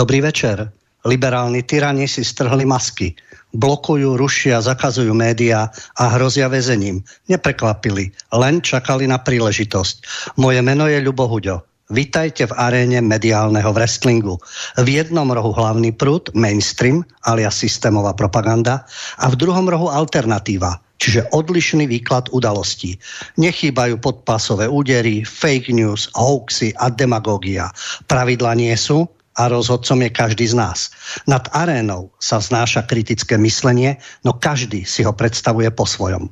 Dobrý večer. Liberálni tyrani si strhli masky. Blokujú, rušia, zakazujú média a hrozia väzením. Neprekvapili, len čakali na príležitosť. Moje meno je Ľubo Huďo. Vítajte v aréne mediálneho wrestlingu. V jednom rohu hlavný prúd, mainstream, alias systémová propaganda, a v druhom rohu alternatíva, čiže odlišný výklad udalostí. Nechýbajú podpásové údery, fake news, hoaxy a demagógia. Pravidla nie sú, a rozhodcom je každý z nás. Nad arénou sa vznáša kritické myslenie, no každý si ho predstavuje po svojom.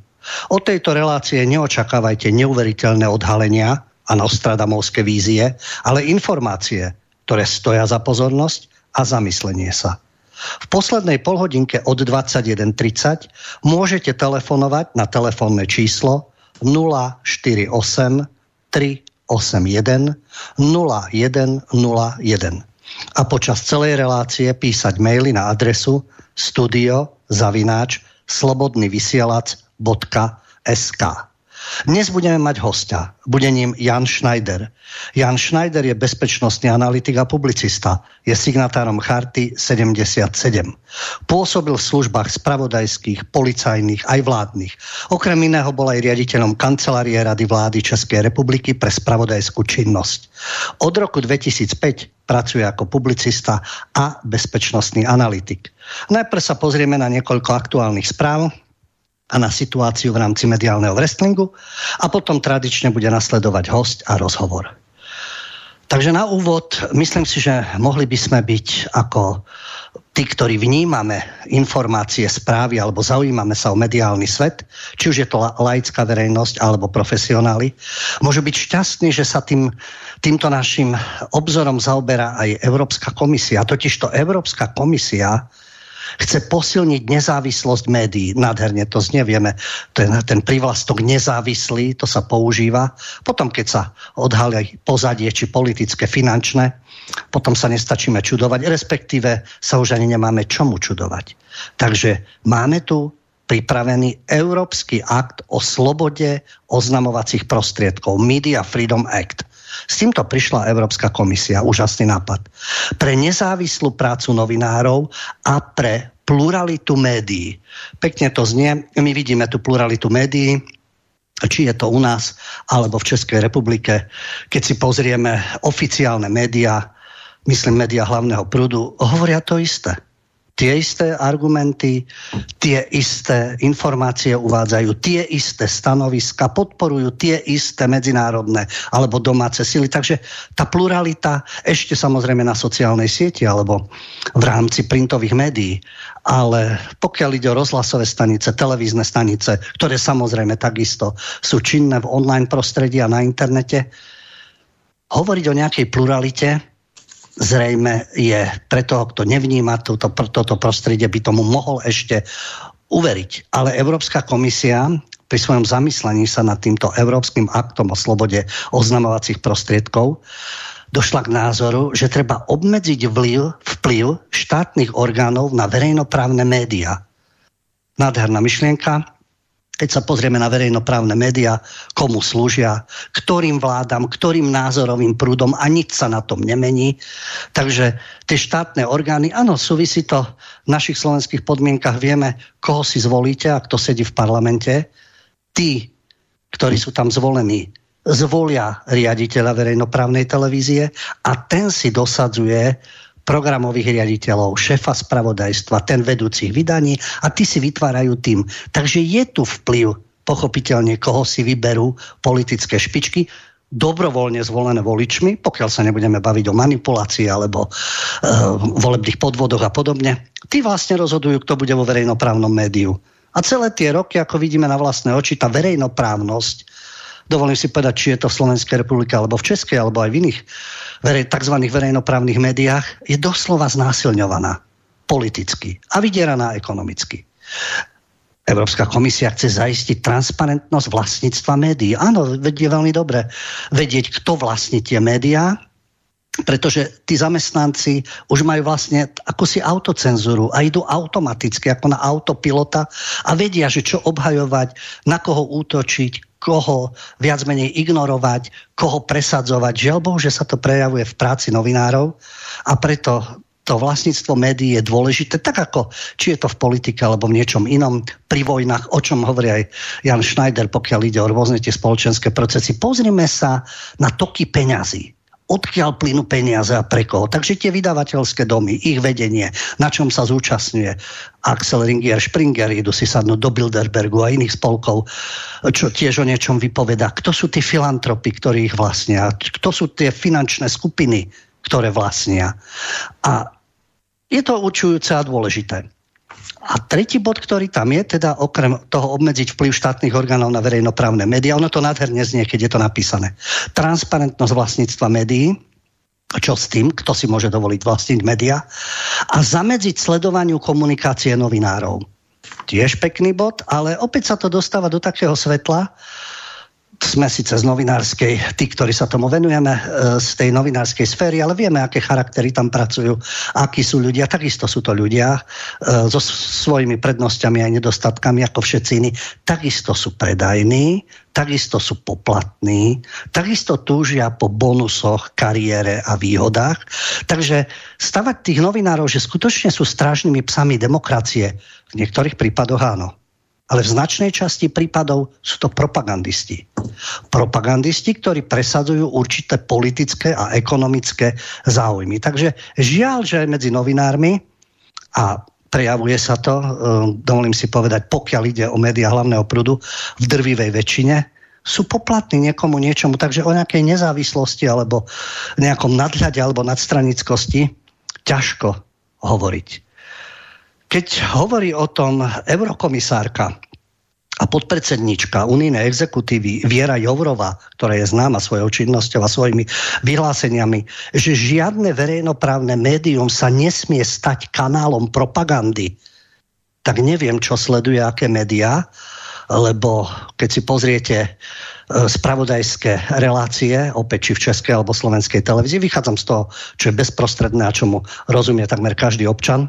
Od tejto relácie neočakávajte neuveriteľné odhalenia a nostradamovské vízie, ale informácie, ktoré stoja za pozornosť a zamyslenie sa. V poslednej polhodinke od 21.30 môžete telefonovať na telefónne číslo 048 381 0101 a počas celej relácie písať maily na adresu studio zavináč slobodnyvysielac.sk. Dnes budeme mať hostia. Bude ním Jan Schneider. Jan Schneider je bezpečnostný analytik a publicista. Je signatárom Charty 77. Pôsobil v službách spravodajských, policajných aj vládnych. Okrem iného bol aj riaditeľom kancelárie Rady vlády Českej republiky pre spravodajskú činnosť. Od roku 2005 pracuje ako publicista a bezpečnostný analytik. Najprv sa pozrieme na niekoľko aktuálnych správ, a na situáciu v rámci mediálneho wrestlingu a potom tradične bude nasledovať host a rozhovor. Takže na úvod myslím si, že mohli by sme byť ako tí, ktorí vnímame informácie, správy alebo zaujímame sa o mediálny svet, či už je to laická verejnosť alebo profesionáli, môžu byť šťastní, že sa tým, týmto našim obzorom zaoberá aj Európska komisia. Totižto Európska komisia chce posilniť nezávislosť médií. Nádherne to znie, vieme, ten, ten privlastok nezávislý, to sa používa. Potom, keď sa odhalí pozadie, či politické, finančné, potom sa nestačíme čudovať, respektíve sa už ani nemáme čomu čudovať. Takže máme tu pripravený Európsky akt o slobode oznamovacích prostriedkov, Media Freedom Act. S týmto prišla Európska komisia, úžasný nápad. Pre nezávislú prácu novinárov a pre pluralitu médií. Pekne to znie, my vidíme tu pluralitu médií, či je to u nás, alebo v Českej republike. Keď si pozrieme oficiálne médiá, myslím médiá hlavného prúdu, hovoria to isté tie isté argumenty, tie isté informácie uvádzajú, tie isté stanoviska, podporujú tie isté medzinárodné alebo domáce sily. Takže tá pluralita ešte samozrejme na sociálnej sieti alebo v rámci printových médií. Ale pokiaľ ide o rozhlasové stanice, televízne stanice, ktoré samozrejme takisto sú činné v online prostredí a na internete, hovoriť o nejakej pluralite zrejme je pre toho, kto nevníma toto, toto prostredie, by tomu mohol ešte uveriť. Ale Európska komisia pri svojom zamyslení sa nad týmto Európskym aktom o slobode oznamovacích prostriedkov došla k názoru, že treba obmedziť vliv, vplyv štátnych orgánov na verejnoprávne médiá. Nádherná myšlienka, keď sa pozrieme na verejnoprávne médiá, komu slúžia, ktorým vládam, ktorým názorovým prúdom a nič sa na tom nemení. Takže tie štátne orgány, áno, súvisí to v našich slovenských podmienkach, vieme, koho si zvolíte a kto sedí v parlamente. Tí, ktorí sú tam zvolení, zvolia riaditeľa verejnoprávnej televízie a ten si dosadzuje programových riaditeľov, šefa spravodajstva, ten vedúcich vydaní a ty si vytvárajú tým. Takže je tu vplyv pochopiteľne, koho si vyberú politické špičky, dobrovoľne zvolené voličmi, pokiaľ sa nebudeme baviť o manipulácii alebo e, volebných podvodoch a podobne. Tí vlastne rozhodujú, kto bude vo verejnoprávnom médiu. A celé tie roky, ako vidíme na vlastné oči, tá verejnoprávnosť, dovolím si povedať, či je to v Slovenskej republike, alebo v Českej, alebo aj v iných tzv. verejnoprávnych médiách je doslova znásilňovaná politicky a vydieraná ekonomicky. Európska komisia chce zaistiť transparentnosť vlastníctva médií. Áno, vedie veľmi dobre vedieť, kto vlastní tie médiá, pretože tí zamestnanci už majú vlastne akúsi autocenzuru a idú automaticky ako na autopilota a vedia, že čo obhajovať, na koho útočiť, koho viac menej ignorovať, koho presadzovať. Žiaľ Bohu, že sa to prejavuje v práci novinárov a preto to vlastníctvo médií je dôležité, tak ako či je to v politike alebo v niečom inom, pri vojnách, o čom hovorí aj Jan Schneider, pokiaľ ide o rôzne tie spoločenské procesy. Pozrime sa na toky peňazí odkiaľ plynú peniaze a pre koho. Takže tie vydavateľské domy, ich vedenie, na čom sa zúčastňuje Axel Ringier, Springer, idú si sadnúť do Bilderbergu a iných spolkov, čo tiež o niečom vypoveda. Kto sú tí filantropy, ktorí ich vlastnia? Kto sú tie finančné skupiny, ktoré vlastnia? A je to určujúce a dôležité. A tretí bod, ktorý tam je, teda okrem toho obmedziť vplyv štátnych orgánov na verejnoprávne médiá, ono to nádherne znie, keď je to napísané. Transparentnosť vlastníctva médií, čo s tým, kto si môže dovoliť vlastniť média, a zamedziť sledovaniu komunikácie novinárov. Tiež pekný bod, ale opäť sa to dostáva do takého svetla, sme síce z novinárskej, tí, ktorí sa tomu venujeme, e, z tej novinárskej sféry, ale vieme, aké charaktery tam pracujú, akí sú ľudia. Takisto sú to ľudia e, so svojimi prednosťami a nedostatkami, ako všetci iní. Takisto sú predajní, takisto sú poplatní, takisto túžia po bonusoch, kariére a výhodách. Takže stavať tých novinárov, že skutočne sú strážnymi psami demokracie, v niektorých prípadoch áno ale v značnej časti prípadov sú to propagandisti. Propagandisti, ktorí presadzujú určité politické a ekonomické záujmy. Takže žiaľ, že medzi novinármi a prejavuje sa to, eh, dovolím si povedať, pokiaľ ide o médiá hlavného prúdu, v drvivej väčšine, sú poplatní niekomu niečomu, takže o nejakej nezávislosti alebo nejakom nadhľade alebo nadstranickosti ťažko hovoriť. Keď hovorí o tom eurokomisárka a podpredsednička unijnej exekutívy Viera Jovrova, ktorá je známa svojou činnosťou a svojimi vyhláseniami, že žiadne verejnoprávne médium sa nesmie stať kanálom propagandy, tak neviem, čo sleduje aké médiá, lebo keď si pozriete e, spravodajské relácie, opäť či v českej alebo slovenskej televízii. Vychádzam z toho, čo je bezprostredné a čomu rozumie takmer každý občan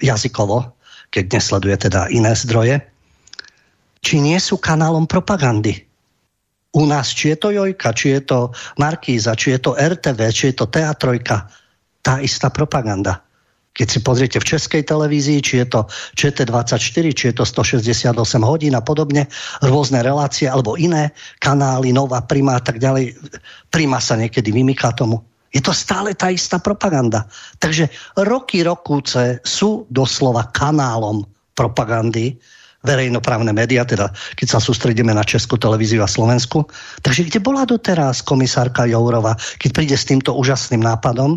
jazykovo, keď nesleduje teda iné zdroje, či nie sú kanálom propagandy. U nás, či je to Jojka, či je to Markíza, či je to RTV, či je to Teatrojka, tá istá propaganda. Keď si pozriete v českej televízii, či je to ČT24, či je to 168 hodín a podobne, rôzne relácie alebo iné kanály, Nova, Prima a tak ďalej. Prima sa niekedy vymyká tomu. Je to stále tá istá propaganda. Takže roky, rokúce sú doslova kanálom propagandy, verejnoprávne médiá, teda keď sa sústredíme na Českú televíziu a Slovensku. Takže kde bola doteraz komisárka Jourova, keď príde s týmto úžasným nápadom,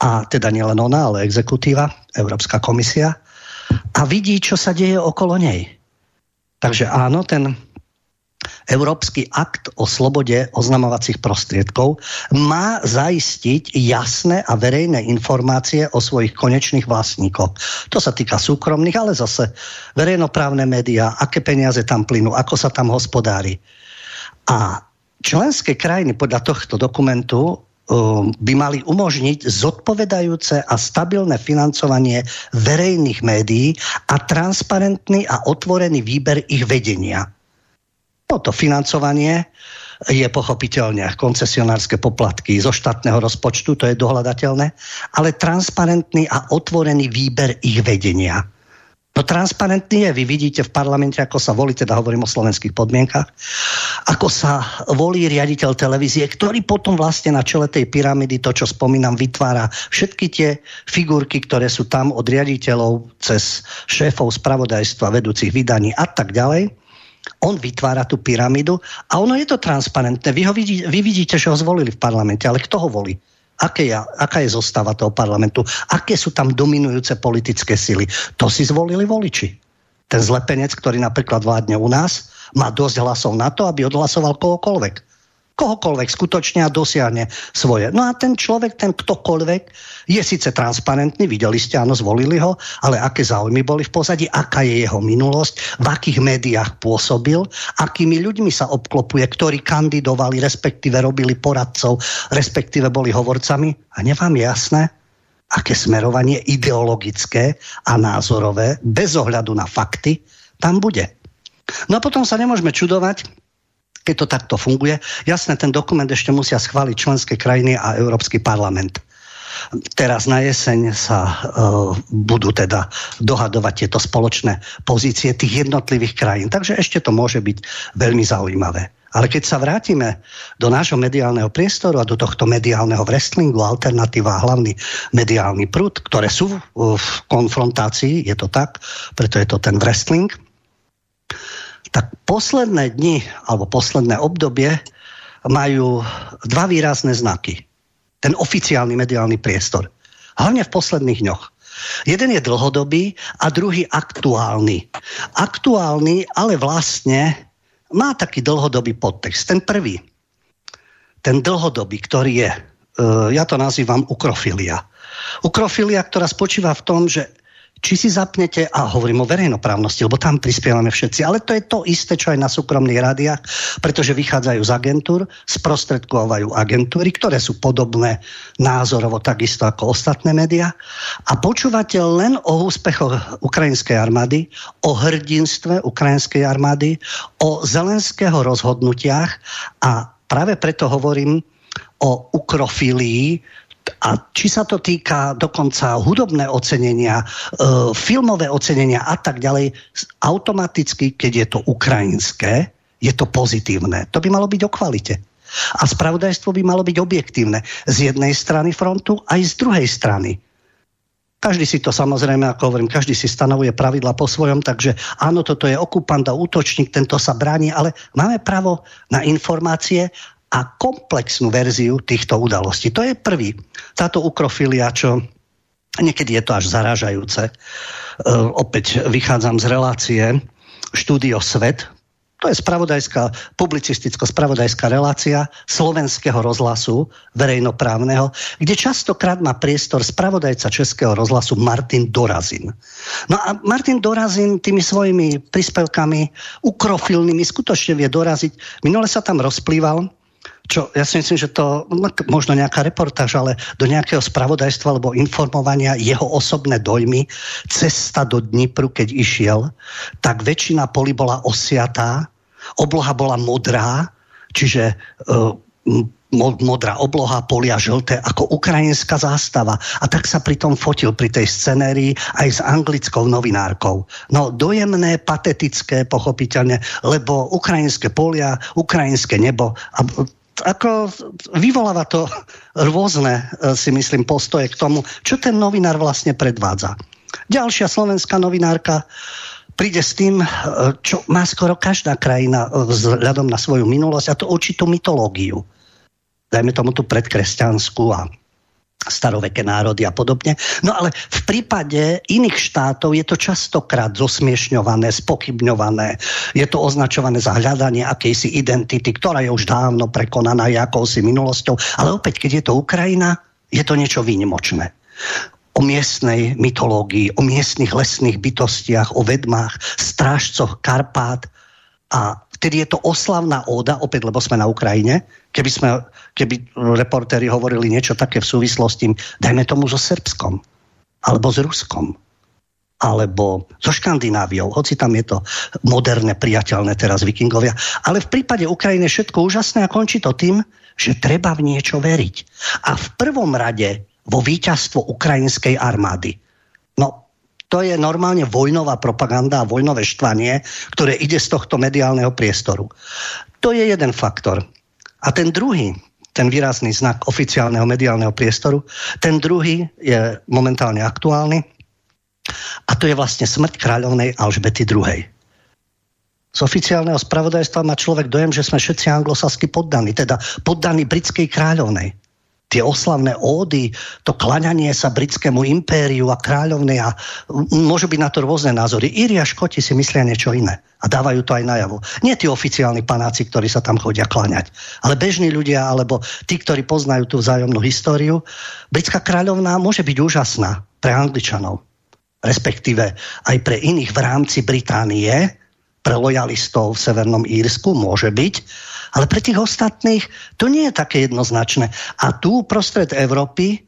a teda nielen ona, ale exekutíva, Európska komisia, a vidí, čo sa deje okolo nej. Takže áno, ten Európsky akt o slobode oznamovacích prostriedkov má zaistiť jasné a verejné informácie o svojich konečných vlastníkoch. To sa týka súkromných, ale zase verejnoprávne médiá, aké peniaze tam plynú, ako sa tam hospodári. A členské krajiny podľa tohto dokumentu um, by mali umožniť zodpovedajúce a stabilné financovanie verejných médií a transparentný a otvorený výber ich vedenia. No to financovanie je pochopiteľne koncesionárske poplatky zo štátneho rozpočtu, to je dohľadateľné, ale transparentný a otvorený výber ich vedenia. No transparentný je, vy vidíte v parlamente, ako sa volí, teda hovorím o slovenských podmienkach, ako sa volí riaditeľ televízie, ktorý potom vlastne na čele tej pyramidy, to čo spomínam, vytvára všetky tie figurky, ktoré sú tam od riaditeľov cez šéfov spravodajstva, vedúcich vydaní a tak ďalej on vytvára tú pyramidu a ono je to transparentné. Vy, ho vidí, vy vidíte, že ho zvolili v parlamente, ale kto ho volí? Aké je, aká je zostava toho parlamentu? Aké sú tam dominujúce politické sily? To si zvolili voliči. Ten zlepenec, ktorý napríklad vládne u nás, má dosť hlasov na to, aby odhlasoval kohokoľvek kohokoľvek skutočne a dosiahne svoje. No a ten človek, ten ktokoľvek, je síce transparentný, videli ste, áno, zvolili ho, ale aké záujmy boli v pozadí, aká je jeho minulosť, v akých médiách pôsobil, akými ľuďmi sa obklopuje, ktorí kandidovali, respektíve robili poradcov, respektíve boli hovorcami. A nevám jasné, aké smerovanie ideologické a názorové, bez ohľadu na fakty, tam bude. No a potom sa nemôžeme čudovať, keď to takto funguje. Jasné, ten dokument ešte musia schváliť členské krajiny a Európsky parlament. Teraz na jeseň sa uh, budú teda dohadovať tieto spoločné pozície tých jednotlivých krajín. Takže ešte to môže byť veľmi zaujímavé. Ale keď sa vrátime do nášho mediálneho priestoru a do tohto mediálneho wrestlingu, alternatíva a hlavný mediálny prúd, ktoré sú v konfrontácii, je to tak, preto je to ten wrestling, tak posledné dni alebo posledné obdobie majú dva výrazné znaky. Ten oficiálny mediálny priestor. Hlavne v posledných dňoch. Jeden je dlhodobý a druhý aktuálny. Aktuálny, ale vlastne má taký dlhodobý podtext. Ten prvý, ten dlhodobý, ktorý je, uh, ja to nazývam ukrofilia. Ukrofilia, ktorá spočíva v tom, že či si zapnete, a hovorím o verejnoprávnosti, lebo tam prispievame všetci, ale to je to isté, čo aj na súkromných rádiách, pretože vychádzajú z agentúr, sprostredkovajú agentúry, ktoré sú podobné názorovo takisto ako ostatné médiá. A počúvate len o úspechoch ukrajinskej armády, o hrdinstve ukrajinskej armády, o zelenského rozhodnutiach a práve preto hovorím o ukrofilii, a či sa to týka dokonca hudobné ocenenia, e, filmové ocenenia a tak ďalej, automaticky, keď je to ukrajinské, je to pozitívne. To by malo byť o kvalite. A spravodajstvo by malo byť objektívne. Z jednej strany frontu, aj z druhej strany. Každý si to samozrejme, ako hovorím, každý si stanovuje pravidla po svojom, takže áno, toto je okupant a útočník, tento sa bráni, ale máme právo na informácie a komplexnú verziu týchto udalostí. To je prvý. Táto ukrofilia, čo niekedy je to až zaražajúce. E, opäť vychádzam z relácie Štúdio Svet, to je spravodajská, publicisticko-spravodajská relácia slovenského rozhlasu verejnoprávneho, kde častokrát má priestor spravodajca českého rozhlasu Martin Dorazin. No a Martin Dorazin tými svojimi príspevkami ukrofilnými skutočne vie doraziť. Minule sa tam rozplýval čo ja si myslím, že to no, možno nejaká reportáž, ale do nejakého spravodajstva alebo informovania jeho osobné dojmy, cesta do Dnipru, keď išiel, tak väčšina poli bola osiatá, obloha bola modrá, čiže uh, modrá obloha, polia žlté, ako ukrajinská zástava. A tak sa pri tom fotil pri tej scenérii aj s anglickou novinárkou. No dojemné, patetické, pochopiteľne, lebo ukrajinské polia, ukrajinské nebo a ako vyvoláva to rôzne, e, si myslím, postoje k tomu, čo ten novinár vlastne predvádza. Ďalšia slovenská novinárka príde s tým, e, čo má skoro každá krajina e, vzhľadom na svoju minulosť, a to určitú mytológiu. Dajme tomu tu predkresťanskú a staroveké národy a podobne. No ale v prípade iných štátov je to častokrát zosmiešňované, spochybňované. Je to označované za hľadanie akejsi identity, ktorá je už dávno prekonaná jakousi minulosťou. Ale opäť, keď je to Ukrajina, je to niečo výnimočné o miestnej mytológii, o miestnych lesných bytostiach, o vedmách, strážcoch Karpát a vtedy je to oslavná óda, opäť lebo sme na Ukrajine, keby, sme, keby reportéri hovorili niečo také v súvislosti, dajme tomu so Srbskom, alebo s Ruskom, alebo so Škandináviou, hoci tam je to moderné, priateľné teraz vikingovia. Ale v prípade Ukrajiny všetko úžasné a končí to tým, že treba v niečo veriť. A v prvom rade vo víťazstvo ukrajinskej armády. No, to je normálne vojnová propaganda a vojnové štvanie, ktoré ide z tohto mediálneho priestoru. To je jeden faktor. A ten druhý, ten výrazný znak oficiálneho mediálneho priestoru, ten druhý je momentálne aktuálny a to je vlastne smrť kráľovnej Alžbety II. Z oficiálneho spravodajstva má človek dojem, že sme všetci anglosasky poddaní, teda poddaní britskej kráľovnej tie oslavné ódy, to klaňanie sa britskému impériu a kráľovnej a môžu byť na to rôzne názory. Íri a Škoti si myslia niečo iné a dávajú to aj najavo. Nie tí oficiálni panáci, ktorí sa tam chodia klaňať, ale bežní ľudia alebo tí, ktorí poznajú tú vzájomnú históriu. Britská kráľovná môže byť úžasná pre Angličanov, respektíve aj pre iných v rámci Británie, pre lojalistov v Severnom Írsku môže byť, ale pre tých ostatných to nie je také jednoznačné. A tu prostred Európy,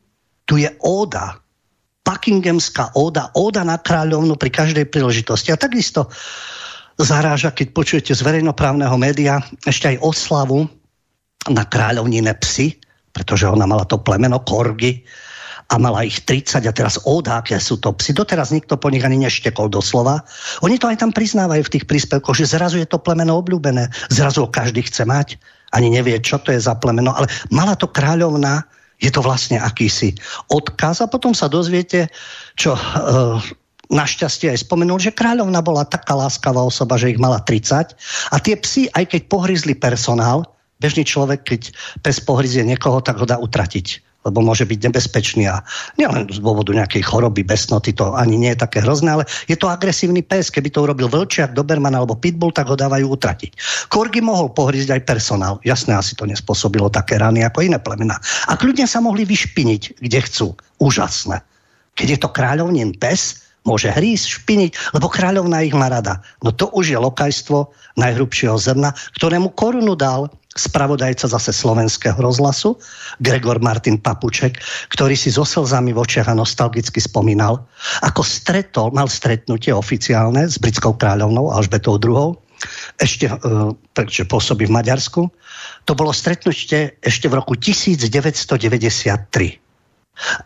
tu je óda. Buckinghamská óda, óda na kráľovnu pri každej príležitosti. A takisto zaráža, keď počujete z verejnoprávneho média ešte aj oslavu na kráľovnine psy, pretože ona mala to plemeno korgy a mala ich 30 a teraz óda, aké sú to psy. Doteraz nikto po nich ani neštekol doslova. Oni to aj tam priznávajú v tých príspevkoch, že zrazu je to plemeno obľúbené, zrazu ho každý chce mať, ani nevie, čo to je za plemeno, ale mala to kráľovna, je to vlastne akýsi odkaz. A potom sa dozviete, čo e, našťastie aj spomenul, že kráľovna bola taká láskavá osoba, že ich mala 30 a tie psy, aj keď pohryzli personál, bežný človek, keď pes pohryzie niekoho, tak ho dá utratiť lebo môže byť nebezpečný a nielen z dôvodu nejakej choroby, besnoty, to ani nie je také hrozné, ale je to agresívny pes. Keby to urobil vlčiak, doberman alebo pitbull, tak ho dávajú utratiť. Korgi mohol pohrísť aj personál. Jasné, asi to nespôsobilo také rany ako iné plemena. A kľudne sa mohli vyšpiniť, kde chcú. Úžasné. Keď je to kráľovnin pes, môže hrísť, špiniť, lebo kráľovna ich má rada. No to už je lokajstvo najhrubšieho zrna, ktorému korunu dal spravodajca zase slovenského rozhlasu, Gregor Martin Papuček, ktorý si so slzami v očiach a nostalgicky spomínal, ako stretol, mal stretnutie oficiálne s britskou kráľovnou Alžbetou II, ešte, takže pôsobí v Maďarsku. To bolo stretnutie ešte v roku 1993.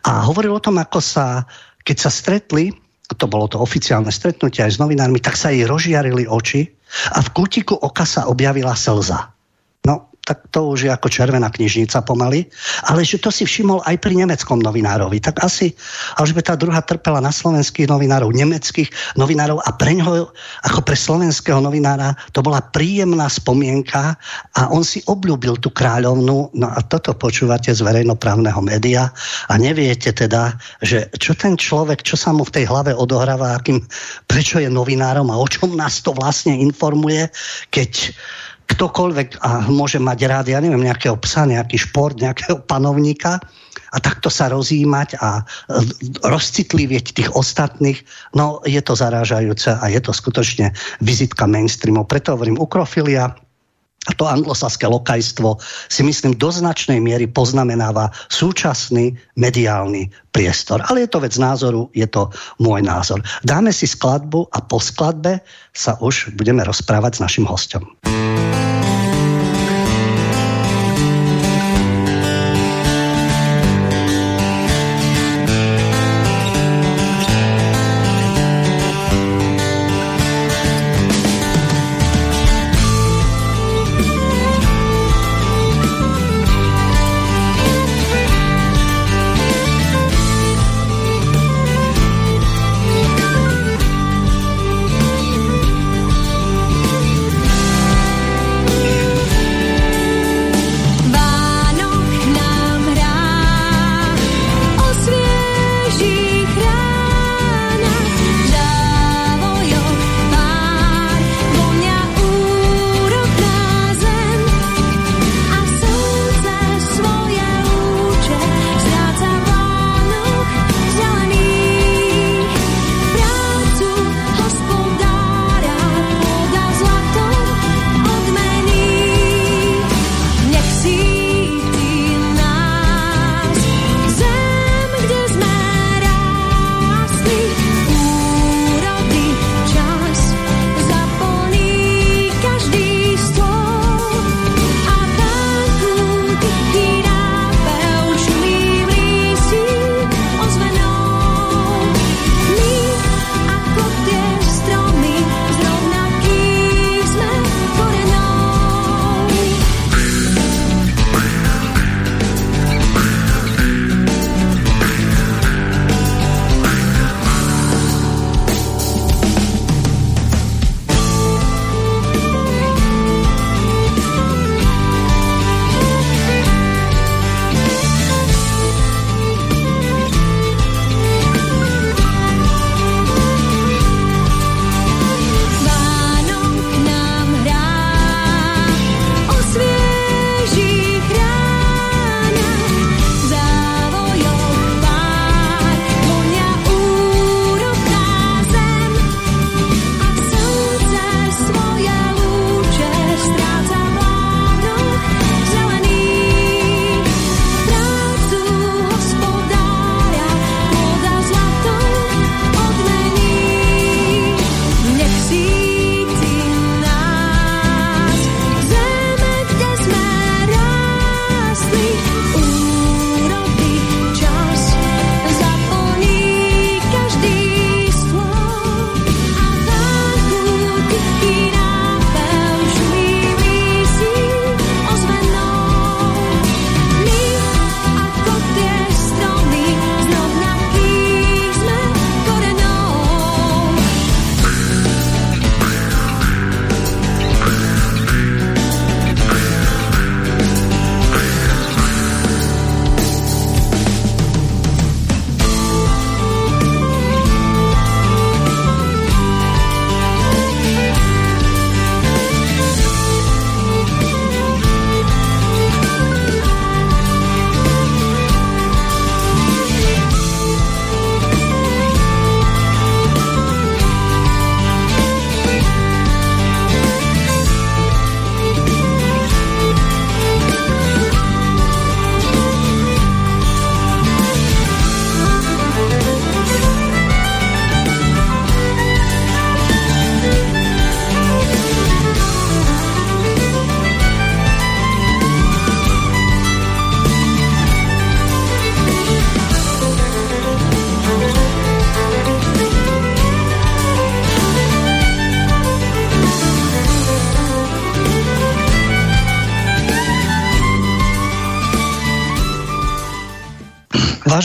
A hovoril o tom, ako sa, keď sa stretli, to bolo to oficiálne stretnutie aj s novinármi, tak sa jej rozžiarili oči a v kútiku oka sa objavila slza. No, tak to už je ako červená knižnica pomaly, ale že to si všimol aj pri nemeckom novinárovi. Tak asi Alžbeta druhá trpela na slovenských novinárov, nemeckých novinárov a pre ňoho, ako pre slovenského novinára, to bola príjemná spomienka a on si obľúbil tú kráľovnu, no a toto počúvate z verejnoprávneho média a neviete teda, že čo ten človek, čo sa mu v tej hlave odohráva, akým, prečo je novinárom a o čom nás to vlastne informuje, keď ktokoľvek a môže mať rád, ja neviem, nejakého psa, nejaký šport, nejakého panovníka a takto sa rozjímať a e, rozcitlivieť tých ostatných, no je to zarážajúce a je to skutočne vizitka mainstreamu. Preto hovorím ukrofilia, a to anglosaské lokajstvo si myslím do značnej miery poznamenáva súčasný mediálny priestor. Ale je to vec názoru, je to môj názor. Dáme si skladbu a po skladbe sa už budeme rozprávať s našim hostom.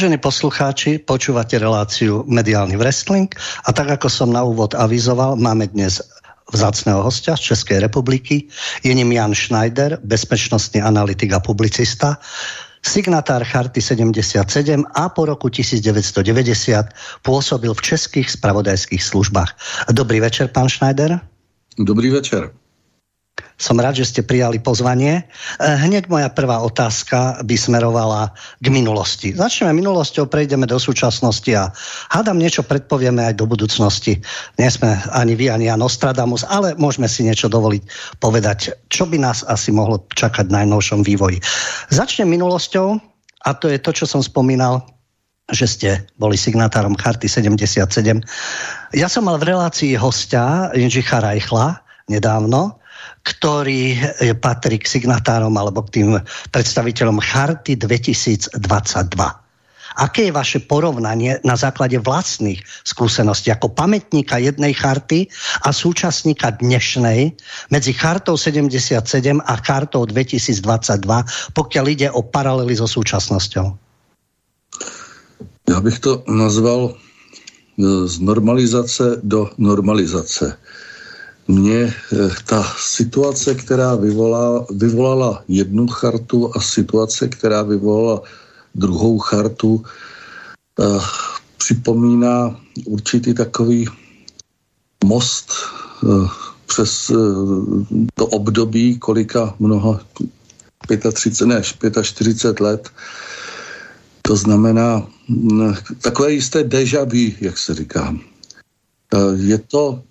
Vážení poslucháči, počúvate reláciu Mediálny wrestling a tak ako som na úvod avizoval, máme dnes vzácného hostia z Českej republiky. Je ním Jan Schneider, bezpečnostný analytik a publicista, signatár Charty 77 a po roku 1990 pôsobil v českých spravodajských službách. Dobrý večer, pán Schneider. Dobrý večer. Som rád, že ste prijali pozvanie. Eh, hneď moja prvá otázka by smerovala k minulosti. Začneme minulosťou, prejdeme do súčasnosti a hádam niečo predpovieme aj do budúcnosti. Nie sme ani vy, ani ja Nostradamus, ale môžeme si niečo dovoliť povedať, čo by nás asi mohlo čakať v najnovšom vývoji. Začnem minulosťou a to je to, čo som spomínal že ste boli signatárom Charty 77. Ja som mal v relácii hostia Jindřicha Rajchla nedávno ktorý patrí k signatárom alebo k tým predstaviteľom Charty 2022. Aké je vaše porovnanie na základe vlastných skúseností ako pamätníka jednej charty a súčasníka dnešnej medzi chartou 77 a chartou 2022, pokiaľ ide o paralely so súčasnosťou? Já bych to nazval e, z normalizace do normalizace mě eh, ta situace, která vyvolala, vyvolala jednu chartu a situace, která vyvolala druhou chartu, eh, připomíná určitý takový most eh, přes to období, kolika mnoho, 35, ne, 45 let. To znamená mm, takové jisté deja vu, jak se říká. Je to Eh,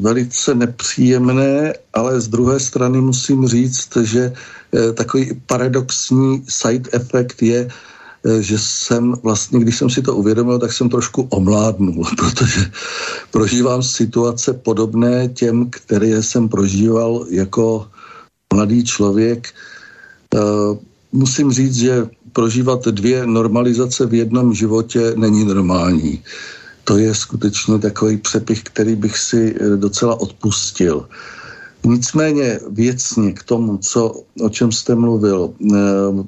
velice nepříjemné, ale z druhé strany musím říct, že eh, takový paradoxní side effect je, eh, že jsem vlastně, když jsem si to uvědomil, tak jsem trošku omládnul, protože prožívám situace podobné těm, které jsem prožíval jako mladý člověk. Musím říct, že prožívat dvě normalizace v jednom životě není normální to je skutečně takový přepich, který bych si eh, docela odpustil. Nicméně věcně k tomu, co, o čem jste mluvil. Eh,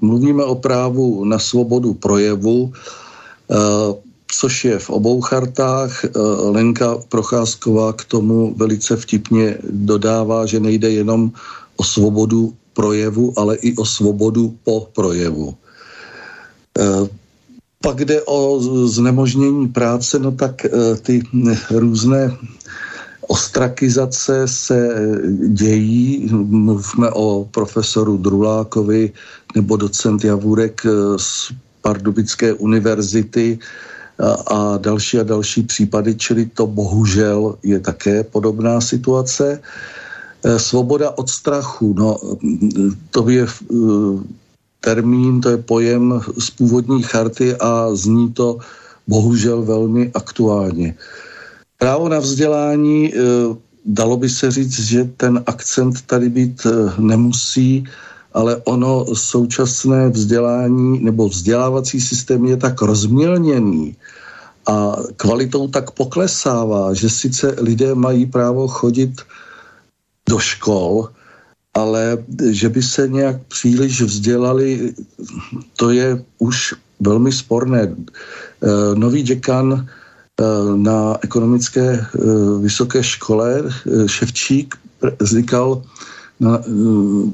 mluvíme o právu na svobodu projevu, eh, což je v obou chartách. Lenka Procházková k tomu velice vtipně dodává, že nejde jenom o svobodu projevu, ale i o svobodu po projevu. Pak jde o znemožnění práce, no tak eh, ty různé ostrakizace se dějí. Mluvíme o profesoru Drulákovi nebo docent Javůrek z Pardubické univerzity a, další a další případy, čili to bohužel je také podobná situace. Eh, svoboda od strachu, no to je termín, to je pojem z původní charty a zní to bohužel velmi aktuálně. Právo na vzdělání, eh, dalo by se říct, že ten akcent tady být eh, nemusí, ale ono současné vzdělání nebo vzdělávací systém je tak rozmělněný a kvalitou tak poklesává, že sice lidé mají právo chodit do škol, ale že by se nějak příliš vzdělali, to je už velmi sporné. Eh, nový děkan eh, na ekonomické eh, vysoké škole Ševčík říkal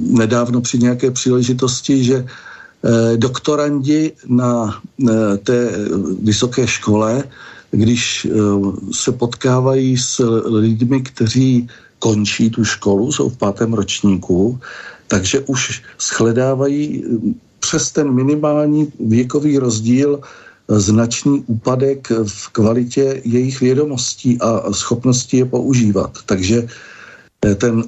nedávno při nějaké příležitosti, že doktorandi na té vysoké škole, když se potkávají s lidmi, kteří končí tu školu, jsou v pátém ročníku, takže už shledávají hm, přes ten minimální věkový rozdíl eh, značný úpadek v kvalitě jejich vědomostí a schopnosti je používat. Takže eh, ten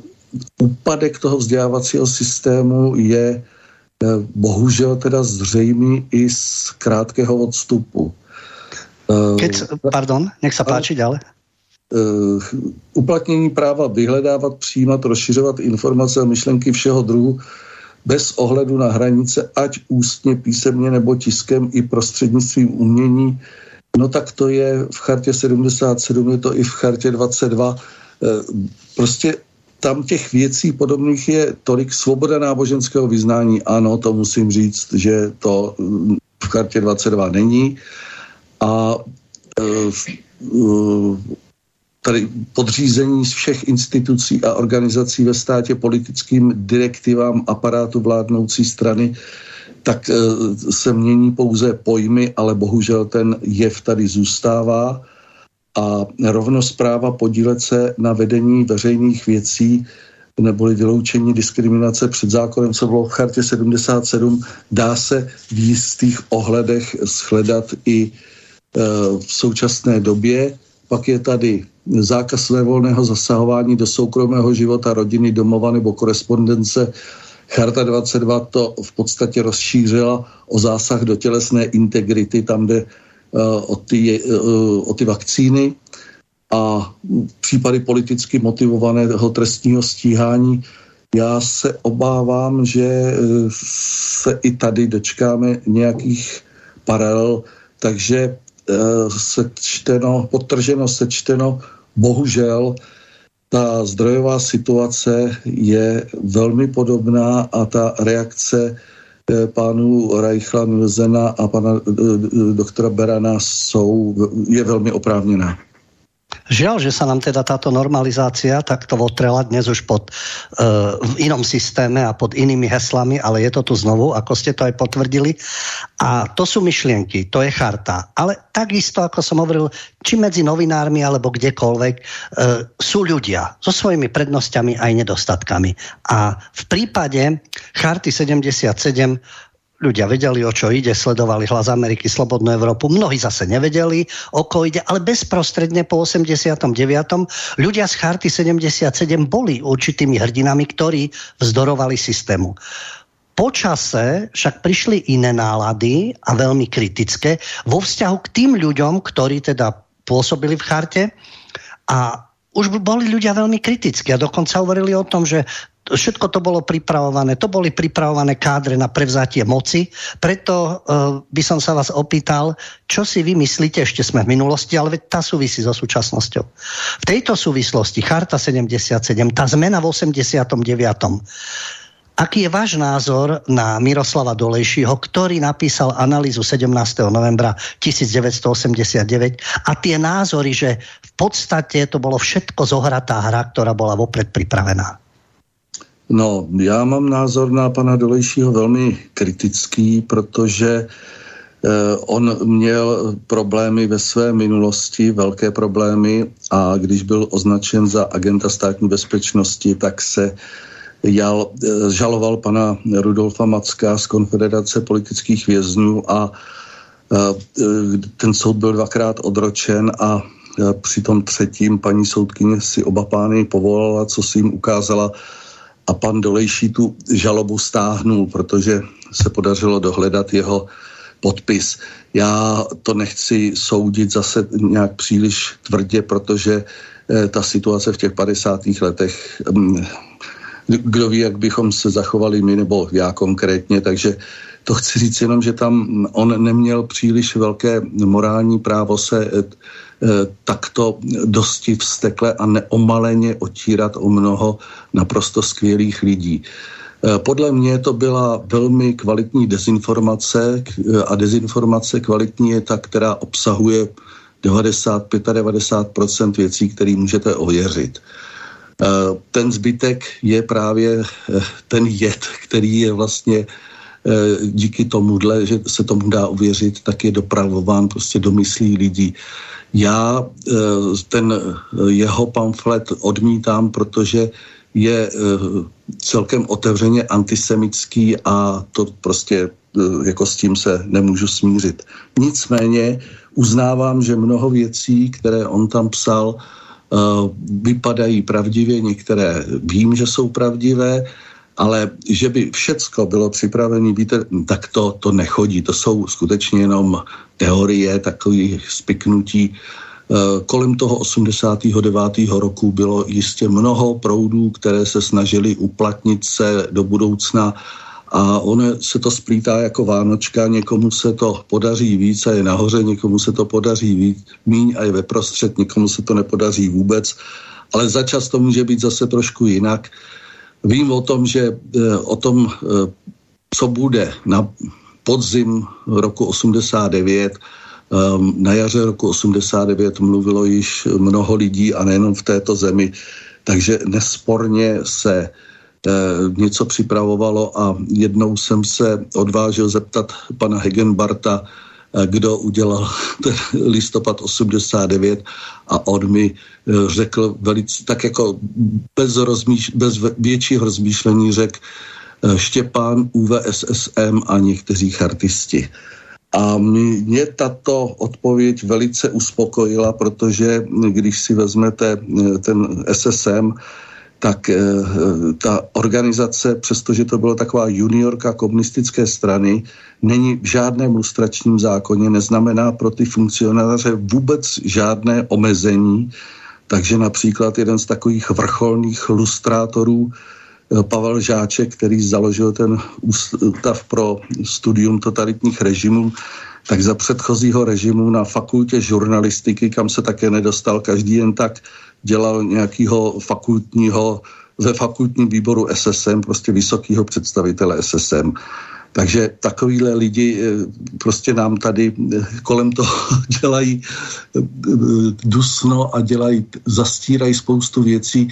úpadek toho vzdělávacího systému je eh, bohužel teda zřejmý i z krátkého odstupu. Keď, pardon, nech sa páči ďalej. Uh, uplatnění práva vyhledávat, přijímat, rozšiřovat informace a myšlenky všeho druhu bez ohledu na hranice, ať ústně, písemně nebo tiskem i prostřednictvím umění, no tak to je v chartě 77, je to i v chartě 22. Uh, prostě tam těch věcí podobných je tolik svoboda náboženského vyznání. Ano, to musím říct, že to chartě 22 není. A tady podřízení z všech institucí a organizací ve státě politickým direktivám aparátu vládnoucí strany, tak se mění pouze pojmy, ale bohužel ten jev tady zůstává a rovnost práva podílet se na vedení veřejných věcí neboli vyloučení diskriminace před zákonem, co bylo v chartě 77, dá se v jistých ohledech shledat i e, v současné době. Pak je tady zákaz svévolného zasahování do soukromého života rodiny, domova nebo korespondence. Charta 22 to v podstatě rozšířila o zásah do tělesné integrity, tam jde o ty, o ty vakcíny a případy politicky motivovaného trestního stíhání. Já se obávám, že e, se i tady dočkáme nějakých paralel, takže sečteno, potrženo, sečteno, bohužel ta zdrojová situace je velmi podobná a ta reakce e, pánů Reichla, Nilzena a pana doktora Berana jsou, je velmi oprávněná. Žiaľ, že sa nám teda táto normalizácia takto otrela dnes už pod, uh, v inom systéme a pod inými heslami, ale je to tu znovu, ako ste to aj potvrdili. A to sú myšlienky, to je charta. Ale takisto, ako som hovoril, či medzi novinármi alebo kdekoľvek, uh, sú ľudia so svojimi prednosťami aj nedostatkami. A v prípade charty 77 ľudia vedeli, o čo ide, sledovali hlas Ameriky, Slobodnú Európu. Mnohí zase nevedeli, o ko ide, ale bezprostredne po 89. ľudia z Charty 77 boli určitými hrdinami, ktorí vzdorovali systému. Počase však prišli iné nálady a veľmi kritické vo vzťahu k tým ľuďom, ktorí teda pôsobili v charte a už boli ľudia veľmi kritickí a dokonca hovorili o tom, že všetko to bolo pripravované, to boli pripravované kádre na prevzatie moci, preto uh, by som sa vás opýtal, čo si vy myslíte, ešte sme v minulosti, ale tá súvisí so súčasnosťou. V tejto súvislosti Charta 77, tá zmena v 89. Aký je váš názor na Miroslava Dolejšího, ktorý napísal analýzu 17. novembra 1989 a tie názory, že v podstate to bolo všetko zohratá hra, ktorá bola vopred pripravená? No, já mám názor na pana Dolejšího velmi kritický, protože eh, on měl problémy ve své minulosti, velké problémy a když byl označen za agenta státní bezpečnosti, tak se jal, eh, žaloval pana Rudolfa Macka z Konfederace politických vězňů a eh, ten soud byl dvakrát odročen a při tom třetím paní soudkyně si oba pány povolala, co si jim ukázala a pan Dolejší tu žalobu stáhnul, protože se podařilo dohledat jeho podpis. Já to nechci soudit zase nějak příliš tvrdě, protože eh, ta situace v těch 50. letech, mm, kdo ví, jak bychom se zachovali my, nebo já konkrétně, takže to chci říct jenom, že tam on neměl příliš velké morální právo se eh, takto dosti vstekle a neomaleně otírat o mnoho naprosto skvělých lidí. Eh, podle mě to byla velmi kvalitní dezinformace eh, a dezinformace kvalitní je ta, která obsahuje 90-95% věcí, které můžete ověřit. Ten zbytek je právě ten jed, který je vlastně díky tomuhle, že se tomu dá uvěřit, tak je dopravován prostě do myslí lidí. Já eh, ten eh, jeho pamflet odmítám, protože je eh, celkem otevřeně antisemický a to prostě jako s tím se nemůžu smířit. Nicméně uznávám, že mnoho věcí, které on tam psal, vypadají pravdivě, některé vím, že jsou pravdivé, ale že by všecko bylo připravené, víte, tak to, to nechodí. To jsou skutečně jenom teorie, takových spiknutí. Eh, kolem toho 89. roku bylo jistě mnoho proudů, které se snažili uplatnit se do budoucna a ono se to splítá jako Vánočka, někomu se to podaří víc a je nahoře, někomu se to podaří víc, míň a je ve prostřed, někomu se to nepodaří vůbec, ale začas to může být zase trošku jinak. Vím o tom, že eh, o tom, eh, co bude na podzim roku 89 ehm, na jaře roku 89 mluvilo již mnoho lidí a nejenom v této zemi, takže nesporně se eh, něco připravovalo a jednou jsem se odvážil zeptat pana Hegenbarta, kdo udělal ten listopad 89 a on mi eh, řekl velice, tak jako bez, rozmíš, bez většího rozmýšlení řekl eh, Štěpán, UVSSM a někteří chartisti. A mě tato odpověď velice uspokojila, protože když si vezmete ten SSM, tak eh, ta organizace, přestože to byla taková juniorka komunistické strany, není v žádném lustračním zákoně, neznamená pro ty funkcionáře vůbec žádné omezení. Takže například jeden z takových vrcholných lustrátorů, eh, Pavel Žáček, který založil ten ústav pro studium totalitních režimů, tak za předchozího režimu na fakultě žurnalistiky, kam se také nedostal každý jen tak, dělal nějakého fakultního, ve fakultním výboru SSM, prostě vysokého představitele SSM. Takže takovýhle lidi eh, prostě nám tady eh, kolem toho dělají eh, dusno a dělají, zastírají spoustu věcí.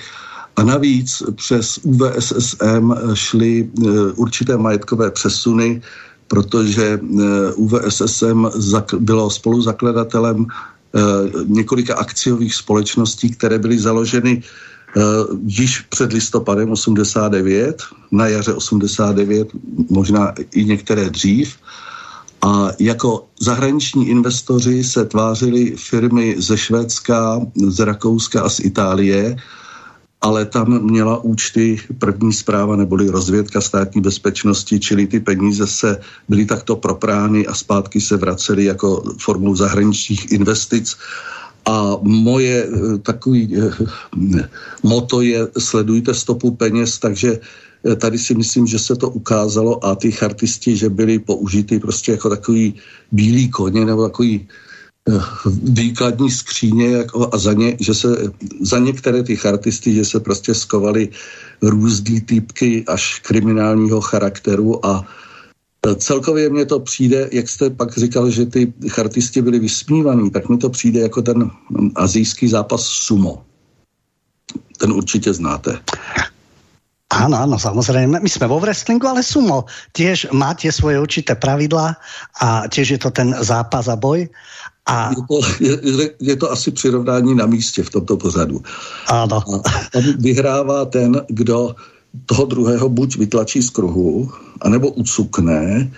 A navíc přes UVSSM šly určité majetkové přesuny, protože UVSSM bylo spoluzakladatelem několika akciových společností, které byly založeny uh, již před listopadem 89, na jaře 89, možná i některé dřív. A jako zahraniční investoři se tvářily firmy ze Švédska, z Rakouska a z Itálie, ale tam měla účty první zpráva neboli rozvědka státní bezpečnosti, čili ty peníze se byly takto proprány a zpátky se vracely jako formou zahraničních investic. A moje eh, takový eh, moto je sledujte stopu peněz, takže eh, tady si myslím, že se to ukázalo a ty chartisti, že byli použity prostě jako takový bílý koně nebo takový výkladní skříně jako, a za, ně, že se, za některé ty chartisty, že se prostě skovaly různý týpky až kriminálního charakteru a celkově mně to přijde, jak jste pak říkal, že ty chartisti byli vysmívaní, tak mi to přijde jako ten azijský zápas sumo. Ten určitě znáte. Áno, áno, samozrejme. My sme vo wrestlingu, ale sumo tiež má tie svoje určité pravidlá a tiež je to ten zápas a boj. A... Je, to, je, je to asi přirovnání na místě v tomto pořadu. Ano. A tam vyhrává ten, kdo toho druhého buď vytlačí z kruhu, anebo ucukne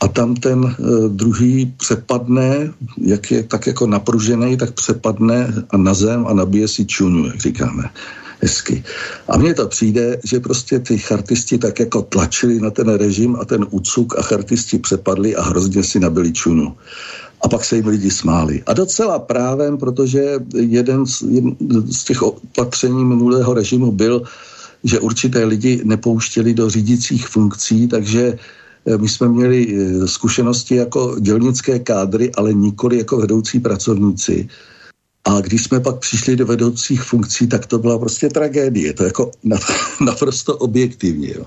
a tam ten uh, druhý přepadne, jak je tak jako napružený, tak přepadne a na zem a nabije si čunu, jak říkáme hezky. A mně to přijde, že prostě ty chartisti tak jako tlačili na ten režim a ten úcuk a chartisti přepadli a hrozně si nabili čunu a pak se jim lidi smáli. A docela právem, protože jeden z, jeden z těch opatření minulého režimu byl, že určité lidi nepouštěli do řídících funkcí, takže eh, my jsme měli eh, zkušenosti jako dělnické kádry, ale nikoli jako vedoucí pracovníci. A když jsme pak přišli do vedoucích funkcí, tak to byla prostě tragédie. To jako naprosto objektivně. Jo.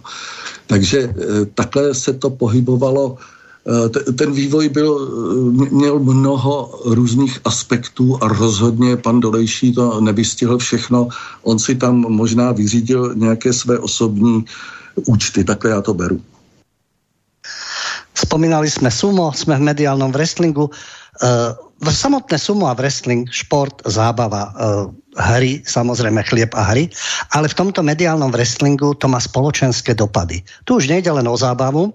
Takže eh, takhle se to pohybovalo ten vývoj byl, eh, měl mnoho různých aspektů a rozhodně pan Dolejší to nevystihl všechno. On si tam možná vyřídil nějaké své osobní účty, takhle já to beru. Spomínali jsme sumo, jsme v mediálnom wrestlingu. Uh, samotné sumo a wrestling, šport, zábava, hry, samozrejme chlieb a hry, ale v tomto mediálnom wrestlingu to má spoločenské dopady. Tu už nejde len o zábavu,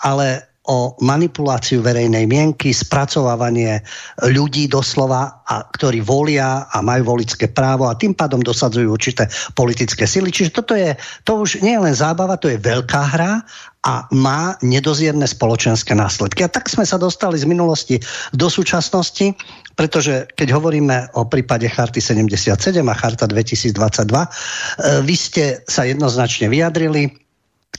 ale o manipuláciu verejnej mienky, spracovávanie ľudí doslova, a, ktorí volia a majú volické právo a tým pádom dosadzujú určité politické sily. Čiže toto je, to už nie je len zábava, to je veľká hra a má nedozierne spoločenské následky. A tak sme sa dostali z minulosti do súčasnosti, pretože keď hovoríme o prípade Charty 77 a Charta 2022, e, vy ste sa jednoznačne vyjadrili,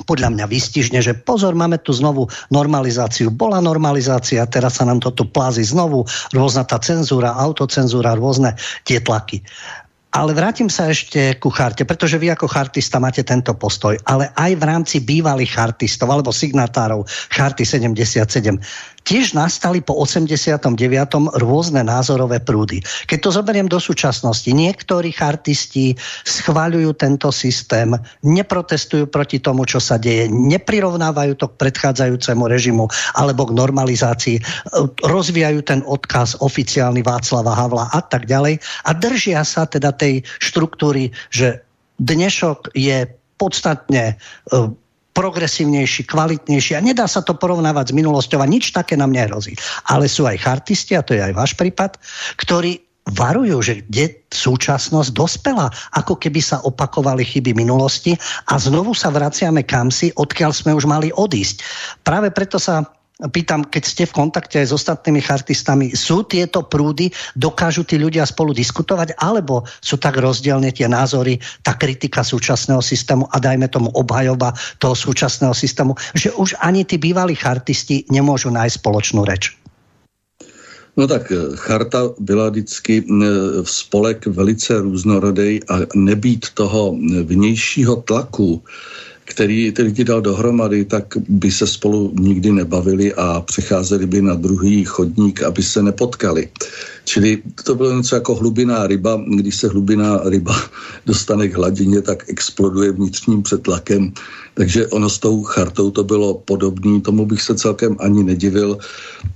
podľa mňa vystižne, že pozor, máme tu znovu normalizáciu. Bola normalizácia, teraz sa nám to tu plázi znovu, rôzna tá cenzúra, autocenzúra, rôzne tie tlaky. Ale vrátim sa ešte ku charte, pretože vy ako chartista máte tento postoj, ale aj v rámci bývalých chartistov alebo signatárov charty 77 tiež nastali po 89. rôzne názorové prúdy. Keď to zoberiem do súčasnosti, niektorí chartisti schváľujú tento systém, neprotestujú proti tomu, čo sa deje, neprirovnávajú to k predchádzajúcemu režimu alebo k normalizácii, rozvíjajú ten odkaz oficiálny Václava Havla a tak ďalej a držia sa teda tej štruktúry, že dnešok je podstatne progresívnejší, kvalitnejší a nedá sa to porovnávať s minulosťou a nič také nám nehrozí. Ale sú aj chartisti, a to je aj váš prípad, ktorí varujú, že kde súčasnosť dospela, ako keby sa opakovali chyby minulosti a znovu sa vraciame kamsi, odkiaľ sme už mali odísť. Práve preto sa pýtam, keď ste v kontakte s ostatnými chartistami, sú tieto prúdy, dokážu tí ľudia spolu diskutovať, alebo sú tak rozdielne tie názory, tá kritika súčasného systému a dajme tomu obhajoba toho súčasného systému, že už ani tí bývalí chartisti nemôžu nájsť spoločnú reč? No tak eh, charta byla vždycky v eh, spolek velice různorodý a nebýt toho vnějšího tlaku, který ty lidi dal dohromady, tak by se spolu nikdy nebavili a přecházeli by na druhý chodník, aby se nepotkali. Čili to bylo něco jako hlubiná ryba. Když se hlubiná ryba dostane k hladině, tak exploduje vnitřním přetlakem. Takže ono s tou chartou to bylo podobné, tomu bych se celkem ani nedivil.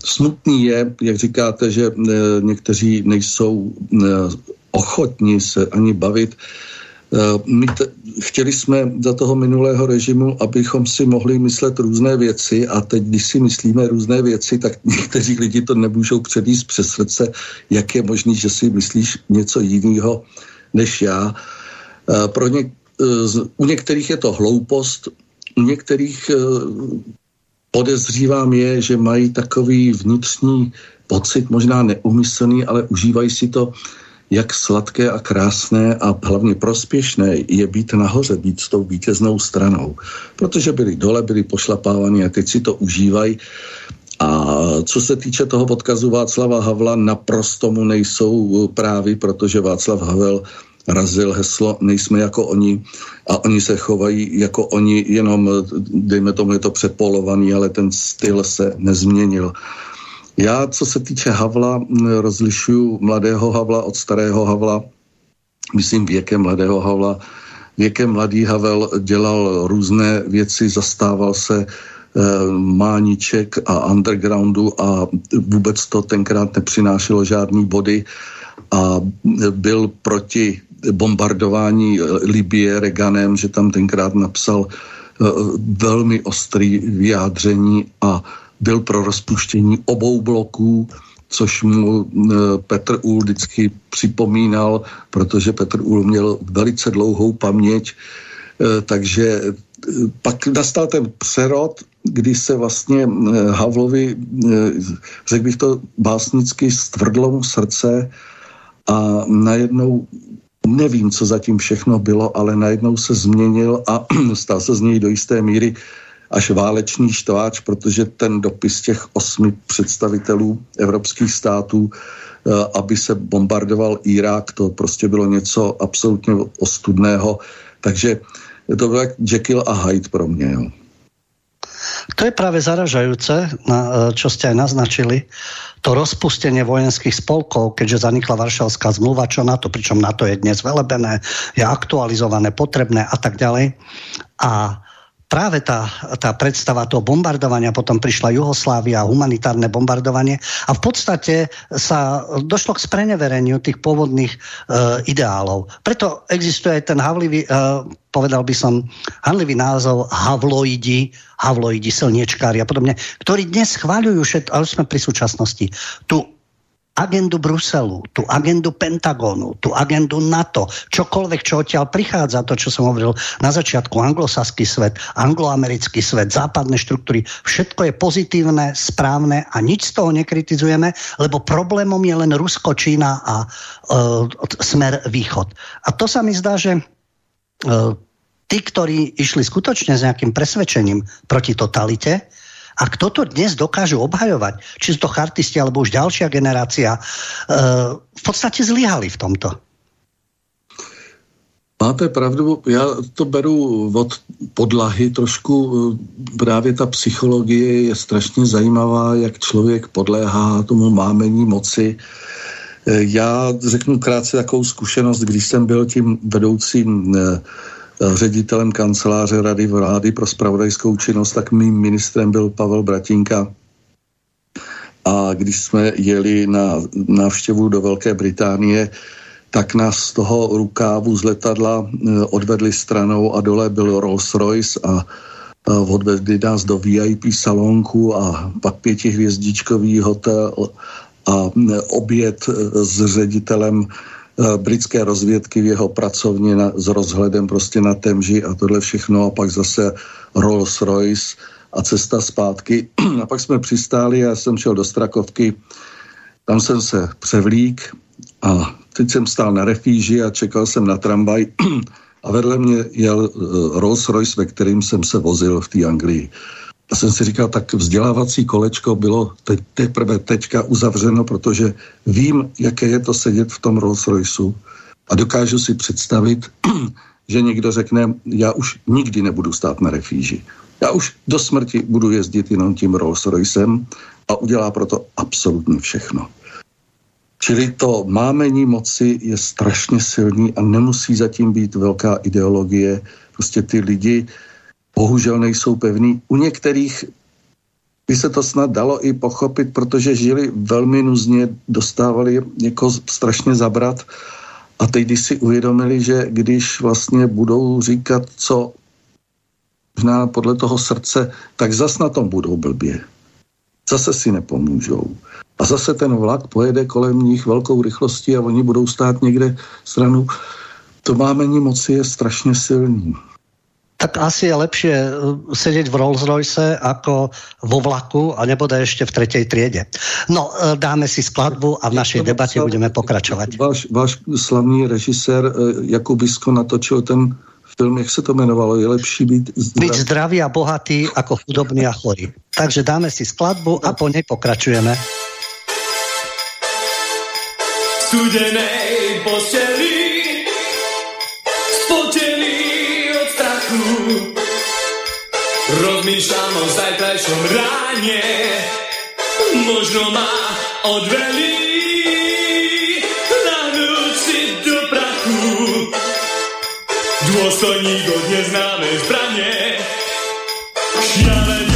Smutný je, jak říkáte, že e, někteří nejsou e, ochotní se ani bavit my t- chtěli jsme za toho minulého režimu, abychom si mohli myslet různé věci a teď, když si myslíme různé věci, tak někteří lidi to nemůžou předjíst přes srdce, jak je možné, že si myslíš něco jiného než já. Eh, pro ně, eh, u některých je to hloupost, u některých podezřívám je, že mají takový vnitřní pocit, možná neumyslný, ale užívají si to jak sladké a krásné a hlavně prospěšné je být nahoře, být s tou vítěznou stranou. Protože byli dole, byli pošlapávaní a teď si to užívají. A co se týče toho odkazu Václava Havla, naprosto mu nejsou právy, protože Václav Havel razil heslo nejsme jako oni a oni se chovají jako oni, jenom dejme tomu je to přepolovaný, ale ten styl se nezměnil. Já, co se týče Havla, rozlišuju mladého Havla od starého Havla, myslím věkem mladého Havla. Věkem mladý Havel dělal různé věci, zastával se eh, mániček a undergroundu a vůbec to tenkrát nepřinášelo žádný body a byl proti bombardování Libie Reganem, že tam tenkrát napsal eh, velmi ostrý vyjádření a byl pro rozpuštění obou bloků, což mu e, Petr Úl vždycky připomínal, protože Petr Úl měl velice dlouhou paměť, e, takže e, pak nastal ten přerod, kdy se vlastně Havlovi, řekl bych to básnicky, stvrdlo mu srdce a najednou nevím, co zatím všechno bylo, ale najednou se změnil a stal se z něj do jisté míry až válečný štváč, protože ten dopis těch osmi představitelů evropských států, eh, aby se bombardoval Irák, to prostě bylo něco absolutně ostudného. Takže to bylo jak Jekyll a Hyde pro mě. Jo. To je práve zaražajúce, čo ste aj naznačili, to rozpustenie vojenských spolkov, keďže zanikla Varšavská zmluva, čo na to, pričom na to je dnes velebené, je aktualizované, potrebné a tak ďalej. A práve tá, tá predstava toho bombardovania, potom prišla Juhoslávia, humanitárne bombardovanie a v podstate sa došlo k sprenevereniu tých pôvodných e, ideálov. Preto existuje aj ten havlivý, e, povedal by som, hanlivý názov havloidi, havloidi, silniečkári a podobne, ktorí dnes chváľujú všetko, ale sme pri súčasnosti, tú agendu Bruselu, tú agendu Pentagonu, tú agendu NATO, čokoľvek, čo odtiaľ prichádza, to, čo som hovoril na začiatku, anglosaský svet, angloamerický svet, západné štruktúry, všetko je pozitívne, správne a nič z toho nekritizujeme, lebo problémom je len Rusko, Čína a e, smer východ. A to sa mi zdá, že e, tí, ktorí išli skutočne s nejakým presvedčením proti totalite, a kto to dnes dokážu obhajovať, či sú to chartisti alebo už ďalšia generácia, e, v podstate zlyhali v tomto. Máte pravdu, já to beru od podlahy trošku. Právě ta psychologie je strašně zajímavá, jak člověk podléhá tomu mámení moci. Já řeknu krátce takovou zkušenost, když jsem byl tím vedoucím eh, ředitelem kanceláře Rady vlády pro spravodajskou činnost, tak mým ministrem byl Pavel Bratinka. A když jsme jeli na návštěvu do Velké Británie, tak nás z toho rukávu z letadla eh, odvedli stranou a dole byl Rolls-Royce a odvedli nás do VIP salonku a pak pětihvězdičkový hotel a eh, oběd eh, s ředitelem britské rozvědky v jeho pracovně na, s rozhledem prostě na Temži a tohle všechno a pak zase Rolls Royce a cesta zpátky. A pak jsme přistáli a já jsem šel do Strakovky, tam jsem se převlík a teď jsem stál na refíži a čekal jsem na tramvaj a vedle mě jel eh, Rolls Royce, ve kterým jsem se vozil v té Anglii. A jsem si říkal, tak vzdělávací kolečko bylo teď, teprve teďka uzavřeno, protože vím, jaké je to sedět v tom Rolls Royceu a dokážu si představit, že někdo řekne, já už nikdy nebudu stát na refíži. Já už do smrti budu jezdit jenom tím Rolls Roycem a udělá proto absolutně všechno. Čili to mámení moci je strašně silný a nemusí zatím být velká ideologie. Prostě ty lidi bohužel nejsou pevní. U některých by se to snad dalo i pochopit, protože žili velmi nuzně, dostávali jako strašně zabrat a teď, když si uvědomili, že když vlastně budou říkat, co možná podle toho srdce, tak zas na tom budou blbě. Zase si nepomůžou. A zase ten vlak pojede kolem nich velkou rychlostí a oni budou stát někde stranu. To mámení moci je strašně silný. Tak asi je lepší eh, sedět v Rolls Royce jako vo vlaku a nebude ještě v třetí triede. No, eh, dáme si skladbu a v naší debatě budeme pokračovat. Váš, váš slavný režisér eh, Jakubisko natočil ten film, jak se to jmenovalo, je lepší být zdravý. Být zdravý a bohatý jako chudobný a chorý. Takže dáme si skladbu a po něj pokračujeme. Studenej zajtrajšom ráne, možno ma odvelí Důstojník od neznámé zbraně zmení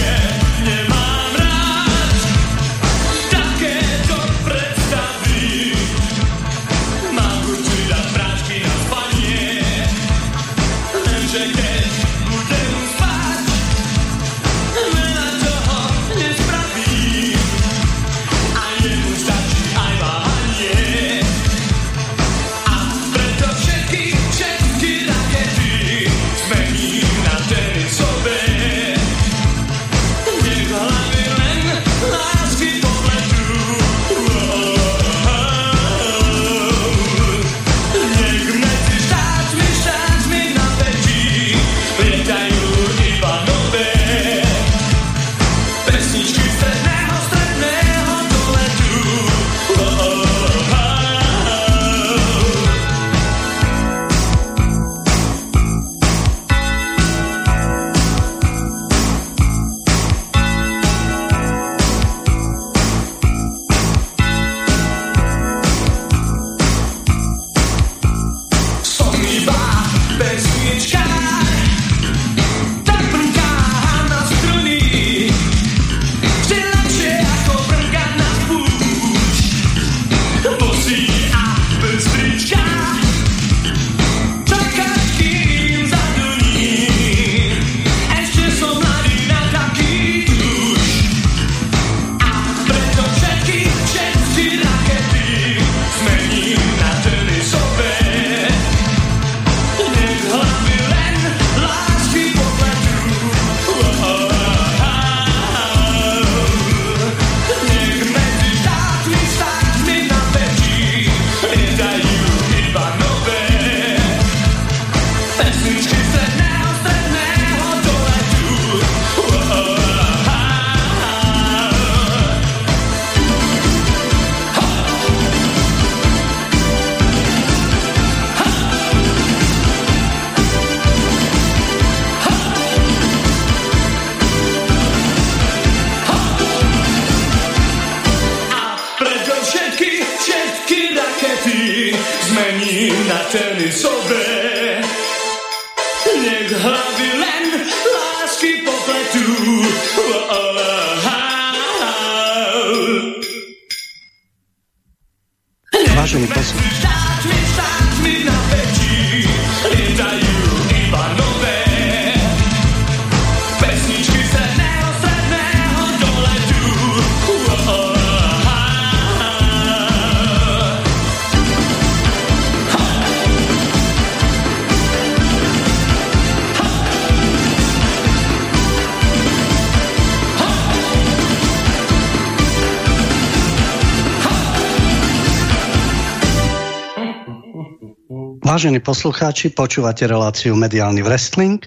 Vážení poslucháči, počúvate reláciu Mediálny wrestling.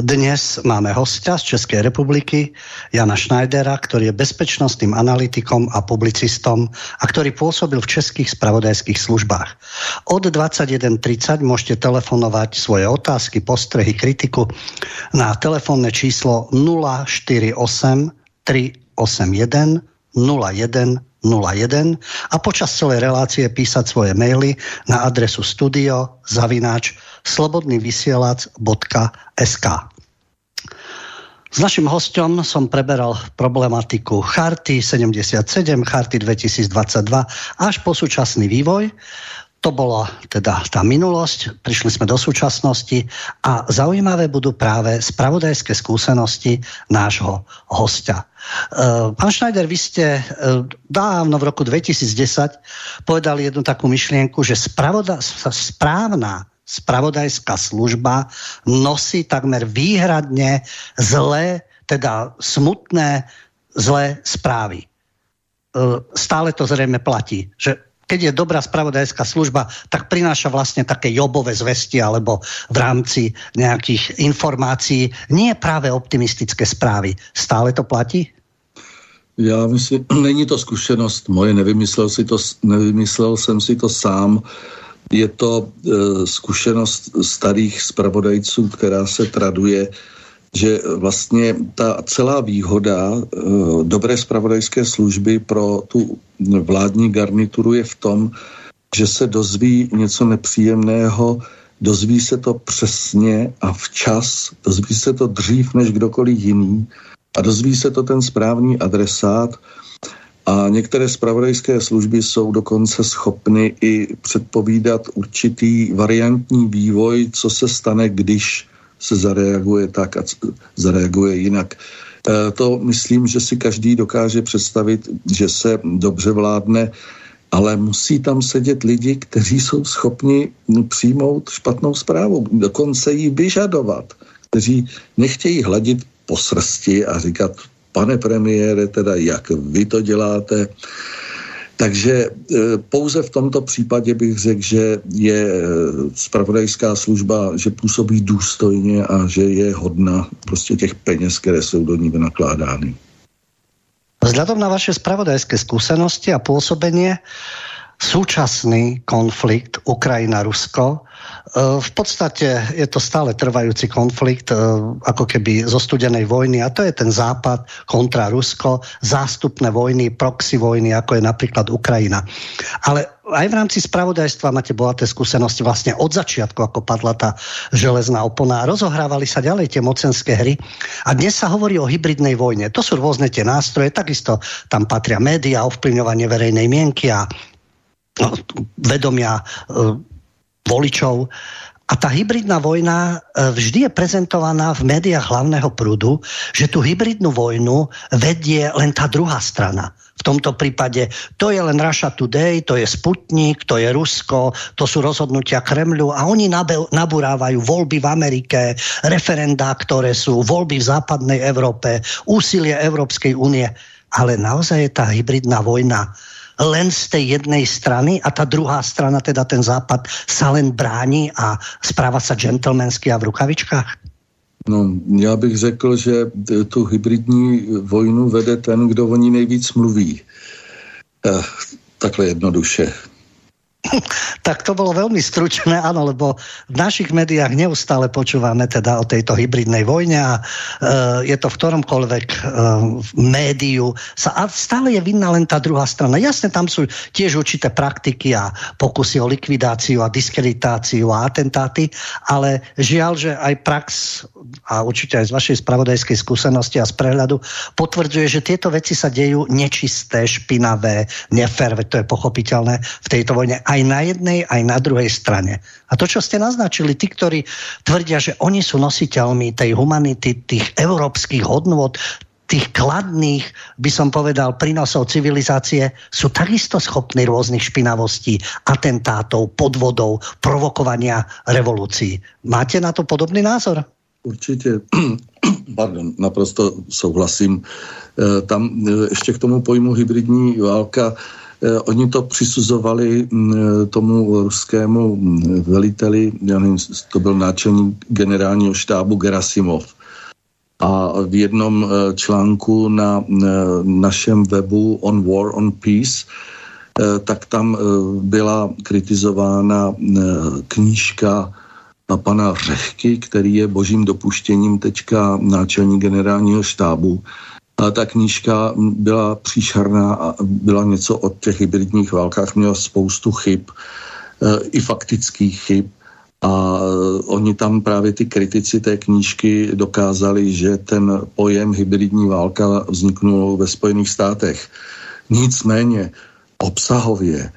Dnes máme hostia z Českej republiky, Jana Schneidera, ktorý je bezpečnostným analytikom a publicistom a ktorý pôsobil v českých spravodajských službách. Od 21.30 môžete telefonovať svoje otázky, postrehy, kritiku na telefónne číslo 048 381 01 01 a počas celej relácie písať svoje maily na adresu studio zavináč slobodnyvysielac.sk s našim hostom som preberal problematiku Charty 77, Charty 2022 až po súčasný vývoj. To bola teda tá minulosť, prišli sme do súčasnosti a zaujímavé budú práve spravodajské skúsenosti nášho hostia. Eh, pán Schneider, vy ste eh, dávno v roku 2010 povedali jednu takú myšlienku, že spravoda, správna spravodajská služba nosí takmer výhradne zlé, teda smutné, zlé správy. Eh, stále to zrejme platí, že keď je dobrá spravodajská služba, tak prináša vlastne také jobové zvesti alebo v rámci nejakých informácií nie práve optimistické správy. Stále to platí? Já myslím, není to zkušenost moje, nevymyslel, si to, nevymyslel jsem si to sám. Je to e, zkušenost starých spravodajců, která se traduje že vlastně ta celá výhoda e, dobré spravodajské služby pro tu vládní garnituru je v tom, že se dozví něco nepříjemného, dozví se to přesně a včas, dozví se to dřív než kdokoliv jiný a dozví se to ten správný adresát. A některé spravodajské služby jsou dokonce schopny i předpovídat určitý variantní vývoj, co se stane, když se zareaguje tak a zareaguje jinak. E, to myslím, že si každý dokáže představit, že se dobře vládne, ale musí tam sedět lidi, kteří jsou schopni přijmout špatnou zprávu, dokonce ji vyžadovat, kteří nechtějí hladit po srsti a říkat, pane premiére, teda jak vy to děláte, takže e, pouze v tomto případě bych řekl, že je spravodajská služba, že působí důstojně a že je hodna prostě těch peněz, které jsou do ní vynakládány. Vzhľadom na vaše spravodajské skúsenosti a pôsobenie, súčasný konflikt Ukrajina-Rusko v podstate je to stále trvajúci konflikt, e, ako keby zo studenej vojny a to je ten západ kontra Rusko, zástupné vojny, proxy vojny, ako je napríklad Ukrajina. Ale aj v rámci spravodajstva máte bohaté skúsenosti vlastne od začiatku, ako padla tá železná opona. Rozohrávali sa ďalej tie mocenské hry a dnes sa hovorí o hybridnej vojne. To sú rôzne tie nástroje, takisto tam patria média, ovplyvňovanie verejnej mienky a vedomia e, voličov. A tá hybridná vojna e, vždy je prezentovaná v médiách hlavného prúdu, že tú hybridnú vojnu vedie len tá druhá strana. V tomto prípade to je len Russia Today, to je Sputnik, to je Rusko, to sú rozhodnutia Kremľu a oni nabúrávajú voľby v Amerike, referendá, ktoré sú voľby v západnej Európe, úsilie Európskej únie. Ale naozaj je tá hybridná vojna len z tej jednej strany a ta druhá strana, teda ten západ, sa len brání a správa sa gentlemansky a v rukavičkách? No, já bych řekl, že tu hybridní vojnu vede ten, kdo o ní nejvíc mluví. Eh, takhle jednoduše. tak to bolo veľmi stručné, áno, lebo v našich médiách neustále počúvame teda o tejto hybridnej vojne a uh, je to v ktoromkoľvek uh, médiu sa, a stále je vinná len tá druhá strana. Jasne, tam sú tiež určité praktiky a pokusy o likvidáciu a diskreditáciu a atentáty, ale žiaľ, že aj prax a určite aj z vašej spravodajskej skúsenosti a z prehľadu potvrdzuje, že tieto veci sa dejú nečisté, špinavé, nefér, to je pochopiteľné v tejto vojne aj na jednej, aj na druhej strane. A to, čo ste naznačili, tí, ktorí tvrdia, že oni sú nositeľmi tej humanity, tých európskych hodnôt, tých kladných, by som povedal, prínosov civilizácie sú takisto schopní rôznych špinavostí, atentátov, podvodov, provokovania revolúcií. Máte na to podobný názor? Určitě, pardon, naprosto souhlasím. E, tam e, ještě k tomu pojmu hybridní válka, oni to přisuzovali mm, eh, tomu ruskému mm, veliteli, já nevím, to byl náčelník generálního štábu Gerasimov. A v jednom eh, článku na našem webu On War, On Peace, tak tam byla kritizována knížka pana Řehky, který je božím dopuštěním teďka náčelník generálního štábu ta knížka byla příšerná a byla něco o těch hybridních válkách, měla spoustu chyb, e, i faktických chyb. A oni tam právě ty kritici té knížky dokázali, že ten pojem hybridní válka vzniknul ve Spojených státech. Nicméně obsahově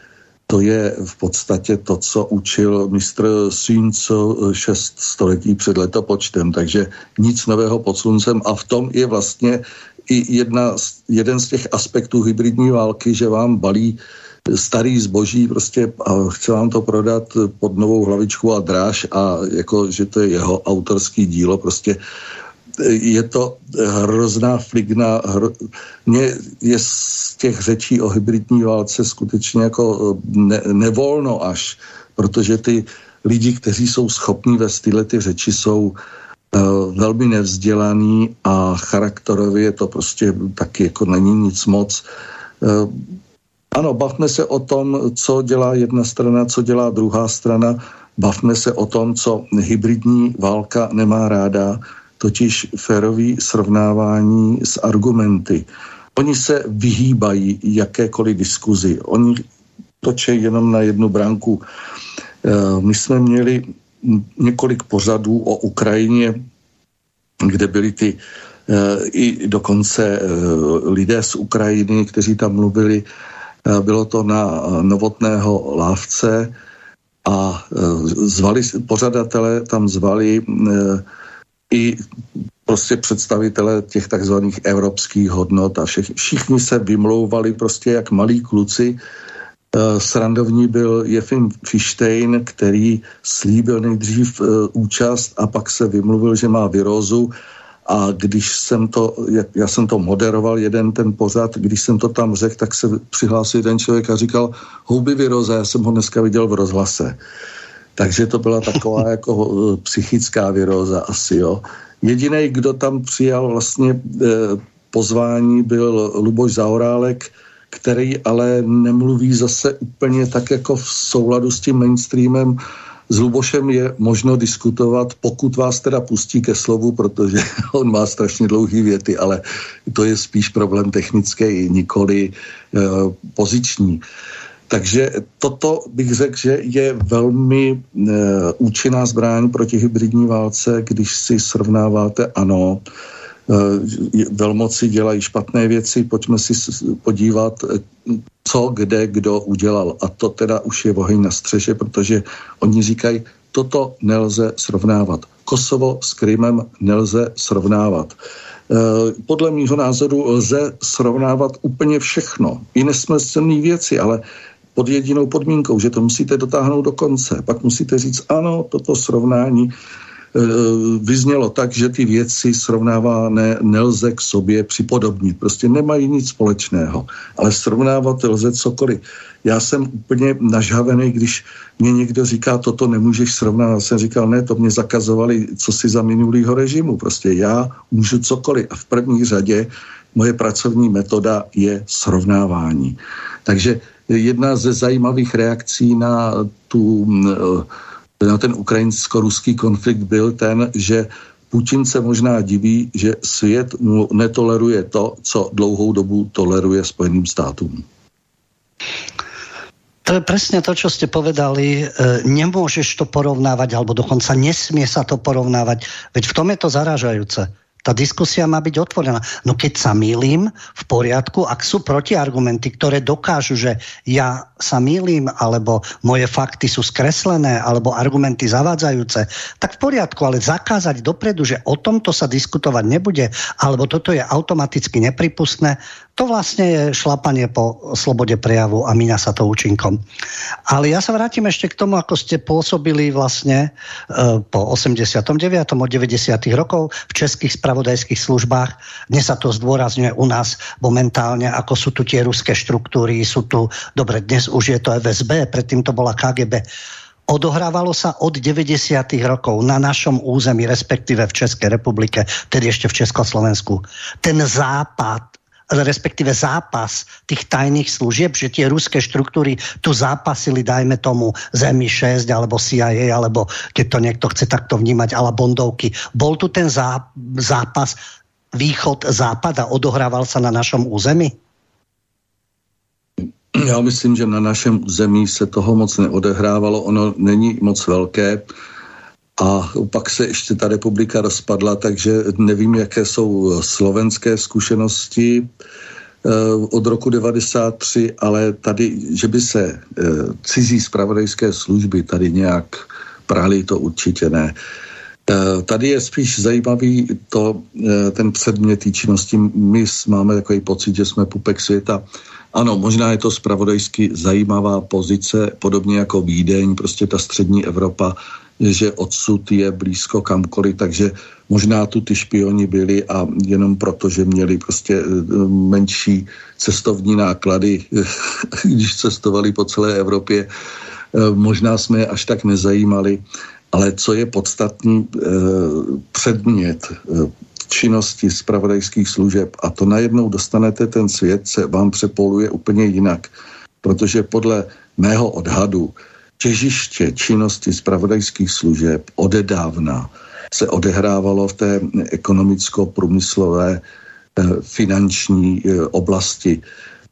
to je v podstatě to, co učil mistr Sínco šest století před letopočtem, takže nic nového pod sluncem a v tom je vlastně i jedna, jeden z těch aspektů hybridní války, že vám balí starý zboží prostě a chce vám to prodat pod novou hlavičku a dráž a jako, že to je jeho autorský dílo, prostě je to hrozná fligna. Hro... Mně je z těch řečí o hybridní válce skutečně jako ne, nevolno až, protože ty lidi, kteří jsou schopní ve tyhle ty řeči, jsou Eh, velmi nevzdělaný a charakterově to prostě taky jako není nic moc. Eh, ano, bavme se o tom, co dělá jedna strana, co dělá druhá strana. Bavme se o tom, co hybridní válka nemá ráda, totiž férový srovnávání s argumenty. Oni se vyhýbají jakékoliv diskuzi. Oni točí jenom na jednu branku. Eh, my jsme měli několik pořadů o Ukrajině, kde byli ty eh, i dokonce eh, lidé z Ukrajiny, kteří tam mluvili. Eh, bylo to na Novotného lávce a zvali, pořadatelé tam zvali i prostě představitele těch takzvaných evropských hodnot a všech, všichni se vymlouvali prostě jak malí kluci, srandovní byl Jefim Fištejn, který slíbil nejdřív eh, účast a pak se vymluvil, že má virózu a když jsem to, já jsem to moderoval, jeden ten pořad, když jsem to tam řekl, tak se přihlásil jeden člověk a říkal, houby viróza, já jsem ho dneska viděl v rozhlase. Takže to byla taková jako eh, psychická viróza asi, jo. Jediný, kdo tam přijal vlastně pozvání, byl Luboš Zaorálek, který ale nemluví zase úplně tak jako v souladu s tím mainstreamem. S Lubošem je možno diskutovat, pokud vás teda pustí ke slovu, protože on má strašně dlouhý věty, ale to je spíš problém technický, nikoli e, poziční. Takže toto bych řekl, že je velmi e, účinná zbraň proti hybridní válce, když si srovnáváte, ano, velmoci dělají špatné věci, pojďme si podívat, eh, co, kde, kdo udělal. A to teda už je oheň na střeše, protože oni říkají, toto nelze srovnávat. Kosovo s Krymem nelze srovnávat. Eh, podle mýho názoru lze srovnávat úplně všechno. I nesmyslné věci, ale pod jedinou podmínkou, že to musíte dotáhnout do konce. Pak musíte říct, ano, toto srovnání Eh, vyznělo tak, že ty věci srovnávané nelze k sobě připodobnit. Prostě nemají nic společného, ale srovnávat lze cokoliv. Já jsem úplně nažhavený, když mě někdo říká, toto nemůžeš srovnávat. Já jsem říkal, ne, to mě zakazovali, co si za minulýho režimu. Prostě já můžu cokoliv. A v první řadě moje pracovní metoda je srovnávání. Takže jedna ze zajímavých reakcí na, tu, na ten ukrajinsko-ruský konflikt byl ten, že Putin se možná diví, že svět mu netoleruje to, co dlouhou dobu toleruje Spojeným státům. To je presne to, čo ste povedali. E, nemôžeš to porovnávať, alebo dokonca nesmie sa to porovnávať. Veď v tom je to zaražajúce. Tá diskusia má byť otvorená. No keď sa mýlim, v poriadku, ak sú protiargumenty, ktoré dokážu, že ja sa mýlim, alebo moje fakty sú skreslené, alebo argumenty zavádzajúce, tak v poriadku, ale zakázať dopredu, že o tomto sa diskutovať nebude, alebo toto je automaticky nepripustné, to vlastne je šlapanie po slobode prejavu a míňa sa to účinkom. Ale ja sa vrátim ešte k tomu, ako ste pôsobili vlastne e, po 89. od 90. rokov v českých spravodajských službách. Dnes sa to zdôrazňuje u nás momentálne, ako sú tu tie ruské štruktúry, sú tu, dobre, dnes už je to FSB, predtým to bola KGB odohrávalo sa od 90. rokov na našom území, respektíve v Českej republike, tedy ešte v Československu. Ten západ respektíve zápas tých tajných služieb, že tie ruské štruktúry tu zápasili, dajme tomu, z MI6 alebo CIA, alebo keď to niekto chce takto vnímať, ale bondovky. Bol tu ten zá, zápas východ-západ a odohrával sa na našom území? Já myslím, že na našem území se toho moc neodehrávalo. Ono není moc velké. A pak se ještě ta republika rozpadla, takže nevím, jaké jsou slovenské zkušenosti eh, od roku 93, ale tady, že by se eh, cizí spravodajské služby tady nějak prali, to určitě ne. Eh, tady je spíš zajímavý to, ten předmět činnosti. My máme takový pocit, že jsme pupek světa. Ano, možná je to spravodajsky zajímavá pozice, podobně jako Vídeň, prostě ta střední Evropa, že odsud je blízko kamkoliv, takže možná tu ty špioni byli a jenom proto, že měli prostě eh, menší cestovní náklady, když cestovali po celé Evropě, eh, možná jsme je až tak nezajímali, ale co je podstatný eh, předmět činnosti zpravodajských služeb a to najednou dostanete, ten svět se vám přepoluje úplně jinak, protože podle mého odhadu těžiště činnosti zpravodajských služeb odedávna se odehrávalo v té ekonomicko-průmyslové eh, finanční eh, oblasti.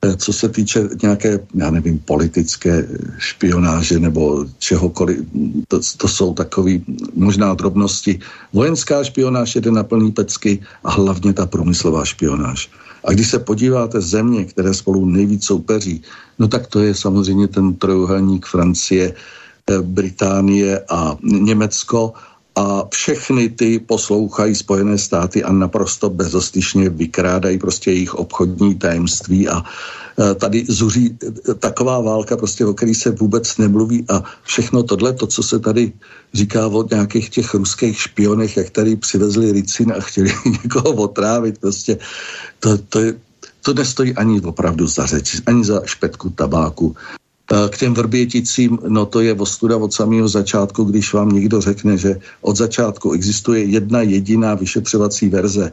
Eh, co se týče nějaké, já nevím, politické špionáže nebo čehokoliv, to, to jsou takové možná drobnosti. Vojenská špionáž jede na plný pecky a hlavně ta průmyslová špionáž. A když se podíváte země, které spolu nejvíc soupeří, no tak to je samozřejmě ten trojuhelník Francie, eh, Británie a Německo a všechny ty poslouchají Spojené státy a naprosto bezostyšně vykrádají prostě jejich obchodní tajemství a e, tady zuří taková válka, prostě o který se vůbec nemluví a všechno tohle, to, co se tady říká o nějakých těch ruských špionech, jak tady přivezli ricin a chtěli někoho otrávit, prostě to, to, je, to nestojí ani opravdu za řeč, ani za špetku tabáku. K těm vrběticím, no to je ostuda od samého začátku, když vám někdo řekne, že od začátku existuje jedna jediná vyšetřovací verze,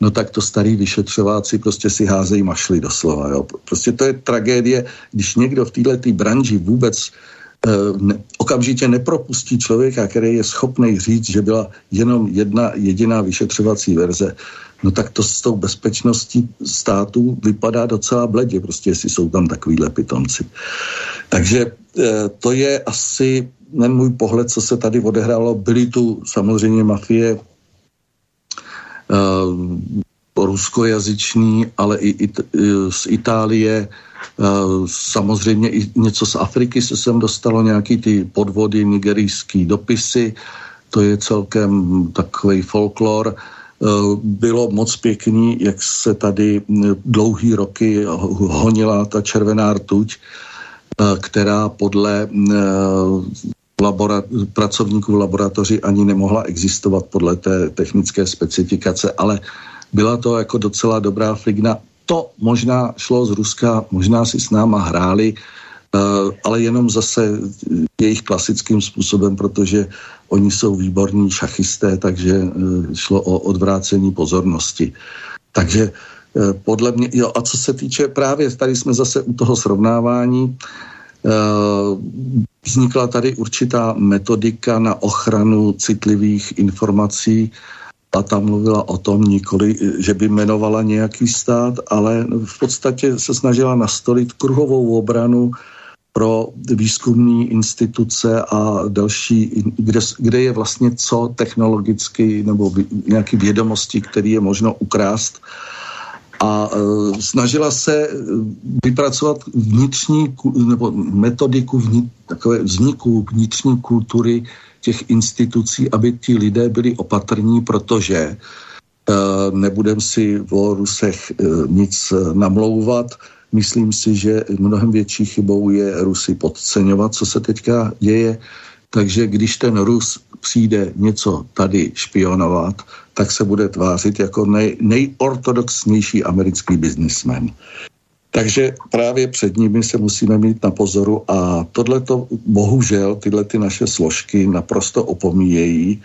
no tak to starý vyšetřováci prostě si házejí mašly doslova. Jo. Prostě to je tragédie, když někdo v této branži vůbec eh, ne, okamžitě nepropustí člověka, který je schopný říct, že byla jenom jedna jediná vyšetřovací verze, no tak to s tou bezpečností států vypadá docela bledě, prostě jestli jsou tam takovýhle pitomci. Takže e, to je asi ten můj pohled, co se tady odehrálo. Byly tu samozřejmě mafie e, ruskojazyční, ale i it, e, z Itálie, samozřejmě i něco z Afriky se sem dostalo, nějaký ty podvody, nigerijský dopisy, to je celkem takový folklor. Eh, bylo moc pěkný, jak se tady mm, dlouhý roky honila ta červená rtuť, eh, která podle eh, pracovníků v laboratoři ani nemohla existovat podle té technické specifikace, ale byla to jako docela dobrá fligna. To možná šlo z Ruska, možná si s náma hráli, ale jenom zase jejich klasickým způsobem, protože Oni jsou výborní šachisté, takže eh, šlo o odvrácení pozornosti. Takže podle mě, jo, a co se týče právě, tady jsme zase u toho srovnávání, vznikla tady určitá metodika na ochranu citlivých informací a tam mluvila o tom nikoli, že by jmenovala nějaký stát, ale v podstatě se snažila nastolit kruhovou obranu pro výzkumní instituce a další, kde, kde je vlastně co technologicky nebo nějaké vědomosti, které je možno ukrást. A e, snažila se vypracovat vnitřní nebo metodiku vnitř, takové vzniku vnitřní kultury těch institucí, aby ti lidé byli opatrní, protože e, nebudem si o Rusech e, nic namlouvat, Myslím si, že mnohem větší chybou je Rusy podceňovat, co se teďka děje. Takže když ten Rus přijde něco tady špionovat, tak se bude tvářit jako nej, nejortodoxnější americký biznismen. Takže právě před nimi se musíme mít na pozoru a tohleto bohužel tyhle ty naše složky naprosto opomíjejí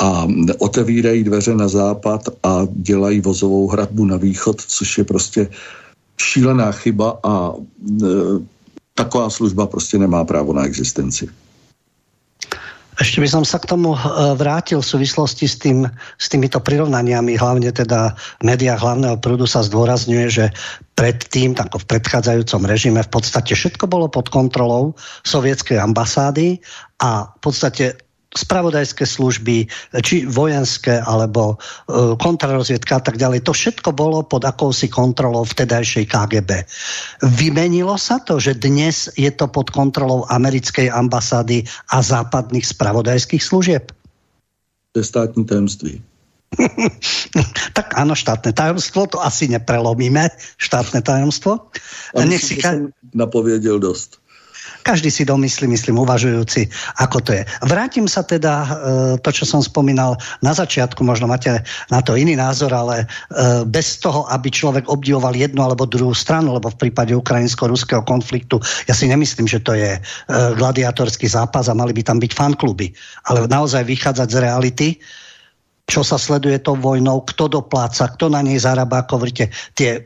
a otevírají dveře na západ a dělají vozovou hradbu na východ, což je prostě šílená chyba a e, taková služba prostě nemá právo na existenci. Ešte by som sa k tomu e, vrátil v súvislosti s, tým, s týmito prirovnaniami, hlavne teda v médiách hlavného prúdu sa zdôrazňuje, že predtým, ako v predchádzajúcom režime, v podstate všetko bolo pod kontrolou sovietskej ambasády a v podstate spravodajské služby, či vojenské, alebo e, kontrarozviedka a tak ďalej. To všetko bolo pod akousi kontrolou vtedajšej KGB. Vymenilo sa to, že dnes je to pod kontrolou americkej ambasády a západných spravodajských služieb? To je státní tajemství. tak áno, štátne tajomstvo, to asi neprelomíme, štátne tajomstvo. Nech si ka... napověděl dost. Každý si domyslí, myslím, uvažujúci, ako to je. Vrátim sa teda, e, to, čo som spomínal na začiatku, možno máte na to iný názor, ale e, bez toho, aby človek obdivoval jednu alebo druhú stranu, lebo v prípade ukrajinsko-ruského konfliktu, ja si nemyslím, že to je e, gladiatorský zápas a mali by tam byť fankluby. Ale naozaj vychádzať z reality, čo sa sleduje tou vojnou, kto dopláca, kto na nej zarába, ako hovoríte, tie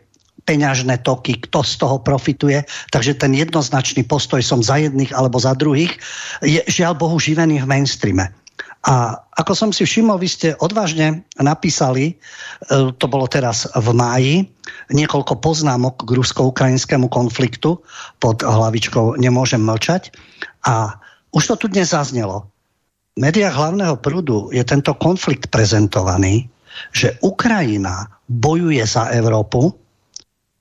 peňažné toky, kto z toho profituje. Takže ten jednoznačný postoj som za jedných alebo za druhých je žiaľ Bohu živený v mainstreame. A ako som si všimol, vy ste odvážne napísali, e, to bolo teraz v máji, niekoľko poznámok k rusko-ukrajinskému konfliktu pod hlavičkou Nemôžem mlčať. A už to tu dnes zaznelo. V médiách hlavného prúdu je tento konflikt prezentovaný, že Ukrajina bojuje za Európu,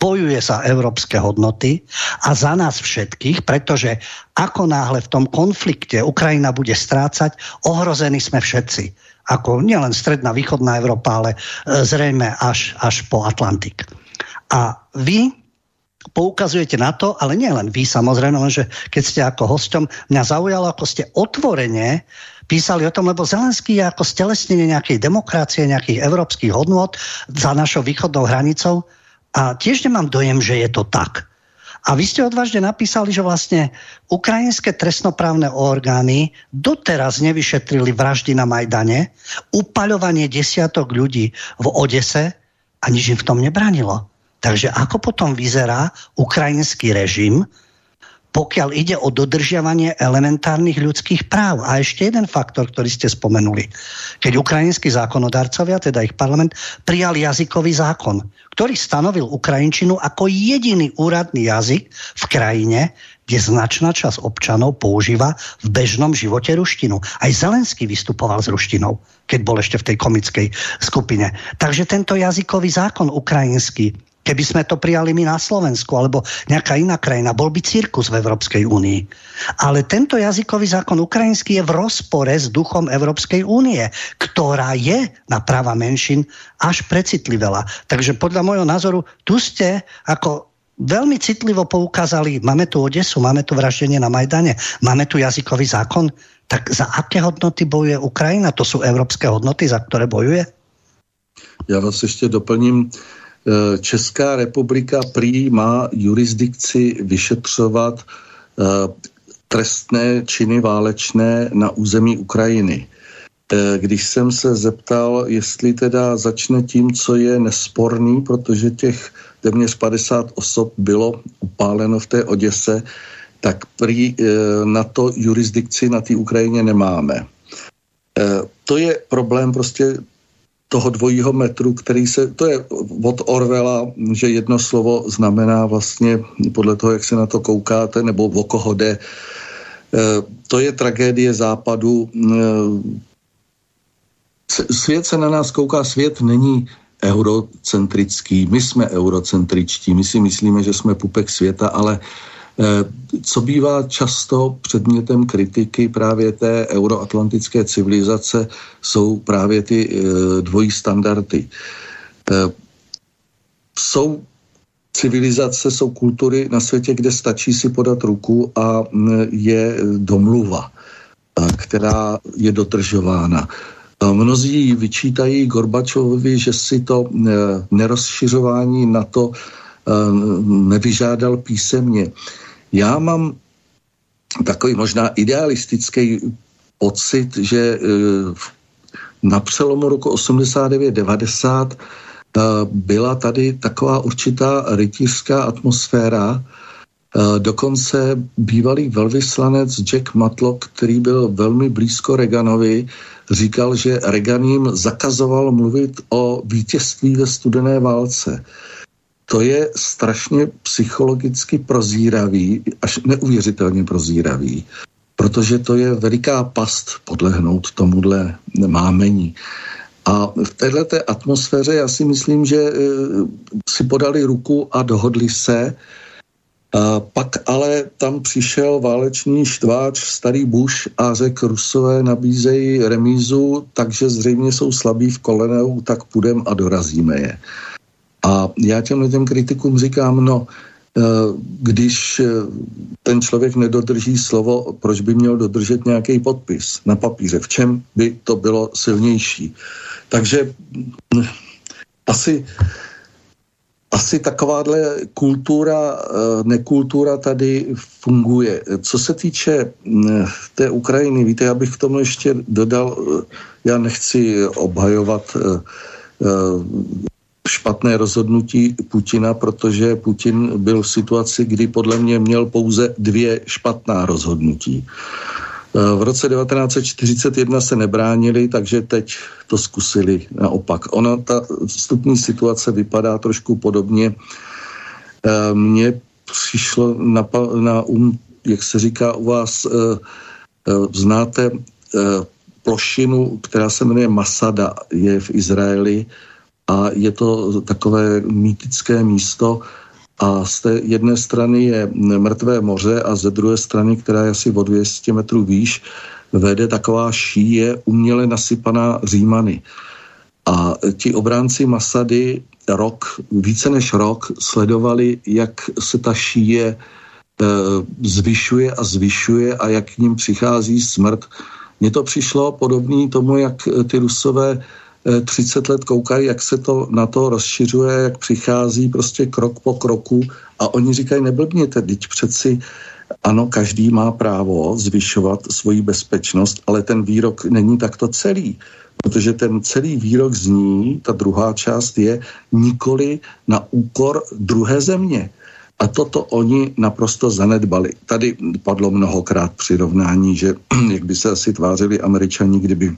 bojuje za európske hodnoty a za nás všetkých, pretože ako náhle v tom konflikte Ukrajina bude strácať, ohrození sme všetci. Ako nielen stredná, východná Európa, ale e, zrejme až, až po Atlantik. A vy poukazujete na to, ale nie len vy samozrejme, že keď ste ako hostom, mňa zaujalo, ako ste otvorene písali o tom, lebo Zelenský je ako stelesnenie nejakej demokracie, nejakých európskych hodnot za našou východnou hranicou a tiež nemám dojem, že je to tak. A vy ste odvážne napísali, že vlastne ukrajinské trestnoprávne orgány doteraz nevyšetrili vraždy na Majdane, upaľovanie desiatok ľudí v Odese a nič im v tom nebranilo. Takže ako potom vyzerá ukrajinský režim, pokiaľ ide o dodržiavanie elementárnych ľudských práv. A ešte jeden faktor, ktorý ste spomenuli. Keď ukrajinskí zákonodarcovia, teda ich parlament, prijal jazykový zákon, ktorý stanovil ukrajinčinu ako jediný úradný jazyk v krajine, kde značná časť občanov používa v bežnom živote ruštinu. Aj Zelenský vystupoval s ruštinou, keď bol ešte v tej komickej skupine. Takže tento jazykový zákon ukrajinský Keby sme to prijali my na Slovensku alebo nejaká iná krajina, bol by cirkus v Európskej únii. Ale tento jazykový zákon ukrajinský je v rozpore s duchom Európskej únie, ktorá je na práva menšin až precitlivela. Takže podľa môjho názoru tu ste ako veľmi citlivo poukázali, máme tu Odesu, máme tu vraždenie na Majdane, máme tu jazykový zákon, tak za aké hodnoty bojuje Ukrajina? To sú európske hodnoty, za ktoré bojuje? Já vás ještě doplním. Eh, Česká republika prý má jurisdikci vyšetřovat eh, trestné činy válečné na území Ukrajiny. Eh, když jsem se zeptal, jestli teda začne tím, co je nesporný, protože těch téměř 50 osob bylo upáleno v té Oděse, tak prý na to jurisdikci na té Ukrajině nemáme. To je problém prostě toho dvojího metru, který se, to je od Orwella, že jedno slovo znamená vlastně podle toho, jak se na to koukáte, nebo o koho jde. To je tragédie západu, svět se na nás kouká, svět není eurocentrický, my jsme eurocentričtí, my si myslíme, že jsme pupek světa, ale eh, co bývá často předmětem kritiky právě té euroatlantické civilizace, jsou právě ty eh, dvojí standardy. Eh, jsou civilizace, jsou kultury na světě, kde stačí si podat ruku a mm, je domluva, která je dotržována. Mnozí vyčítají Gorbačovovi, že si to nerozšiřování na to nevyžádal písemně. Já mám takový možná idealistický pocit, že e, na přelomu roku 89-90 byla tady taková určitá rytířská atmosféra, Dokonce bývalý velvyslanec Jack Matlock, který byl velmi blízko Reganovi, říkal, že Reagan jim zakazoval mluvit o vítězství ve studené válce. To je strašně psychologicky prozíravý, až neuvěřitelně prozíravý, protože to je veliká past podlehnout tomuhle mámení. A v této atmosféře já si myslím, že eh, si podali ruku a dohodli se, a pak ale tam přišel válečný štváč, starý Bush a řekl, Rusové nabízejí remízu, takže zřejmě jsou slabí v kolenou, tak půjdem a dorazíme je. A já těm lidem kritikům říkám, no, e, když e, ten člověk nedodrží slovo, proč by měl dodržet nějaký podpis na papíře? V čem by to bylo silnější? Takže asi asi takováhle kultura, eh, nekultura tady funguje. Co se týče té Ukrajiny, víte, já bych k tomu ještě dodal, eh, já nechci obhajovat eh, špatné rozhodnutí Putina, protože Putin byl v situaci, kdy podle mě měl pouze dvě špatná rozhodnutí. Eh, v roce 1941 se nebránili, takže teď to zkusili naopak. Ona, ta vstupní situace vypadá trošku podobně. Eh, mně přišlo na, na um, jak se říká u vás, eh, znáte plošinu, která se jmenuje Masada, je v Izraeli a je to takové mýtické místo, a z té jedné strany je mrtvé moře a ze druhé strany, která je asi o 200 metrů výš, vede taková šíje uměle nasypaná římany. A ti obránci Masady rok, více než rok sledovali, jak se ta šíje e, zvyšuje a zvyšuje a jak k ním přichází smrt. Mně to přišlo podobný tomu, jak ty rusové 30 eh, let koukají, jak se to na to rozšiřuje, jak přichází prostě krok po kroku a oni říkají, neblbněte, teď přeci ano, každý má právo zvyšovat svoji bezpečnost, ale ten výrok není takto celý, protože ten celý výrok zní, ta druhá část je nikoli na úkor druhé země. A toto oni naprosto zanedbali. Tady padlo mnohokrát přirovnání, že jak by se asi tvářili američani, kdyby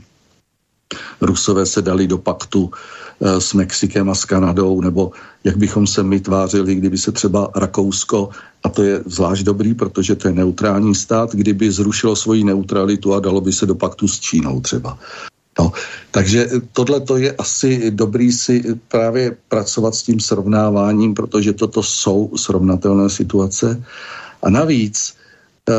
Rusové se dali do paktu eh, s Mexikem a s Kanadou, nebo jak bychom se my tvářili, kdyby se třeba Rakousko, a to je zvlášť dobrý, protože to je neutrální stát, kdyby zrušilo svoji neutralitu a dalo by se do paktu s Čínou třeba. No, takže tohle to je asi dobrý si právě pracovat s tím srovnáváním, protože toto jsou srovnatelné situace. A navíc, eh,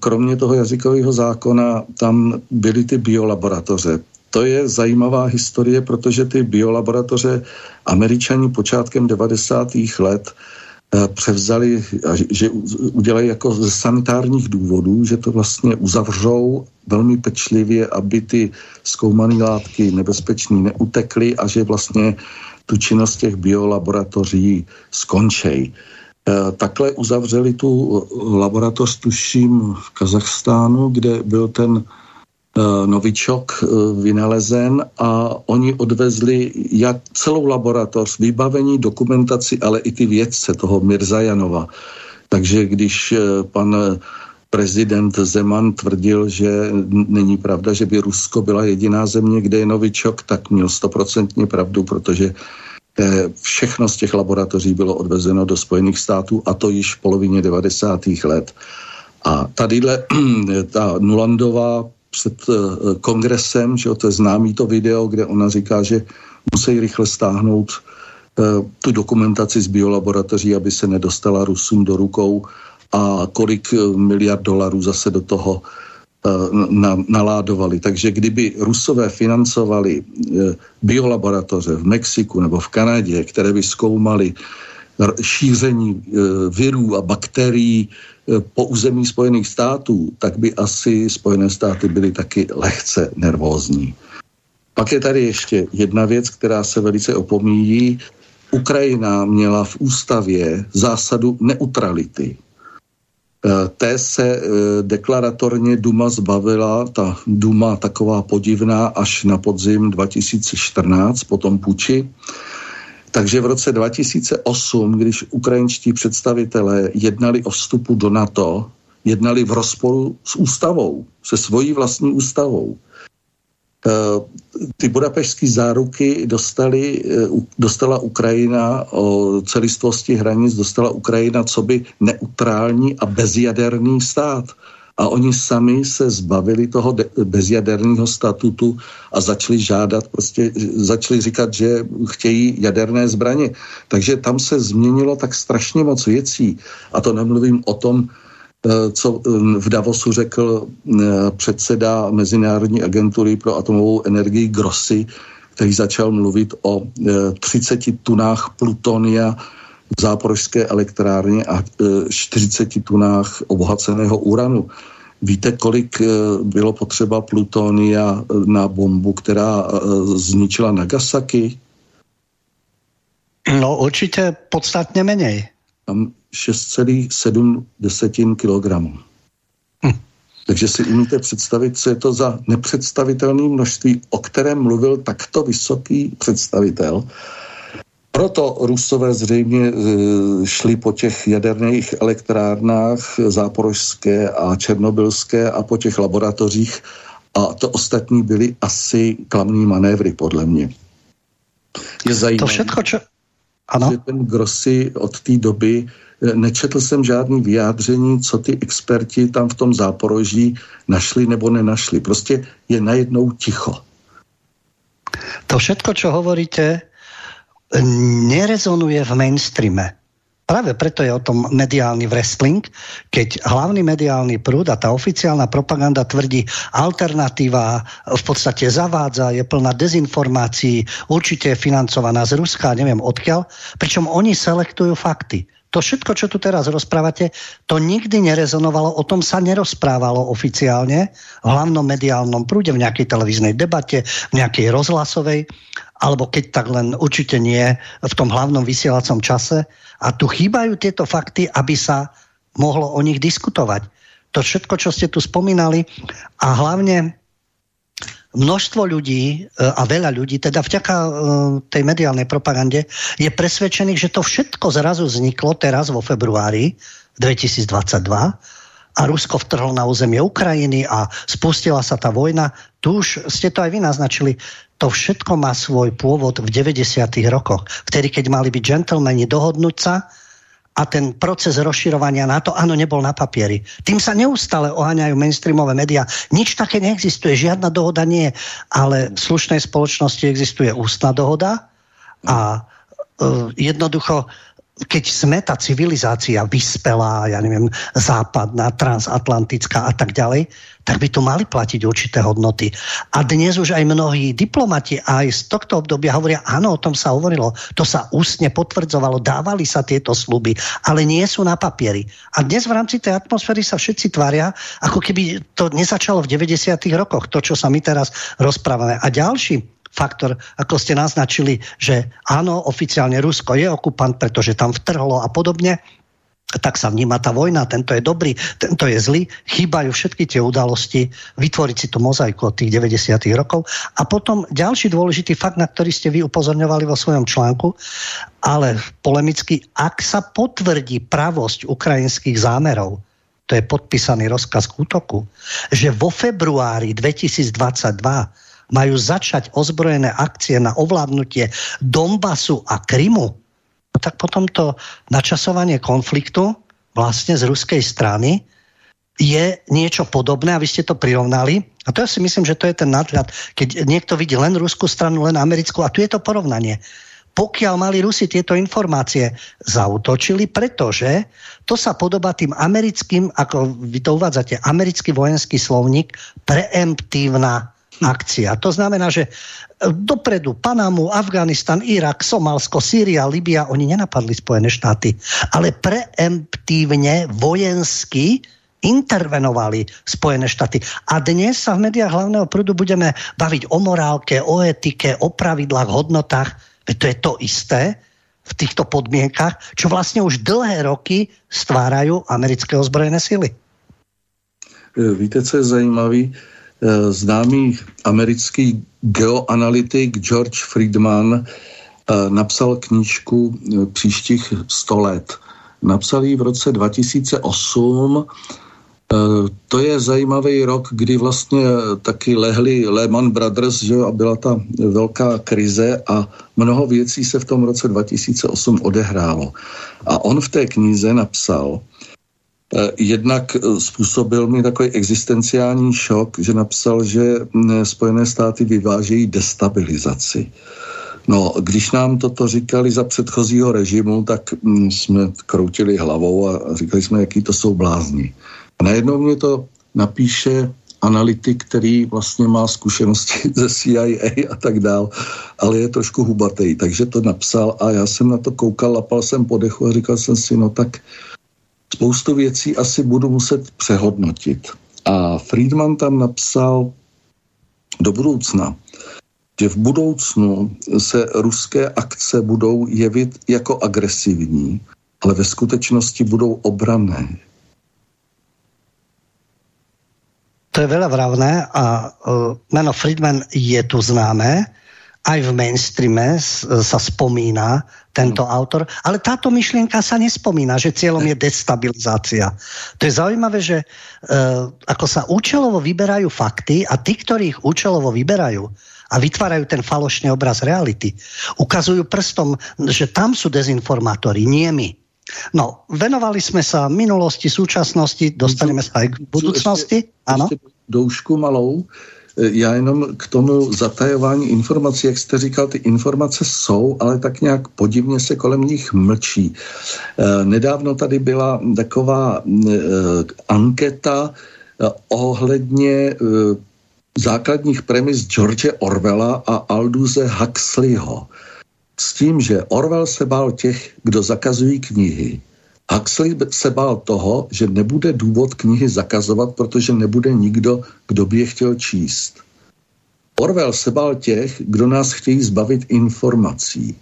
kromě toho jazykového zákona, tam byly ty biolaboratoře to je zajímavá historie, protože ty biolaboratoře američani počátkem 90. let eh, převzali, že udělají jako ze sanitárních důvodů, že to vlastně uzavřou velmi pečlivě, aby ty zkoumané látky nebezpečné neutekly a že vlastně tu činnost těch biolaboratoří skončí. Eh, takhle uzavřeli tu laboratoř, tuším, v Kazachstánu, kde byl ten novičok vynalezen a oni odvezli jak celou laboratoř, vybavení, dokumentaci, ale i ty vědce toho Mirzajanova. Takže když pan prezident Zeman tvrdil, že není pravda, že by Rusko byla jediná země, kde je novičok, tak měl stoprocentně pravdu, protože eh, všechno z těch laboratoří bylo odvezeno do Spojených států a to již v polovině 90. let. A tadyhle ta Nulandová před eh, kongresem, že to je známý to video, kde ona říká, že musí rychle stáhnout eh, tu dokumentaci z biolaboratoří, aby se nedostala Rusům do rukou a kolik eh, miliard dolarů zase do toho na, naládovali. Takže kdyby Rusové financovali biolaboratoře v Mexiku nebo v Kanadě, které by zkoumaly šíření virů a bakterií po území Spojených států, tak by asi Spojené státy byly taky lehce nervózní. Pak je tady ještě jedna věc, která se velice opomíjí. Ukrajina měla v ústavě zásadu neutrality. Eh, té se eh, deklaratorně Duma zbavila, ta Duma taková podivná, až na podzim 2014, potom puči. Takže v roce 2008, když ukrajinští představitelé jednali o vstupu do NATO, jednali v rozporu s ústavou, se svojí vlastní ústavou. Eh, ty budapešské záruky dostali, eh, dostala Ukrajina o celistvosti hranic, dostala Ukrajina co by neutrální a bezjaderný stát. A oni sami se zbavili toho bezjaderného statutu a začali žádat, prostě začali říkat, že chtějí jaderné zbraně. Takže tam se změnilo tak strašně moc věcí. A to nemluvím o tom, Eh, co eh, v Davosu řekl eh, předseda Mezinárodní agentury pro atomovou energii Grossi, který začal mluvit o 30 tunách plutonia záporožské elektrárně a 40 tunách obohaceného uranu. Víte, kolik bylo potřeba plutonia na bombu, která zničila Nagasaki? No určitě podstatně méně. Tam 6,7 kg. Hm. Takže si umíte představit, co je to za nepředstavitelné množství, o kterém mluvil takto vysoký představitel. Proto Rusové zřejmě e, šli po těch jaderných elektrárnách záporožské a černobylské a po těch laboratořích a to ostatní byly asi klamný manévry, podle mě. Je zajímavé, to všetko, čo... ano? že ten Grossi od té doby nečetl jsem žádný vyjádření, co ty experti tam v tom záporoží našli nebo nenašli. Prostě je najednou ticho. To všetko, čo hovoríte, nerezonuje v mainstreame. Práve preto je o tom mediálny wrestling, keď hlavný mediálny prúd a tá oficiálna propaganda tvrdí, alternatíva v podstate zavádza, je plná dezinformácií, určite je financovaná z Ruska, neviem odkiaľ, pričom oni selektujú fakty. To všetko, čo tu teraz rozprávate, to nikdy nerezonovalo, o tom sa nerozprávalo oficiálne v hlavnom mediálnom prúde, v nejakej televíznej debate, v nejakej rozhlasovej, alebo keď tak len určite nie v tom hlavnom vysielacom čase. A tu chýbajú tieto fakty, aby sa mohlo o nich diskutovať. To všetko, čo ste tu spomínali a hlavne množstvo ľudí e, a veľa ľudí, teda vďaka e, tej mediálnej propagande, je presvedčených, že to všetko zrazu vzniklo teraz vo februári 2022 a Rusko vtrhlo na územie Ukrajiny a spustila sa tá vojna. Tu už ste to aj vy naznačili. To všetko má svoj pôvod v 90. rokoch. Vtedy, keď mali byť džentlmeni dohodnúť sa, a ten proces rozširovania NATO, áno, nebol na papieri. Tým sa neustále oháňajú mainstreamové médiá. Nič také neexistuje, žiadna dohoda nie ale v slušnej spoločnosti existuje ústna dohoda a uh, jednoducho keď sme tá civilizácia vyspelá, ja neviem, západná, transatlantická a tak ďalej, tak by tu mali platiť určité hodnoty. A dnes už aj mnohí diplomati aj z tohto obdobia hovoria, áno, o tom sa hovorilo, to sa ústne potvrdzovalo, dávali sa tieto sluby, ale nie sú na papieri. A dnes v rámci tej atmosféry sa všetci tvária, ako keby to nezačalo v 90. rokoch, to, čo sa my teraz rozprávame. A ďalší faktor, ako ste naznačili, že áno, oficiálne Rusko je okupant, pretože tam vtrhlo a podobne. tak sa vníma tá vojna, tento je dobrý, tento je zlý, chýbajú všetky tie udalosti, vytvoriť si tú mozaiku od tých 90. rokov. A potom ďalší dôležitý fakt, na ktorý ste vy upozorňovali vo svojom článku, ale polemicky, ak sa potvrdí pravosť ukrajinských zámerov, to je podpísaný rozkaz k útoku, že vo februári 2022 majú začať ozbrojené akcie na ovládnutie Donbasu a Krymu, tak potom to načasovanie konfliktu vlastne z ruskej strany je niečo podobné a vy ste to prirovnali. A to ja si myslím, že to je ten nadhľad, keď niekto vidí len ruskú stranu, len americkú a tu je to porovnanie. Pokiaľ mali Rusi tieto informácie, zautočili, pretože to sa podobá tým americkým, ako vy to uvádzate, americký vojenský slovník, preemptívna akcia. To znamená, že e, dopredu Panamu, Afganistan, Irak, Somalsko, Sýria, Libia, oni nenapadli Spojené štáty, ale preemptívne vojensky intervenovali Spojené štáty. A dnes sa v médiách hlavného prúdu budeme baviť o morálke, o etike, o pravidlách, hodnotách. Veď to je to isté v týchto podmienkach, čo vlastne už dlhé roky stvárajú americké ozbrojené sily. E, víte, co je zajímavý? Eh, známý americký geoanalytik George Friedman eh, napsal knížku eh, příštích 100 let. Napsal ji v roce 2008. To je zajímavý rok, kdy vlastně taky lehli Lehman Brothers, že a byla ta velká krize a mnoho věcí se v tom roce 2008 odehrálo. A on v té knize napsal, jednak eh, způsobil mi takový existenciální šok, že napsal, že mm, Spojené státy vyvážejí destabilizaci. No, když nám toto říkali za předchozího režimu, tak mm, jsme kroutili hlavou a říkali jsme, jaký to jsou blázni. A najednou mě to napíše analytik, který vlastně má zkušenosti ze CIA a tak dál, ale je trošku hubatý, takže to napsal a já jsem na to koukal, lapal jsem podechu a říkal jsem si, no tak spoustu věcí asi budu muset přehodnotit. A Friedman tam napsal do budoucna, že v budoucnu se ruské akce budou jevit jako agresivní, ale ve skutečnosti budou obrané. To je veľa vravné a uh, meno Friedman je tu známe aj v mainstreame sa spomína tento autor, ale táto myšlienka sa nespomína, že cieľom je destabilizácia. To je zaujímavé, že uh, ako sa účelovo vyberajú fakty a tí, ktorí ich účelovo vyberajú a vytvárajú ten falošný obraz reality, ukazujú prstom, že tam sú dezinformátori, nie my. No, venovali sme sa minulosti, súčasnosti, dostaneme sa aj k budúcnosti. Áno. Doušku malou. Já jenom k tomu zatajování informací, jak jste říkal, ty informace jsou, ale tak nějak podivně se kolem nich mlčí. Eh, nedávno tady byla taková eh, anketa eh, ohledně základních premis George Orwella a Alduze Huxleyho. S tím, že Orwell se bál těch, kdo zakazují knihy. Huxley se bál toho, že nebude důvod knihy zakazovat, protože nebude nikdo, kdo by je chtěl číst. Orwell se bál těch, kdo nás chtějí zbavit informací.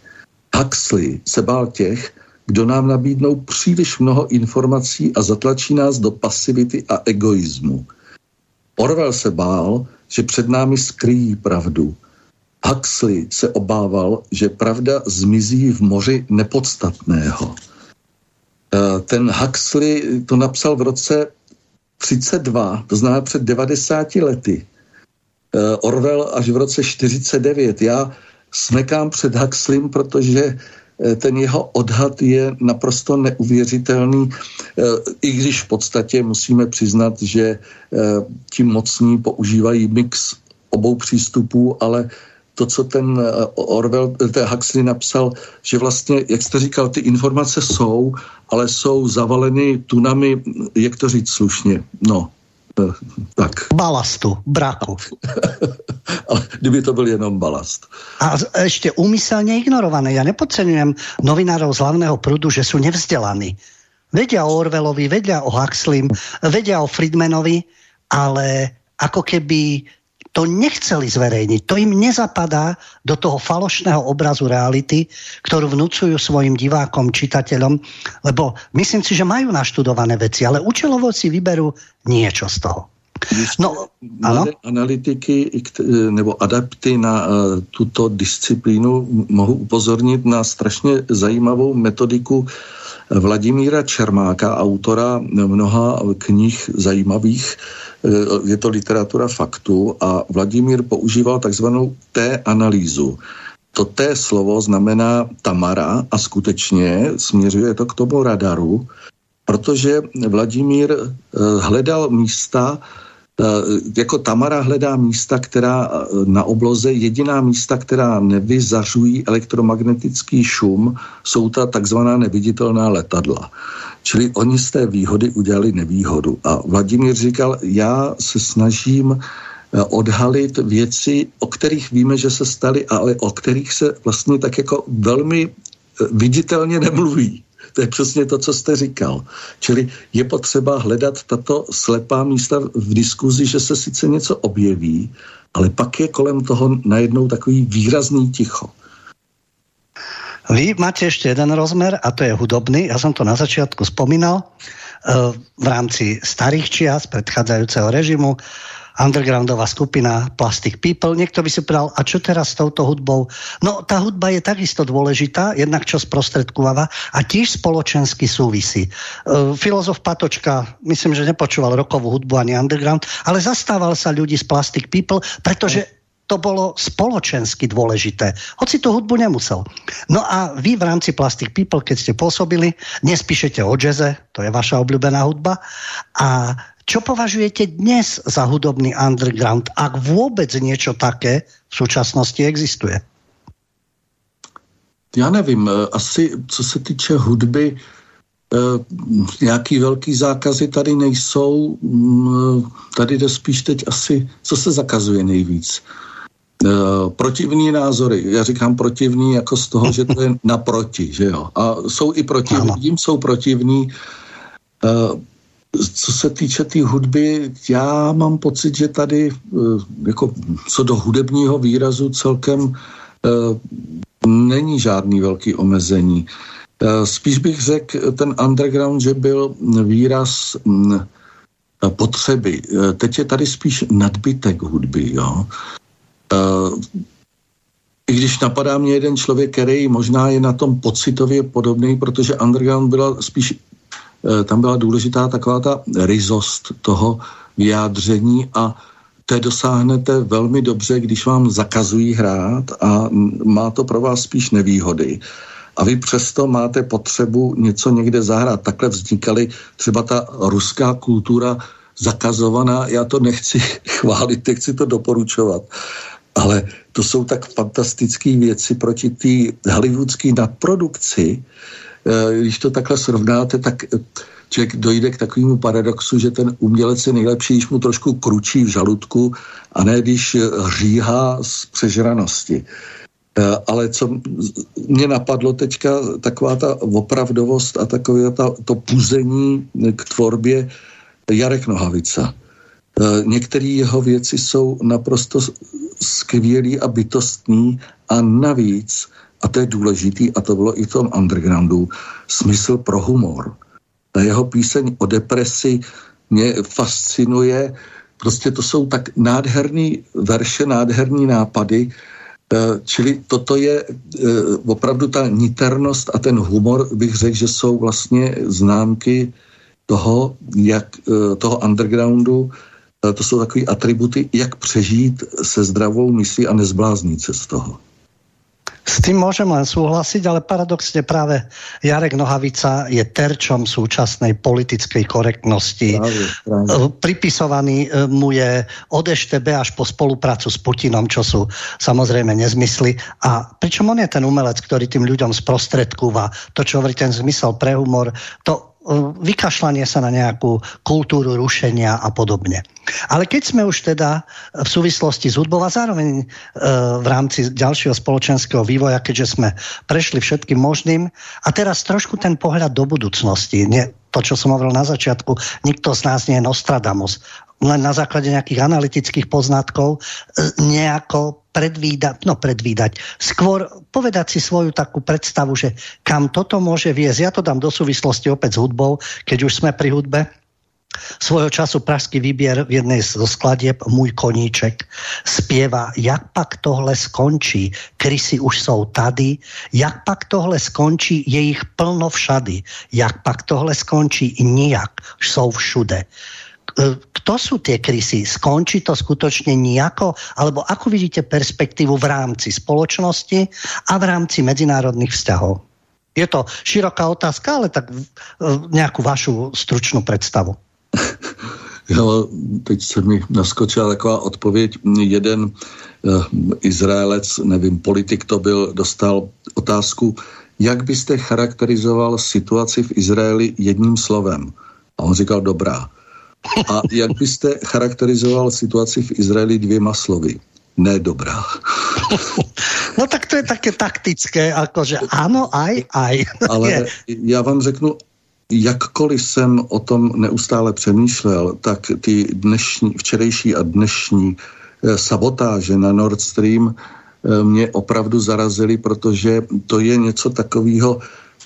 Huxley se bál těch, kdo nám nabídnou příliš mnoho informací a zatlačí nás do pasivity a egoismu. Orwell se bál, že před námi skrýjí pravdu. Huxley se obával, že pravda zmizí v moři nepodstatného. Eh, ten Huxley to napsal v roce 32, to znamená před 90 lety. Eh, Orwell až v roce 49. Já smekám před Huxleym, protože eh, ten jeho odhad je naprosto neuvěřitelný, i když v podstatě musíme přiznat, že ti mocní používají mix obou přístupů, ale to, co ten eh, Orwell, eh, ten Huxley napsal, že vlastně, jak jste říkal, ty informace jsou, ale jsou zavaleny tunami, jak to říct slušně, no, eh, tak. Balastu, braku. ale kdyby to byl jenom balast. A ještě úmyselně ignorované. Já nepodceňujem novinárov z hlavného prúdu, že jsou nevzdelaní. Vedia o Orwellovi, vedia o Huxleym, vedia o Friedmanovi, ale ako keby to nechceli zverejniť. To im nezapadá do toho falošného obrazu reality, ktorú vnúcujú svojim divákom, čitateľom, lebo myslím si, že majú naštudované veci, ale účelovo si vyberú niečo z toho. No, ano? analytiky nebo adapty na uh, tuto disciplínu mohu upozornit na strašně zajímavou metodiku Vladimíra Čermáka, autora mnoha knih zajímavých, eh, je to literatura faktu a Vladimír používal takzvanou T-analýzu. To T slovo znamená Tamara a skutečně směřuje to k tomu radaru, protože Vladimír eh, hledal místa, Eh, jako Tamara hledá místa, která eh, na obloze, jediná místa, která nevyzařují elektromagnetický šum, jsou ta takzvaná neviditelná letadla. Čili oni z té výhody udělali nevýhodu. A Vladimír říkal, já se snažím eh, odhalit věci, o kterých víme, že se staly, ale o kterých se vlastně tak jako velmi viditelně nemluví. To je přesně to, co jste říkal. Čili je potřeba hledat tato slepá místa v diskuzi, že se sice něco objeví, ale pak je kolem toho najednou takový výrazný ticho. Vy máte ještě jeden rozmer a to je hudobný. Já jsem to na začátku spomínal eh, v rámci starých čias predchádzajúceho režimu undergroundová skupina Plastic People. Niekto by si povedal, a čo teraz s touto hudbou? No, tá hudba je takisto dôležitá, jednak čo sprostredkováva a tiež spoločensky súvisí. Uh, filozof Patočka, myslím, že nepočúval rokovú hudbu ani underground, ale zastával sa ľudí z Plastic People, pretože to bolo spoločensky dôležité. Hoci tu hudbu nemusel. No a vy v rámci Plastic People, keď ste pôsobili, dnes píšete o jaze, to je vaša obľúbená hudba, a čo považujete dnes za hudobný underground, ak vůbec něco také v současnosti existuje? Já nevím, eh, asi co se týče hudby, eh, nějaký velký zákazy tady nejsou. Mm, tady jde spíš teď asi, co se zakazuje nejvíc. Eh, protivní názory. Já říkám protivní jako z toho, že to je naproti, že jo. A jsou i protivní, tím jsou protivní co se týče té tý hudby, já mám pocit, že tady eh, jako co do hudebního výrazu celkem eh, není žádný velký omezení. Eh, spíš bych řekl ten underground, že byl výraz mm, potřeby. Teď je tady spíš nadbytek hudby. Jo? I když napadá mě jeden člověk, který možná je na tom pocitově podobný, protože underground byla spíš tam byla důležitá taková ta rizost toho vyjádření a té dosáhnete velmi dobře, když vám zakazují hrát a má to pro vás spíš nevýhody. A vy přesto máte potřebu něco někde zahrát. Takhle vznikaly třeba ta ruská kultura zakazovaná. Já to nechci chválit, nechci to doporučovat. Ale to jsou tak fantastické věci proti té hollywoodské nadprodukci, Eh, když to takhle srovnáte, tak eh, člověk dojde k takovému paradoxu, že ten umělec je nejlepší, když mu trošku kručí v žaludku a ne když eh, říhá z přežranosti. Ale co mě napadlo teďka, taková ta opravdovost a takové ta, to puzení k tvorbě Jarek Nohavica. Některé jeho věci jsou naprosto skvělý a bytostný a navíc a to je důležitý, a to bylo i v tom undergroundu, smysl pro humor. Ta jeho píseň o depresi mě fascinuje, prostě to jsou tak nádherný verše, nádherný nápady, eh, čili toto je eh, opravdu ta niternost a ten humor, bych řekl, že jsou vlastně známky toho, jak, eh, toho undergroundu, to jsou takové atributy, jak přežít se zdravou myslí a nezbláznit se z toho. S tým môžem len súhlasiť, ale paradoxne práve Jarek Nohavica je terčom súčasnej politickej korektnosti. Eh, pripisovaný eh, mu je od EŠTB až po spoluprácu s Putinom, čo sú samozrejme nezmysly. A pričom on je ten umelec, ktorý tým ľuďom sprostredkúva to, čo hovorí ten zmysel pre humor, to vykašľanie sa na nejakú kultúru rušenia a podobne. Ale keď sme už teda v súvislosti s hudbou a zároveň e, v rámci ďalšieho spoločenského vývoja, keďže sme prešli všetkým možným a teraz trošku ten pohľad do budúcnosti. Nie, to, čo som hovoril na začiatku, nikto z nás nie je Nostradamus. Len na základe nejakých analytických poznatkov e, nejako predvídať, no predvídať, skôr povedať si svoju takú predstavu, že kam toto môže viesť. Ja to dám do súvislosti opäť s hudbou, keď už sme pri hudbe. Svojho času pražský výběr v jednej zo skladieb Můj koníček spieva, jak pak tohle skončí, krysy už jsou tady, jak pak tohle skončí, je jich plno všady, jak pak tohle skončí, nijak, jsou všude kto sú tie krysy? Skončí to skutočne nejako? Alebo ako vidíte perspektívu v rámci spoločnosti a v rámci medzinárodných vzťahov? Je to široká otázka, ale tak nejakú vašu stručnú predstavu. Jo, teď se mi naskočila taková odpověď. Jeden uh, Izraelec, nevím, politik to byl, dostal otázku, jak byste charakterizoval situaci v Izraeli jedním slovem? A on říkal dobrá. A jak byste charakterizoval situaci v Izraeli dvěma slovy? Ne dobrá. No tak to je také taktické, jakože ano, aj, aj. Ale já vám řeknu, jakkoliv jsem o tom neustále přemýšlel, tak ty dnešní, včerejší a dnešní eh, sabotáže na Nord Stream eh, mě opravdu zarazily, protože to je něco takového,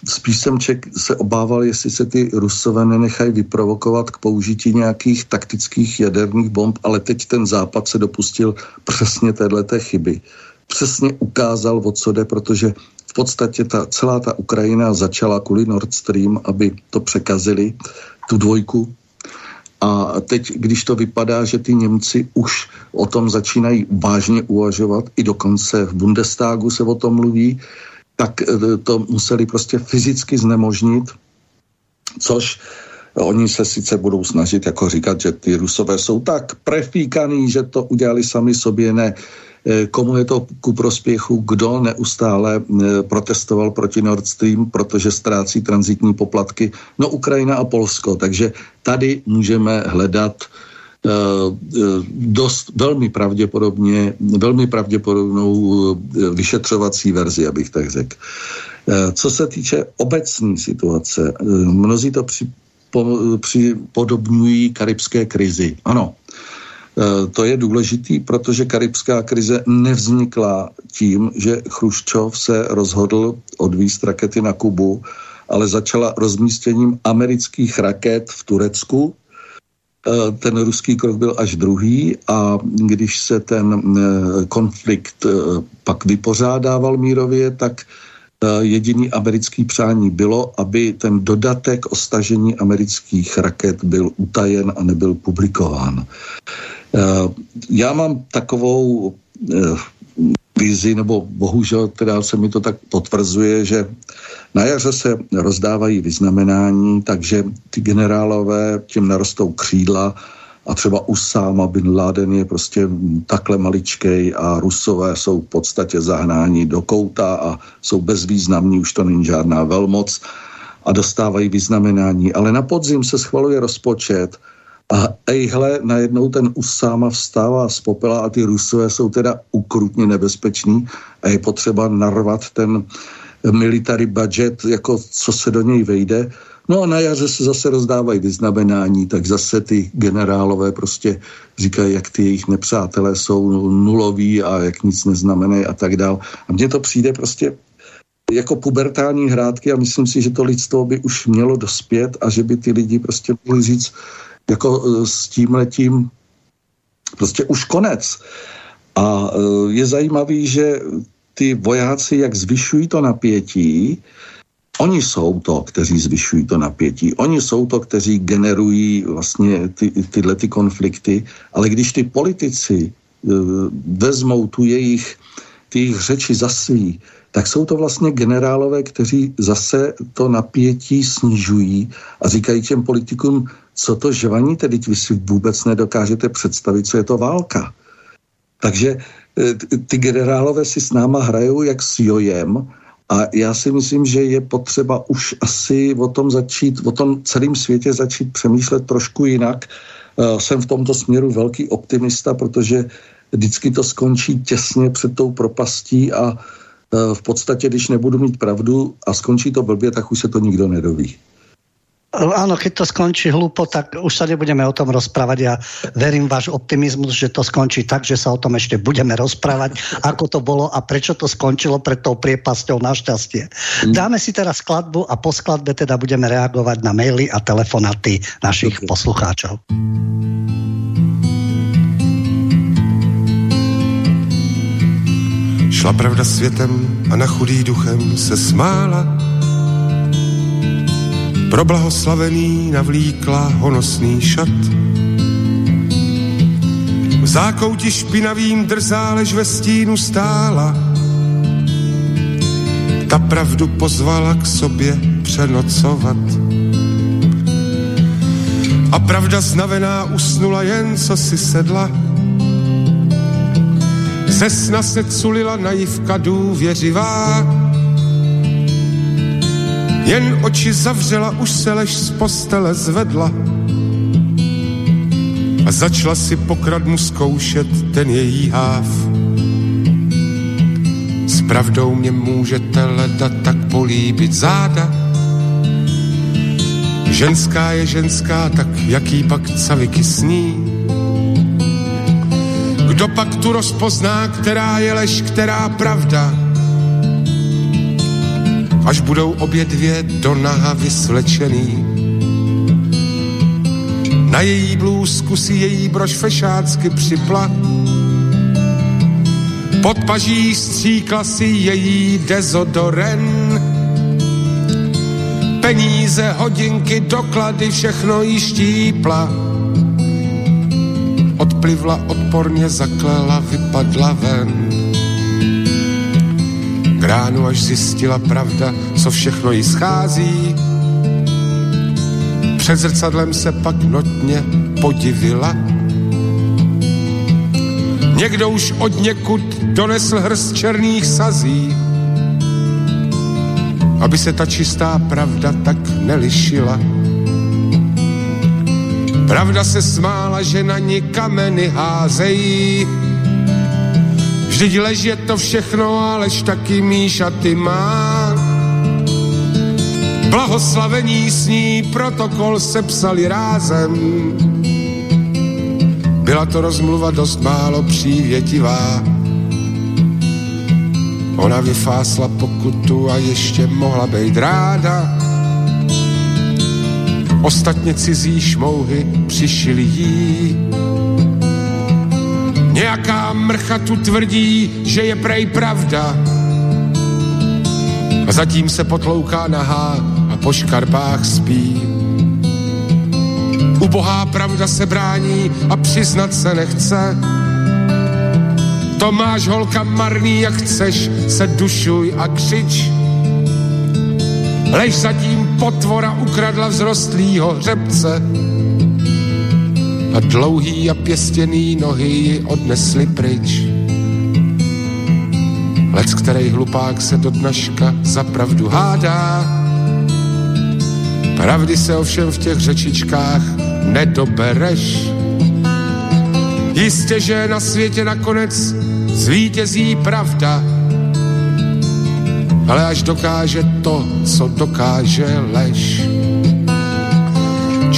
spíš jsem ček, se obával, jestli se ty rusové nenechají vyprovokovat k použití nějakých taktických jaderných bomb, ale teď ten západ se dopustil přesně téhleté chyby. Přesně ukázal, o co jde, protože v podstatě ta, celá ta Ukrajina začala kvůli Nord Stream, aby to překazili, tu dvojku. A teď, když to vypadá, že ty Němci už o tom začínají vážně uvažovat, i dokonce v Bundestagu se o tom mluví, tak e, to museli prostě fyzicky znemožnit, což Oni se sice budou snažit jako říkat, že ty rusové jsou tak prefíkaný, že to udělali sami sobě, ne. Eh, komu je to ku prospěchu, kdo neustále eh, protestoval proti Nord Stream, protože ztrácí transitní poplatky, no Ukrajina a Polsko. Takže tady můžeme hledat eh, dost velmi pravděpodobně, velmi pravděpodobnou vyšetřovací verzi, abych tak řekl. Co se týče obecní situace, mnozí to připodobňují karibské krizi. Ano, Eh, to je důležitý, protože karibská krize nevznikla tím, že Chruščov se rozhodl odvíst rakety na Kubu, ale začala rozmístěním amerických raket v Turecku. Eh, ten ruský krok byl až druhý a když se ten eh, konflikt pak vypořádával mírově, tak jediný americký přání bylo, aby ten dodatek o stažení amerických raket byl utajen a nebyl publikován. Eh, já mám takovou eh, vizi, nebo bohužel teda se mi to tak potvrzuje, že na jaře se rozdávají vyznamenání, takže ty generálové tím narostou křídla a třeba Usama bin Laden je prostě takhle maličkej a Rusové jsou v podstatě zahnání do kouta a jsou bezvýznamní, už to není žádná velmoc a dostávají vyznamenání. Ale na podzim se schvaluje rozpočet a ejhle, najednou ten Usáma vstává z popela a ty Rusové jsou teda ukrutně nebezpeční a je potřeba narvat ten military budget, jako co se do něj vejde. No a na jaře se zase rozdávají vyznamenání, tak zase ty generálové prostě říkají, jak ty jejich nepřátelé jsou nuloví a jak nic neznamenají a tak dál. A mně to přijde prostě jako pubertální hrádky a myslím si, že to lidstvo by už mělo dospět a že by ty lidi prostě mohli říct, jako e, s tím letím prostě už konec. A e, je zajímavý, že ty vojáci, jak zvyšují to napětí, oni jsou to, kteří zvyšují to napětí. Oni jsou to, kteří generují vlastně ty, tyhle ty konflikty, ale když ty politici uh, vezmou tu jejich, ty jejich řeči za svý, tak jsou to vlastně generálové, kteří zase to napětí snižují a říkají těm politikům, co to žvaní, tedy vy si vůbec nedokážete představit, co je to válka. Takže e, ty generálové si s náma hrajou jak s jojem a já si myslím, že je potřeba už asi o tom začít, o tom celém světě začít přemýšlet trošku jinak. E, jsem v tomto směru velký optimista, protože vždycky to skončí těsně před tou propastí a e, v podstatě, když nebudu mít pravdu a skončí to blbě, tak už se to nikdo nedoví. Áno, keď to skončí hlúpo, tak už sa nebudeme o tom rozprávať. Ja verím váš optimizmus, že to skončí tak, že sa o tom ešte budeme rozprávať, ako to bolo a prečo to skončilo pred tou priepasťou našťastie. Mm. Dáme si teraz skladbu a po skladbe teda budeme reagovať na maily a telefonaty našich poslucháčov. Šla pravda světem a na chudý duchem se smála pro blahoslavený navlíkla honosný šat. V zákouti špinavým drzá, lež ve stínu stála. Ta pravdu pozvala k sobě přenocovat. A pravda znavená usnula jen, co si sedla. Ze sna se culila naivka důvěřivá jen oči zavřela, už se lež z postele zvedla a začala si pokradmu zkoušet ten její háv. S pravdou mě můžete leda tak políbit záda. Ženská je ženská, tak jaký pak caviky sní. Kdo pak tu rozpozná, která je lež, která pravda? až budou obě dvě do naha vyslečený. Na její blůzku si její brož fešácky připla, pod paží stříkla si její dezodoren. Peníze, hodinky, doklady, všechno jí štípla. Odplivla, odporně zaklela, vypadla ven k ránu, až zjistila pravda, co všechno jí schází. Před zrcadlem se pak notně podivila. Někdo už od někud donesl hrst černých sazí, aby se ta čistá pravda tak nelišila. Pravda se smála, že na ní kameny házejí, Vždyť lež je to všechno, alež taky Míša ty má. Blahoslavení s ní protokol se psali rázem. Byla to rozmluva dost málo přívětivá. Ona vyfásla pokutu a ještě mohla být ráda. Ostatně cizí šmouhy přišili jí Nějaká mrcha tu tvrdí, že je prej pravda. A zatím se potlouká nahá a po škarpách spí. Ubohá pravda se brání a přiznat se nechce. To máš holka marný, jak chceš, se dušuj a křič. Lež zatím potvora ukradla vzrostlýho hřebce a dlouhý a pěstěný nohy ji odnesli pryč. Lec, který hlupák se do dnaška za pravdu hádá, pravdy se ovšem v těch řečičkách nedobereš. Jistě, že na světě nakonec zvítězí pravda, ale až dokáže to, co dokáže lež.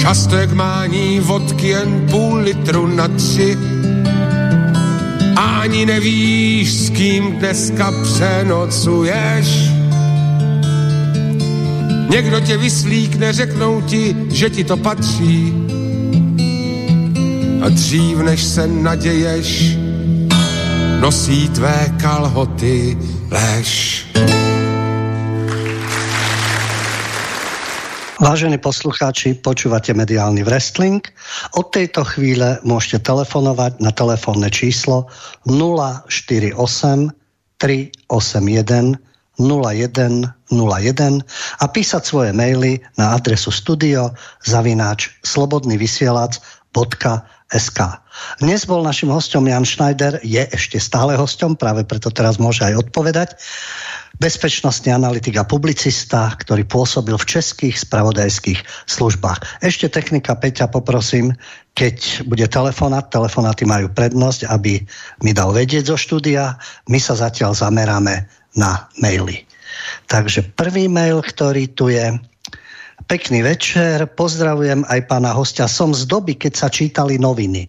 Často jak mání vodky jen půl litru na tři a ani nevíš, s kým dneska přenocuješ. Někdo tě vyslíkne, řeknou ti, že ti to patří a dřív než se naděješ, nosí tvé kalhoty lež. Vážení poslucháči, počúvate mediálny wrestling. Od tejto chvíle môžete telefonovať na telefónne číslo 048 381 0101 a písať svoje maily na adresu studio zavináč slobodnyvysielac.sk Dnes bol našim hostom Jan Schneider, je ešte stále hostom, práve preto teraz môže aj odpovedať bezpečnostný analytik a publicista, ktorý pôsobil v českých spravodajských službách. Ešte technika Peťa poprosím, keď bude telefonát, telefonáty majú prednosť, aby mi dal vedieť zo štúdia. My sa zatiaľ zameráme na maily. Takže prvý mail, ktorý tu je, Pekný večer, pozdravujem aj pána hostia. Som z doby, keď sa čítali noviny.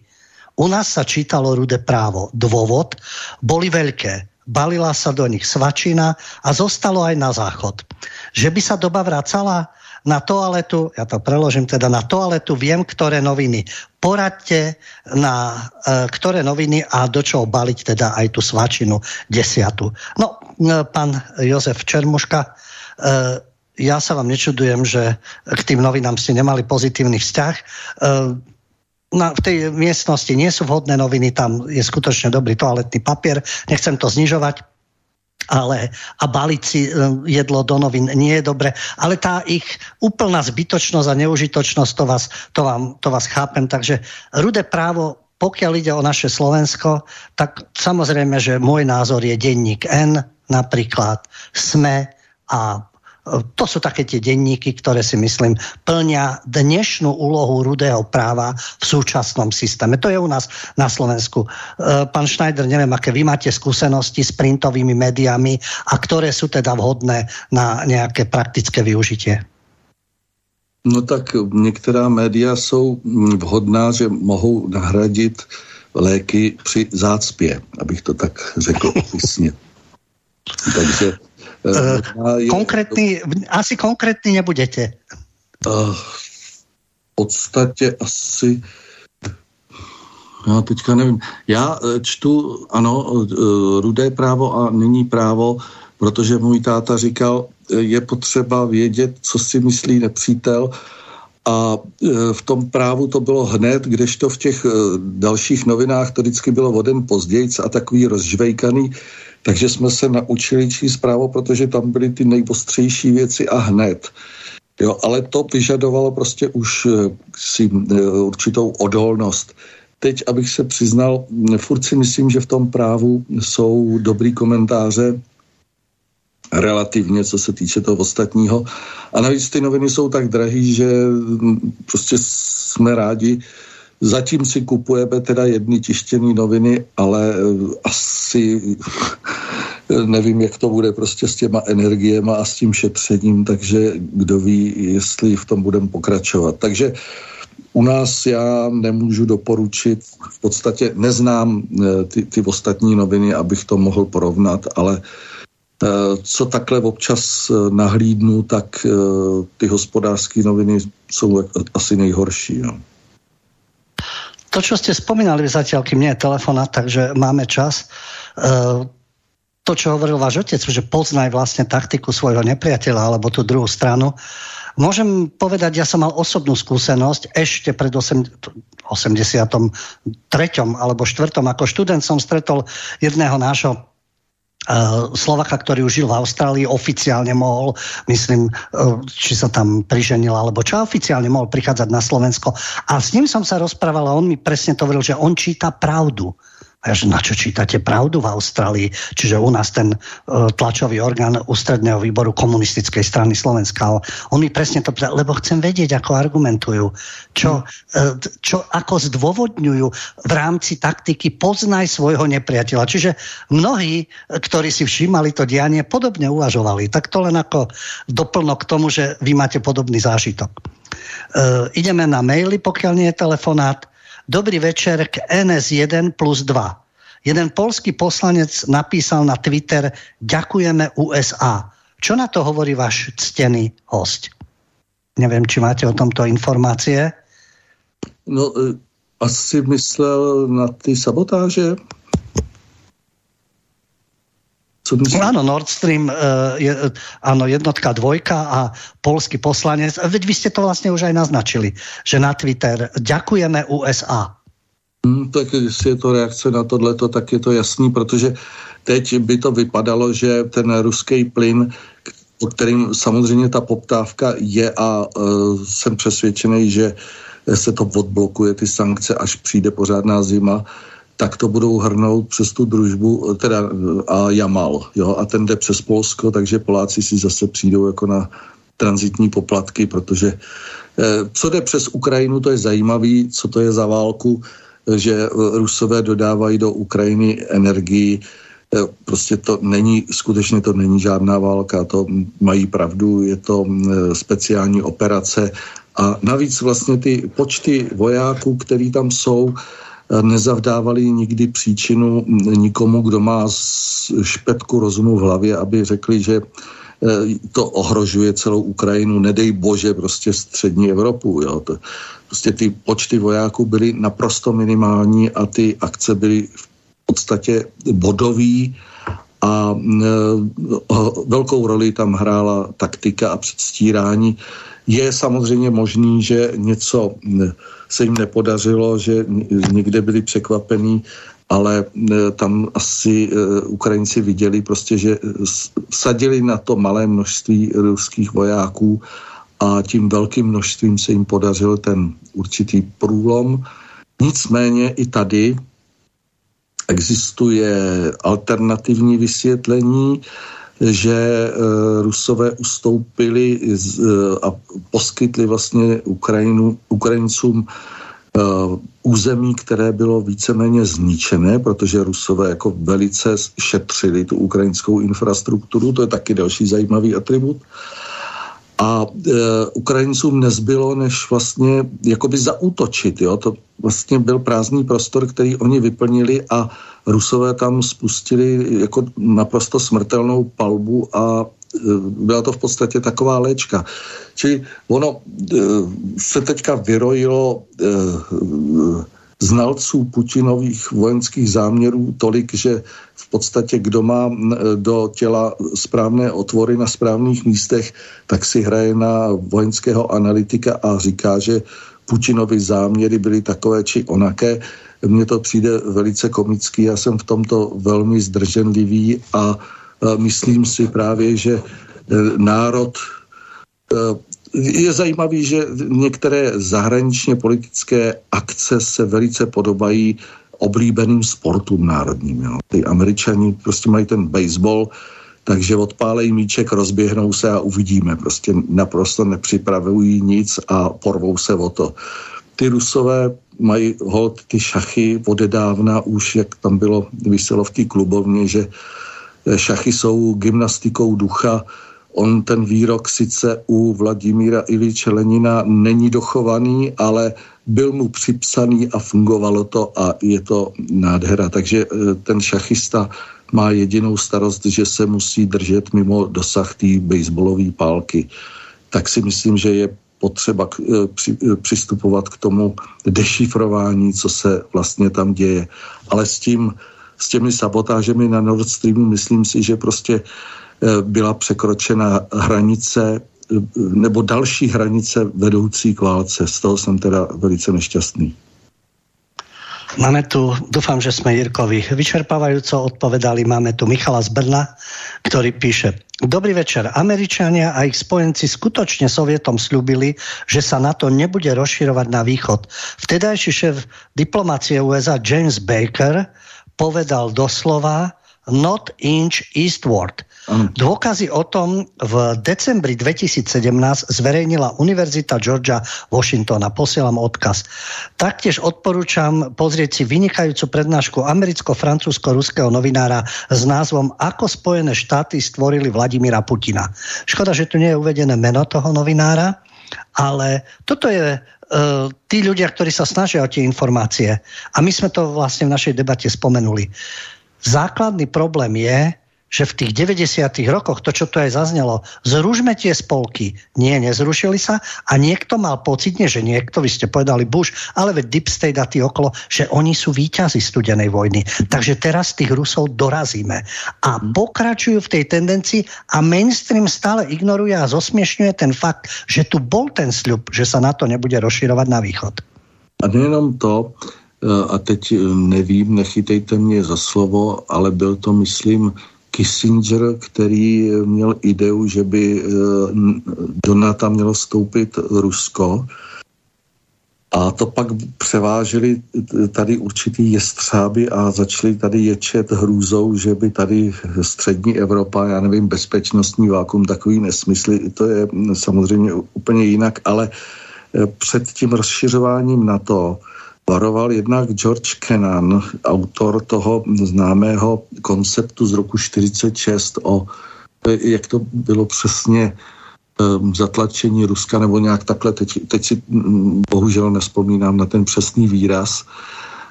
U nás sa čítalo Rude právo. Dôvod boli veľké. Balila sa do nich svačina a zostalo aj na záchod. Že by sa doba vracala na toaletu, ja to preložím teda na toaletu, viem, ktoré noviny. Poradte na e, ktoré noviny a do čoho baliť teda aj tú svačinu desiatu. No, e, pán Jozef Čermuška, e, ja sa vám nečudujem, že k tým novinám ste nemali pozitívny vzťah. E, na, v tej miestnosti nie sú vhodné noviny, tam je skutočne dobrý toaletný papier, nechcem to znižovať, ale a baliť si e, jedlo do novín nie je dobre, ale tá ich úplná zbytočnosť a neužitočnosť, to vás, to, vám, to vás chápem, takže rudé právo pokiaľ ide o naše Slovensko, tak samozrejme, že môj názor je denník N, napríklad SME a to sú také tie denníky, ktoré si myslím plnia dnešnú úlohu rudého práva v súčasnom systéme. To je u nás na Slovensku. E, pán Schneider, neviem, aké vy máte skúsenosti s printovými médiami a ktoré sú teda vhodné na nejaké praktické využitie. No tak některá média jsou vhodná, že mohou nahradit léky při zácpě, abych to tak řekl opisně. Takže Uh, konkrétní, asi konkrétní nebudete. Uh, v podstatě asi já teďka nevím. Já eh, čtu, ano, rudé právo a nyní právo, protože můj táta říkal, je potřeba vědět, co si myslí nepřítel a v tom právu to bylo hned, kdežto v těch dalších novinách to vždycky bylo o den později a takový rozžvejkaný, takže jsme se naučili číst právo, protože tam byly ty nejostřejší věci a hned. Jo, ale to vyžadovalo prostě už eh, si eh, určitou odolnost. Teď, abych se přiznal, furt si myslím, že v tom právu jsou dobrý komentáře, relativně, co se týče toho ostatního. A navíc ty noviny jsou tak drahý, že prostě jsme rádi, Zatím si kupujeme teda jedny tištěné noviny, ale eh, asi nevím, jak to bude prostě s těma energiema a s tím šetřením, takže kdo ví, jestli v tom budeme pokračovat. Takže u nás já nemůžu doporučit, v podstatě neznám eh, ty, ty ostatní noviny, abych to mohl porovnat, ale eh, co takhle občas nahlídnu, tak ty hospodářské noviny jsou asi nejhorší. No to, čo ste spomínali zatiaľ, kým nie je telefona, takže máme čas. To, čo hovoril váš otec, že poznaj vlastne taktiku svojho nepriateľa alebo tú druhú stranu. Môžem povedať, ja som mal osobnú skúsenosť ešte pred 8, 83. alebo 4. ako študent som stretol jedného nášho Eh, Slovaka, ktorý už žil v Austrálii, oficiálne mohol, myslím, eh, či sa tam priženil, alebo čo oficiálne mohol prichádzať na Slovensko. A s ním som sa rozprával a on mi presne to hovoril, že on číta pravdu. A ja, že na čo čítate pravdu v Austrálii? Čiže u nás ten uh, tlačový orgán ústredného výboru komunistickej strany Slovenska. On mi presne to povedal, lebo chcem vedieť, ako argumentujú. Čo, uh, čo ako zdôvodňujú v rámci taktiky poznaj svojho nepriateľa. Čiže mnohí, ktorí si všímali to dianie, podobne uvažovali. Tak to len ako doplnok k tomu, že vy máte podobný zážitok. Uh, ideme na maily, pokiaľ nie je telefonát. Dobrý večer k NS1 plus 2. Jeden polský poslanec napísal na Twitter Ďakujeme USA. Čo na to hovorí váš ctený host? Neviem, či máte o tomto informácie. No, e, asi myslel na ty sabotáže. Co Áno, Nord Stream, uh, je, áno, jednotka dvojka a polský poslanec. Veď vy ste to vlastne už aj naznačili, že na Twitter ďakujeme USA. Hmm, tak jestli je to reakce na tohleto, tak je to jasný, protože teď by to vypadalo, že ten ruský plyn, o kterým samozřejmě ta poptávka je a uh, jsem přesvědčený, že se to odblokuje, ty sankce, až přijde pořádná zima, tak to budou hrnout přes tu družbu teda a Jamal, jo, a ten jde přes Polsko, takže Poláci si zase přijdou jako na transitní poplatky, protože eh, co jde přes Ukrajinu, to je zajímavý, co to je za válku, že Rusové dodávají do Ukrajiny energii. Prostě to není, skutečně to není žádná válka, to mají pravdu, je to speciální operace. A navíc vlastně ty počty vojáků, který tam jsou, nezavdávali nikdy příčinu nikomu, kdo má špetku rozumu v hlavě, aby řekli, že to ohrožuje celou Ukrajinu, nedej bože prostě střední Evropu. Jo. To, prostě ty počty vojáků byly naprosto minimální a ty akce byly v podstatě bodový a e, velkou roli tam hrála taktika a předstírání. Je samozřejmě možný, že něco se jim nepodařilo, že někde byli překvapení, ale e, tam asi e, Ukrajinci viděli prostě, že sadili na to malé množství ruských vojáků a tím velkým množstvím se jim podařil ten určitý průlom. Nicméně i tady existuje alternativní vysvětlení, že e, Rusové ustoupili z, e, a poskytli vlastně Ukrajinu, Ukrajincům e, území, které bylo víceméně zničené, protože Rusové jako velice šetřili tu ukrajinskou infrastrukturu, to je taky další zajímavý atribut. A e, Ukrajincům nezbylo, než vlastně jakoby zaútočit. Jo? To vlastně byl prázdný prostor, který oni vyplnili a Rusové tam spustili jako naprosto smrtelnou palbu a e, byla to v podstatě taková léčka. Čili ono e, se teďka vyrojilo e, znalců Putinových vojenských záměrů tolik, že v podstatě kdo má do těla správné otvory na správných místech, tak si hraje na vojenského analytika a říká, že Putinovi záměry byly takové či onaké. Mně to přijde velice komický, já jsem v tomto velmi zdrženlivý a myslím si právě, že e, národ e, je zajímavý, že některé zahraničně politické akce se velice podobají oblíbeným sportům národním. Jo. Ty američani prostě mají ten baseball, takže odpálej míček, rozběhnou se a uvidíme. Prostě naprosto nepřipravují nic a porvou se o to. Ty rusové mají hold ty šachy odedávna už, jak tam bylo vyselo v té klubovně, že šachy jsou gymnastikou ducha, On ten výrok sice u Vladimíra Iliče Lenina není dochovaný, ale byl mu připsaný a fungovalo to a je to nádhera. Takže e, ten šachista má jedinou starost, že se musí držet mimo dosah té baseballové pálky. Tak si myslím, že je potřeba k, e, při, e, přistupovat k tomu dešifrování, co se vlastně tam děje. Ale s tím, s těmi sabotážemi na Nord Streamu myslím si, že prostě Eh, byla překročena hranice eh, nebo další hranice vedoucí k válce. Z toho jsem teda velice nešťastný. Máme tu, dúfam, že sme Jirkovi vyčerpávajúco odpovedali. Máme tu Michala z Brna, ktorý píše Dobrý večer. Američania a ich spojenci skutočne Sovietom slúbili, že sa NATO nebude rozširovať na východ. Vtedajší šéf diplomácie USA James Baker povedal doslova not inch eastward. Dôkazy o tom v decembri 2017 zverejnila Univerzita Georgia Washingtona. Posielam odkaz. Taktiež odporúčam pozrieť si vynikajúcu prednášku americko-francúzsko-ruského novinára s názvom Ako Spojené štáty stvorili Vladimíra Putina. Škoda, že tu nie je uvedené meno toho novinára, ale toto je Uh, tí ľudia, ktorí sa snažia o tie informácie. A my sme to vlastne v našej debate spomenuli. Základný problém je, že v tých 90. rokoch, to čo tu aj zaznelo, zružme tie spolky. Nie, nezrušili sa a niekto mal pocitne, že niekto, vy ste povedali Bush, ale veď Deep State a tí okolo, že oni sú víťazi studenej vojny. Takže teraz tých Rusov dorazíme. A pokračujú v tej tendencii a mainstream stále ignoruje a zosmiešňuje ten fakt, že tu bol ten sľub, že sa na to nebude rozširovať na východ. A nejenom to, e, a teď nevím, nechytejte mě za slovo, ale byl to, myslím, Kissinger, který měl ideu, že by eh, do NATO mělo vstoupit Rusko. A to pak převáželi tady určitý jestřáby a začali tady ječet hrůzou, že by tady střední Evropa, já nevím, bezpečnostní vákum, takový nesmysly, to je samozřejmě úplně jinak, ale eh, před tím rozšiřováním NATO varoval jednak George Kennan, autor toho známého konceptu z roku 46 o, jak to bylo přesně, zatlačení Ruska nebo nějak takhle, teď, teď si bohužel nespomínám na ten přesný výraz.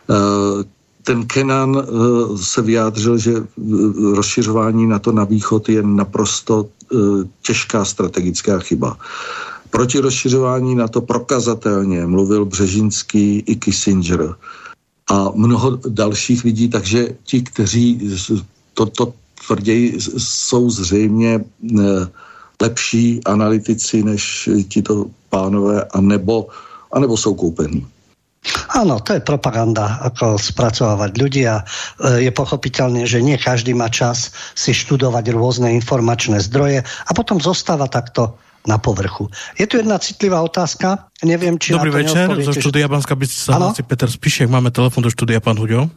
Uh, ten Kenan uh, se vyjádřil, že rozšiřování na to na východ je naprosto těžká strategická chyba. Proti rozšiřování na to prokazatelně mluvil Břežinský i Kissinger a mnoho dalších lidí, takže ti, kteří to, to tvrději, jsou zřejmě eh, lepší analytici než tito pánové, anebo, anebo jsou koupení. Áno, to je propaganda, ako spracovávať ľudí a e, je pochopiteľné, že nie každý má čas si študovať rôzne informačné zdroje a potom zostáva takto na povrchu. Je tu jedna citlivá otázka, neviem, či Dobrý večer, zo štúdia Banská Bystrica hlási Peter Spišek, máme telefon do štúdia, pán Huďo.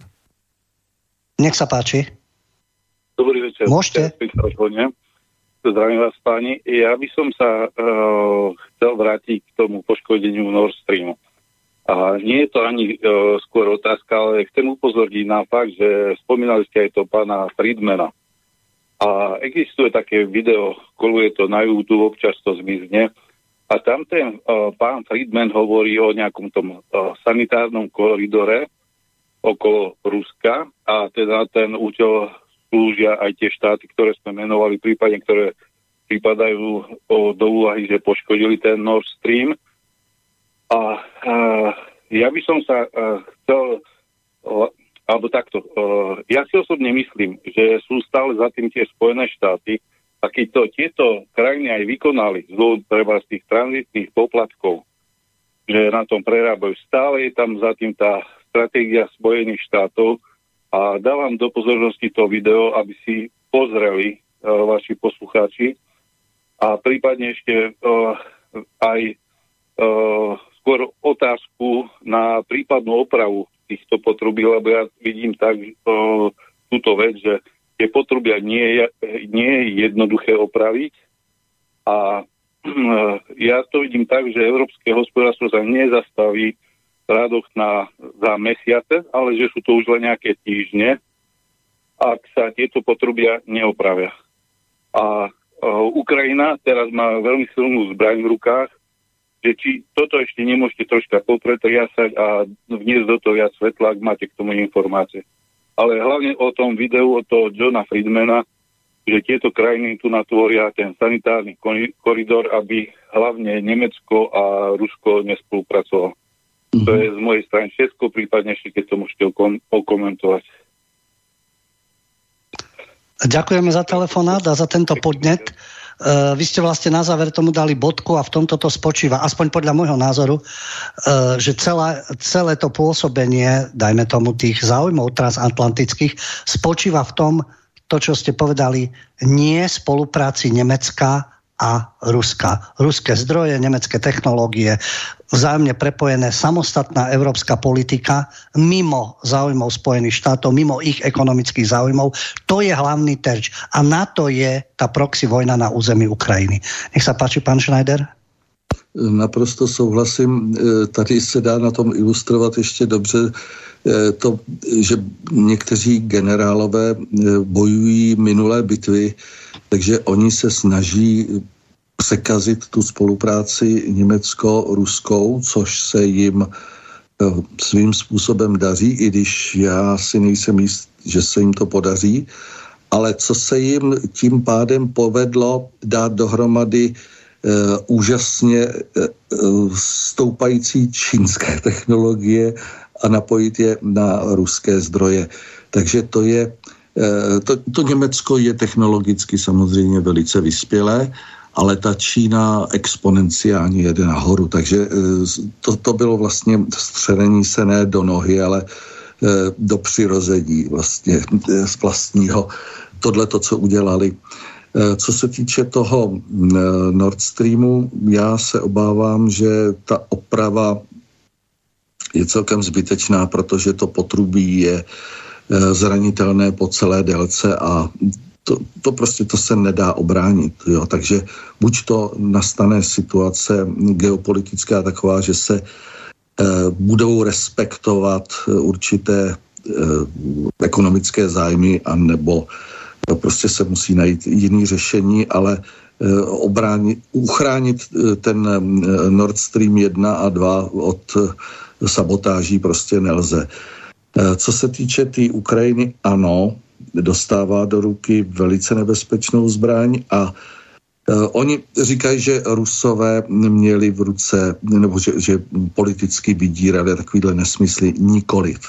Nech sa páči. Dobrý večer. Môžete. Zdravím vás, páni. Ja by som sa uh, chcel vrátiť k tomu poškodeniu Nord Streamu. A nie je to ani uh, skôr otázka, ale chcem upozorniť na fakt, že spomínali ste aj to pána Friedmana. A existuje také video, koluje to na YouTube, občas to zmizne. A tam ten uh, pán Friedman hovorí o nejakom tom uh, sanitárnom koridore okolo Ruska a teda ten účel slúžia aj tie štáty, ktoré sme menovali, prípadne ktoré pripadajú o, do úvahy, že poškodili ten Nord Stream. A, a ja by som sa a, chcel alebo takto, uh, ja si osobne myslím, že sú stále za tým tie Spojené štáty a keď to tieto krajiny aj vykonali z treba z tých tranzitných poplatkov, že na tom prerábajú, stále je tam za tým tá stratégia Spojených štátov a dávam do pozornosti to video, aby si pozreli uh, vaši poslucháči a prípadne ešte uh, aj uh, skôr otázku na prípadnú opravu týchto potrubí, lebo ja vidím tak uh, túto vec, že tie potrubia nie je, nie je jednoduché opraviť a uh, ja to vidím tak, že európske hospodárstvo sa nezastaví v radoch na, za mesiace, ale že sú to už len nejaké týždne, ak sa tieto potrubia neopravia. A uh, Ukrajina teraz má veľmi silnú zbraň v rukách, že či toto ešte nemôžete troška popretriasať a vniesť do toho viac svetla, ak máte k tomu informácie. Ale hlavne o tom videu od toho Johna Friedmana, že tieto krajiny tu natvoria ten sanitárny koridor, aby hlavne Nemecko a Rusko nespolupracovalo. Mm-hmm. To je z mojej strany všetko, prípadne ešte keď to môžete okomentovať. Ďakujeme za telefonát a za tento podnet. Uh, vy ste vlastne na záver tomu dali bodku a v tomto to spočíva, aspoň podľa môjho názoru, uh, že celé, celé to pôsobenie, dajme tomu tých záujmov transatlantických, spočíva v tom, to, čo ste povedali, nie spolupráci Nemecka a Ruska. Ruské zdroje, nemecké technológie, vzájomne prepojené samostatná európska politika mimo záujmov Spojených štátov, mimo ich ekonomických záujmov. To je hlavný terč. A na to je tá proxy vojna na území Ukrajiny. Nech sa páči, pán Schneider. Naprosto souhlasím. E, tady se dá na tom ilustrovat ještě dobře to, že někteří generálové e, bojují minulé bitvy, takže oni se snaží překazit tu spolupráci německo-ruskou, což se jim svým způsobem daří, i když já si nejsem jist, že se jim to podaří. Ale co se jim tím pádem povedlo dát dohromady Eh, úžasně eh, eh, stoupající čínské technologie a napojit je na ruské zdroje. Takže to je, to, to Německo je technologicky samozřejmě velice vyspělé, ale ta Čína exponenciálně jede nahoru, takže to, to bylo vlastně střelení se ne do nohy, ale do přirození vlastně z vlastního. Tohle to, co udělali Eh, co se týče toho eh, Nord Streamu, já se obávám, že ta oprava je celkem zbytečná, protože to potrubí je eh, zranitelné po celé délce a to, to prostě to se nedá obránit. Jo. Takže buď to nastane situace geopolitická taková, že se budou respektovat určité ekonomické zájmy a nebo prostě se musí najít jiný řešení, ale obránit, uchránit ten Nord Stream 1 a 2 od sabotáží prostě nelze. Co se týče té tý Ukrajiny, ano, dostává do ruky velice nebezpečnou zbraň a Uh, oni říkají, že Rusové měli v ruce, nebo že, že politicky vydírali takovýhle nesmysly nikoliv.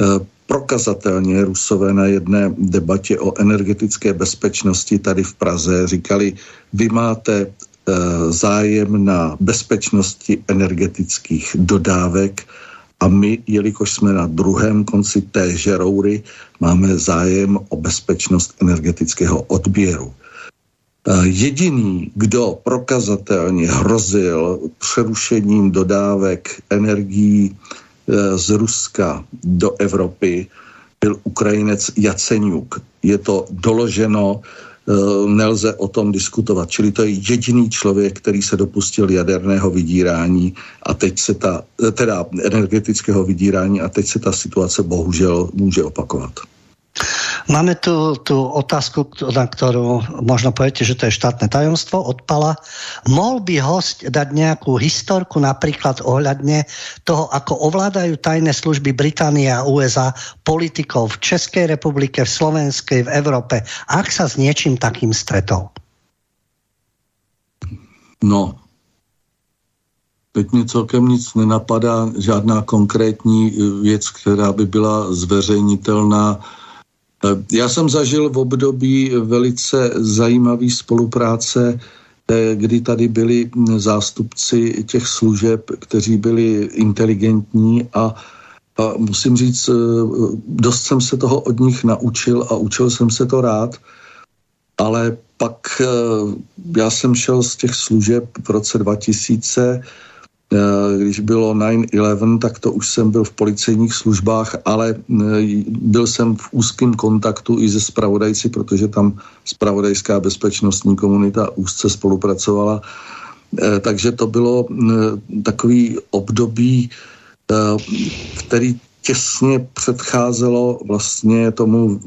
Uh, prokazatelně Rusové na jedné debatě o energetické bezpečnosti tady v Praze říkali, vy máte zájem na bezpečnosti energetických dodávek a my, jelikož jsme na druhém konci té žeroury, máme zájem o bezpečnost energetického odběru. Jediný, kdo prokazatelně hrozil přerušením dodávek energií e, z Ruska do Evropy, byl Ukrajinec Jaceňuk. Je to doloženo Eh, nelze o tom diskutovat. Čili to je jediný člověk, který se dopustil jaderného vydírání a teď se ta, eh, teda energetického vydírání a teď se ta situace bohužel může opakovat. Máme tu, tu otázku, na ktorú možno poviete, že to je štátne tajomstvo, odpala. Mohol by host dať nejakú historku napríklad ohľadne toho, ako ovládajú tajné služby Británie a USA politikov v Českej republike, v Slovenskej, v Európe. Ak sa s niečím takým stretol? No, teď mi celkem nic nenapadá, žádná konkrétní věc, která by byla zveřejnitelná Eh, já jsem zažil v období velice zajímavé spolupráce, eh, kdy tady byli zástupci těch služeb, kteří byli inteligentní a, a musím říct, eh, dost jsem se toho od nich naučil a učil jsem se to rád, ale pak já jsem šel z těch služeb v roce 2000 Eh, když bylo 9-11, tak to už jsem byl v policejních službách, ale eh, byl jsem v úzkém kontaktu i se spravodajci, protože tam spravodajská bezpečnostní komunita úzce spolupracovala. Eh, takže to bylo takový období, který těsně předcházelo vlastně tomu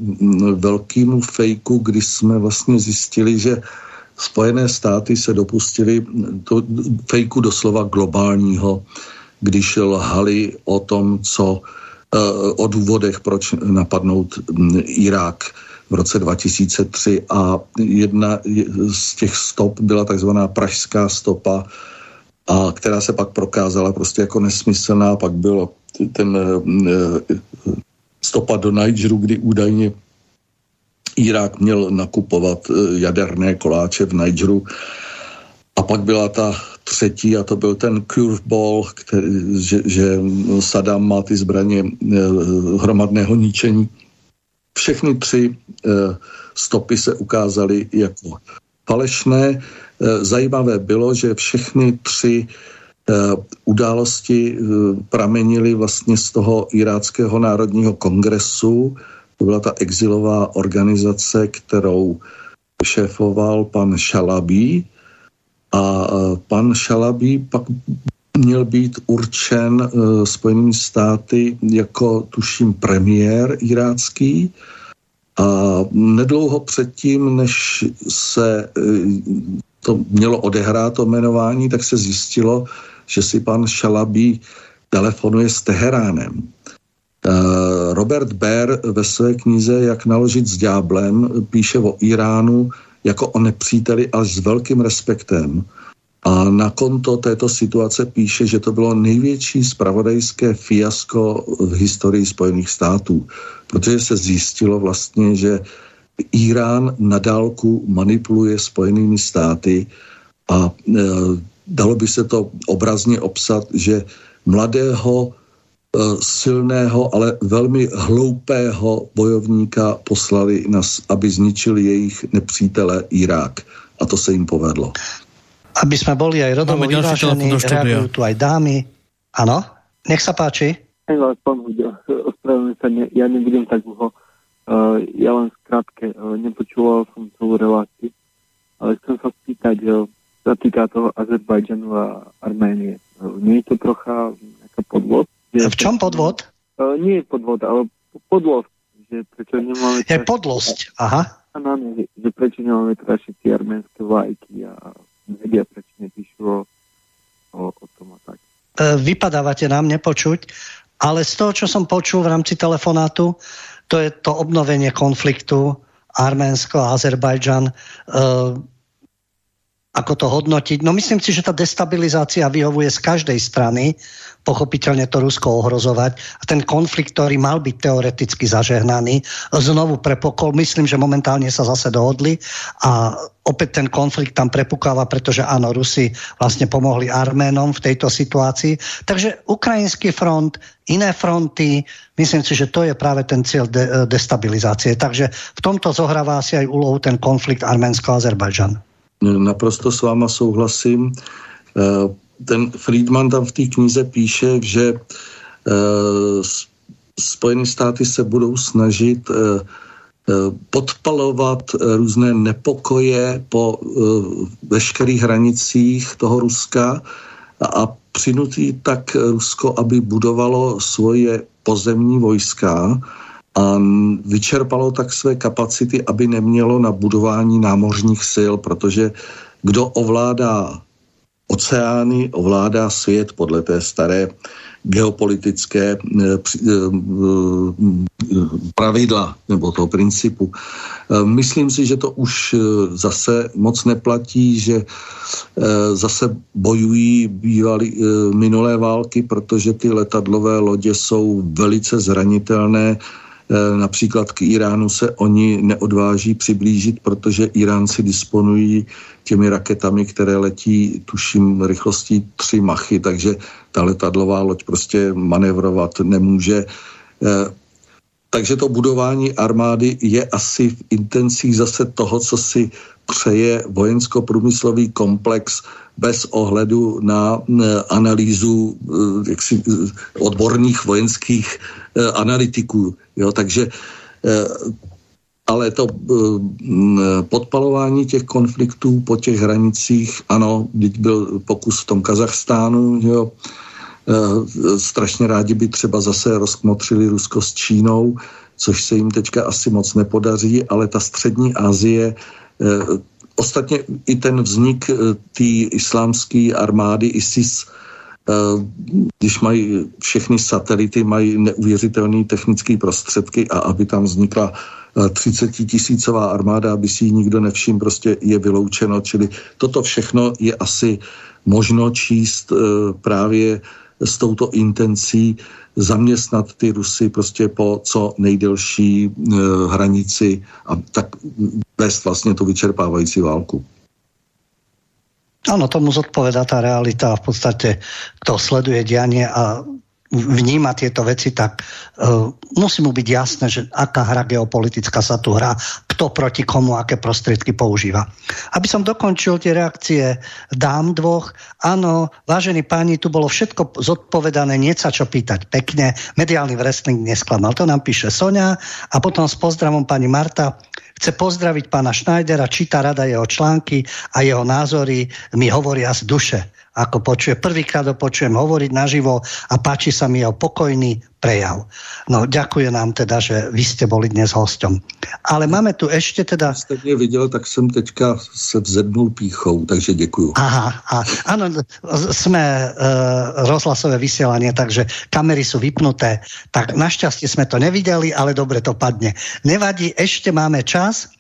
velkému fejku, kdy jsme vlastně zjistili, že Spojené státy se dopustili to fejku doslova globálního, když lhali o tom, co eh, o důvodech, proč napadnout hm, Irák v roce 2003 a jedna z těch stop byla takzvaná pražská stopa, a která se pak prokázala prostě jako nesmyslná. Pak bylo ten hm, eh, stopa do Nigeru, kdy údajně Irák měl nakupovat eh, jaderné koláče v Nigeru. A pak byla ta třetí a to byl ten curveball, který, že, že Saddam má ty zbraně eh, hromadného ničení. Všechny tři eh, stopy se ukázaly jako falešné. Zajímavé bylo, že všechny tři události pramenily vlastně z toho iráckého národního kongresu, to byla ta exilová organizace, kterou šéfoval pan Šalabí a pan Šalabí pak měl být určen uh, Spojenými státy jako, tuším, premiér irácký. A nedlouho předtím, než se uh, to mělo odehrát, to jmenování, tak se zjistilo, že si pan Šalabí telefonuje s Teheránem. Eh, Robert Baer ve své knize Jak naložit s ďáblem píše o Iránu jako o nepříteli až s velkým respektem. A na konto této situace píše, že to bylo největší spravodajské fiasko v historii Spojených států, protože se zjistilo vlastně, že Irán na dálku manipuluje Spojenými státy a e, dalo by se to obrazně obsat, že mladého silného, ale velmi hloupého bojovníka poslali, nas, aby zničili jejich nepřítele Irák. A to se jim povedlo. Aby jsme boli aj rodovo vyvážení, reagujú tu aj dámy. Ano, nech sa páči. ospravedlňujem sa, ne, ja nebudem tak dlho. Uh, ja len skrátke, uh, nepočúval som celú reláciu, ale chcem sa spýtať, uh, sa týka toho Azerbajdžanu a Arménie. Uh, nie je to trocha nejaká podvod. V čom podvod? Uh, nie podvod, ale podlosť. Že prečo nemáme... Je podlosť, aha. Áno, že, že prečo nemáme trašiť tie arménske vlajky a média prečo nepíšu o, o, o tom a tak. E, vypadávate nám nepočuť, ale z toho, čo som počul v rámci telefonátu, to je to obnovenie konfliktu Arménsko a Azerbajdžan. E, ako to hodnotiť? No myslím si, že tá destabilizácia vyhovuje z každej strany, pochopiteľne to Rusko ohrozovať. A ten konflikt, ktorý mal byť teoreticky zažehnaný, znovu prepokol. Myslím, že momentálne sa zase dohodli a opäť ten konflikt tam prepukáva, pretože áno, Rusi vlastne pomohli Arménom v tejto situácii. Takže ukrajinský front, iné fronty, myslím si, že to je práve ten cieľ de destabilizácie. Takže v tomto zohráva asi aj úlohu ten konflikt Arménsko-Azerbajdžan. Naprosto s váma souhlasím. Eh, ten Friedman tam v té knize píše, že eh, Spojené státy se budou snažit eh, podpalovat různé nepokoje po veškerých hranicích toho Ruska a přinutí tak Rusko, aby budovalo svoje pozemní vojska a vyčerpalo tak své kapacity, aby nemělo na budování námořních sil, protože kdo ovládá oceány, ovládá svět podle té staré geopolitické eh, eh, pravidla nebo toho principu. Eh, myslím si, že to už zase moc neplatí, že zase bojují bývalý, minulé války, protože ty letadlové lodě jsou velice zranitelné, Eh, například k Iránu se oni neodváží přiblížit, protože Iránci disponují těmi raketami, které letí, tuším, rychlostí 3 machy, takže ta letadlová loď prostě manevrovat nemůže. Eh, takže to budování armády je asi v intencích zase toho, co si přeje vojensko-průmyslový komplex bez ohledu na analýzu eh, jaksi, odborných vojenských analytiků. Jo, takže eh, ale to eh, podpalování těch konfliktů po těch hranicích, ano, teď byl pokus v tom Kazachstánu, jo, eh, strašně rádi by třeba zase rozkmotřili Rusko s Čínou, což se jim teďka asi moc nepodaří, ale ta střední Asie, ostatně i ten vznik té islámské armády ISIS, Eh, když mají všechny satelity, mají neuvěřitelné technické prostředky a aby tam vznikla 30 eh, tisícová armáda, aby si ji nikdo nevšiml, prostě je vyloučeno. Čili toto všechno je asi možno číst eh, právě s touto intencí zaměstnat ty Rusy prostě po co nejdelší hranici a tak vést vlastně tu vyčerpávající válku. Áno, tomu zodpoveda tá realita. A v podstate, kto sleduje dianie a vníma tieto veci, tak uh, musí mu byť jasné, že aká hra geopolitická sa tu hrá, kto proti komu, aké prostriedky používa. Aby som dokončil tie reakcie dám dvoch, áno, vážení páni, tu bolo všetko zodpovedané, sa čo pýtať pekne, mediálny wrestling nesklamal, to nám píše Sonia a potom s pozdravom pani Marta, chce pozdraviť pána Schneidera, číta rada jeho články a jeho názory mi hovoria z duše ako počuje. Prvýkrát ho počujem hovoriť naživo a páči sa mi jeho pokojný prejav. No, ďakujem nám teda, že vy ste boli dnes hostom. Ale máme tu ešte teda... Jste mě viděl, tak jsem teďka se vzednul píchou, takže děkuju. Aha, a, áno, sme e, rozhlasové vysielanie, takže kamery sú vypnuté. Tak našťastie sme to nevideli, ale dobre to padne. Nevadí, ešte máme čas,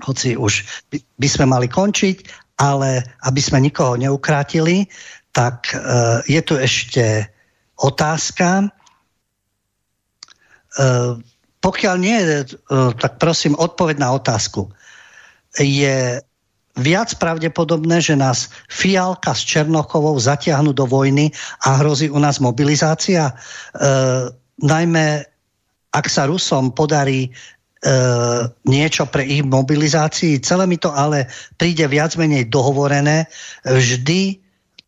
hoci už by, by sme mali končiť ale aby sme nikoho neukrátili, tak uh, je tu ešte otázka. Uh, pokiaľ nie, uh, tak prosím odpoveď na otázku. Je viac pravdepodobné, že nás Fialka s Černochovou zatiahnu do vojny a hrozí u nás mobilizácia. Najmä ak sa Rusom podarí niečo pre ich mobilizácii. Celé mi to ale príde viac menej dohovorené. Vždy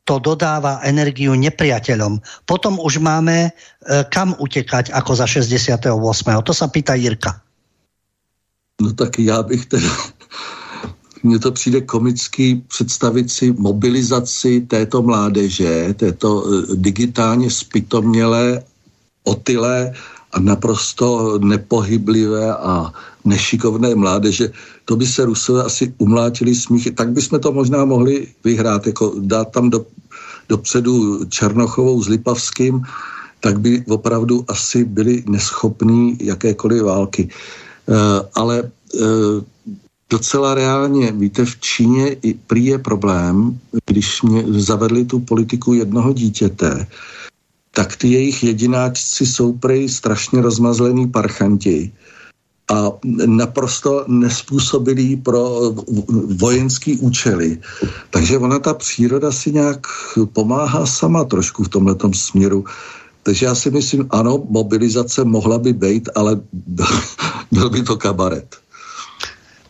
to dodáva energiu nepriateľom. Potom už máme e, kam utekať ako za 68. To sa pýta Jirka. No tak já bych teda mně to přijde komický představit si mobilizaci této mládeže, této eh, digitálně spytomělé, otylé a naprosto nepohyblivé a nešikovné mládeže. To by se Rusové asi umlátili smíchy. Tak bychom to možná mohli vyhrát, jako dát tam do, dopředu Černochovou s Lipavským, tak by opravdu asi byli neschopní jakékoliv války. Uh, ale uh, docela reálně, víte, v Číně i prý je problém, když mě zavedli tu politiku jednoho dítěte, tak ty jejich jedináčci jsou prej strašně rozmazlený parchanti a naprosto nespůsobilý pro vojenský účely. Takže ona, ta příroda si nějak pomáhá sama trošku v tomhle směru. Takže já si myslím, ano, mobilizace mohla by být, ale byl by to kabaret.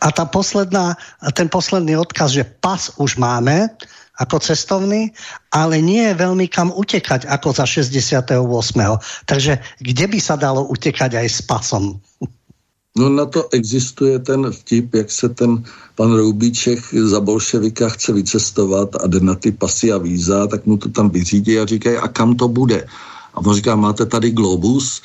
A ta posledná, ten posledný odkaz, že pas už máme, ako cestovný, ale nie je veľmi kam utekať ako za 68. Takže kde by sa dalo utekať aj s pasom? No na to existuje ten vtip, jak se ten pan Roubíček za bolševika chce vycestovat a jde na ty pasy a víza, tak mu to tam vyřídí a říkají, a kam to bude? A on říká, máte tady globus,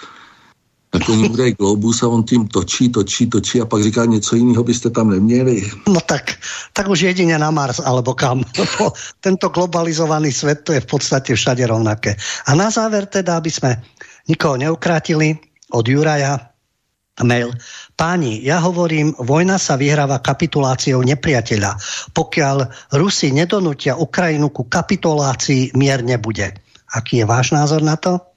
tak oni bude globus a on tím točí, točí, točí a pak říká, něco jiného byste tam neměli. No tak, tak už jedině na Mars alebo kam. Tento globalizovaný svět to je v podstatě všade rovnaké. A na záver teda, aby jsme nikoho neukrátili, od Juraja mail. Páni, ja hovorím, vojna sa vyhráva kapituláciou nepriateľa. Pokiaľ Rusi nedonutia Ukrajinu ku kapitulácii, mier nebude. Aký je váš názor na to?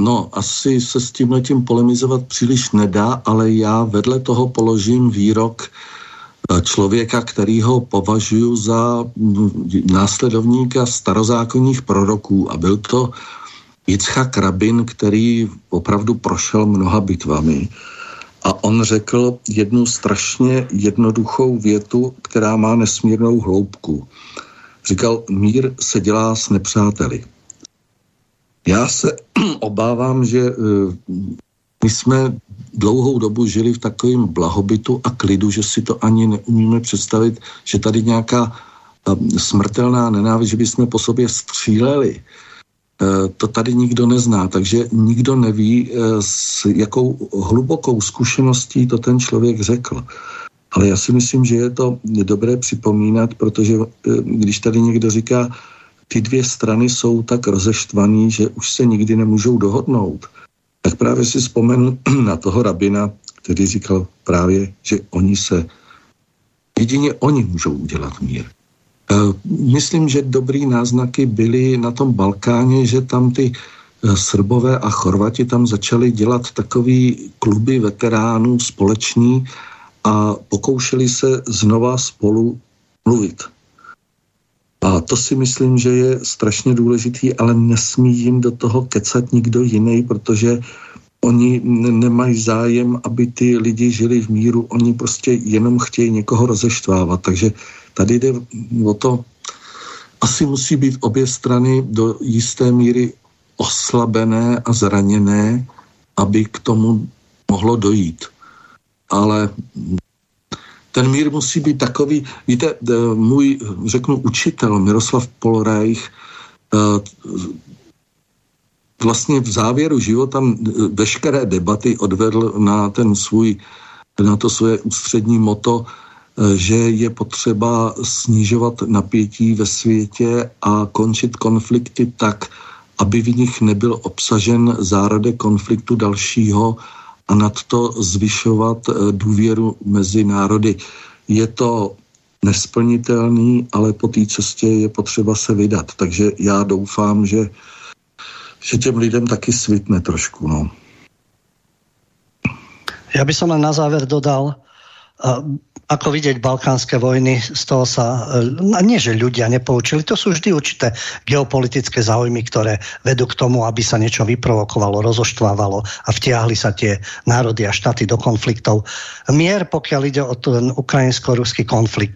No, asi se s tím letím polemizovat příliš nedá, ale já vedle toho položím výrok eh, člověka, který ho považuji za mm, následovníka starozákonních proroků a byl to Jitzchak Rabin, který opravdu prošel mnoha bitvami. A on řekl jednu strašně jednoduchou větu, která má nesmírnou hloubku. Říkal, mír se dělá s nepřáteli. Já se obávám, že eh, my jsme dlouhou dobu žili v takovém blahobytu a klidu, že si to ani neumíme představit, že tady nějaká eh, smrtelná nenávist, že bychom po sobě stříleli. Eh, to tady nikdo nezná, takže nikdo neví, s jakou hlubokou zkušeností to ten člověk řekl. Ale já si myslím, že je to dobré připomínat, protože když tady někdo říká, ty dvě strany jsou tak rozeštvaný, že už se nikdy nemůžou dohodnout. Tak právě si vzpomenu na toho rabina, který říkal právě, že oni se, jedině oni můžou udělat mír. E, myslím, že dobrý náznaky byly na tom Balkáně, že tam ty e, Srbové a Chorvati tam začali dělat takový kluby veteránů společní a pokoušeli se znova spolu mluvit. A to si myslím, že je strašně důležitý, ale nesmí jim do toho kecat nikdo jiný, protože oni nemají zájem, aby ty lidi žili v míru, oni prostě jenom chtějí někoho rozeštvávat. Takže tady jde o to, asi musí být obě strany do jisté míry oslabené a zraněné, aby k tomu mohlo dojít. Ale ten mír musí být takový, víte, můj, řeknu, učitel Miroslav Polreich eh, vlastně v závěru života veškeré debaty odvedl na ten svůj, na to svoje ústřední moto, eh, že je potřeba snižovat napětí ve světě a končit konflikty tak, aby v nich nebyl obsažen zárodek konfliktu dalšího, a nad to zvyšovat eh, důvěru mezi národy. Je to nesplnitelný, ale po té cestě je potřeba se vydat. Takže já doufám, že, že těm lidem taky svitne trošku. No. Já bych na závěr dodal, ako vidieť balkánske vojny, z toho sa, e, nie že ľudia nepoučili, to sú vždy určité geopolitické záujmy, ktoré vedú k tomu, aby sa niečo vyprovokovalo, rozoštvávalo a vtiahli sa tie národy a štáty do konfliktov. Mier, pokiaľ ide o ten ukrajinsko-ruský konflikt,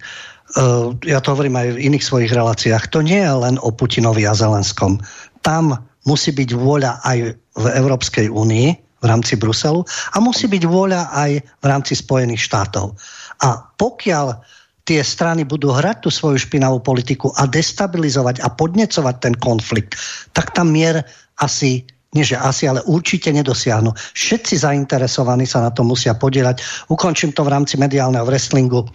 uh, ja to hovorím aj v iných svojich reláciách, to nie je len o Putinovi a Zelenskom. Tam musí byť vôľa aj v Európskej únii, v rámci Bruselu a musí byť vôľa aj v rámci Spojených štátov. A pokiaľ tie strany budú hrať tú svoju špinavú politiku a destabilizovať a podnecovať ten konflikt, tak tam mier asi nie že asi, ale určite nedosiahnu. Všetci zainteresovaní sa na to musia podielať. Ukončím to v rámci mediálneho wrestlingu.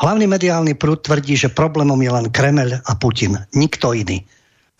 Hlavný mediálny prúd tvrdí, že problémom je len Kreml a Putin, nikto iný.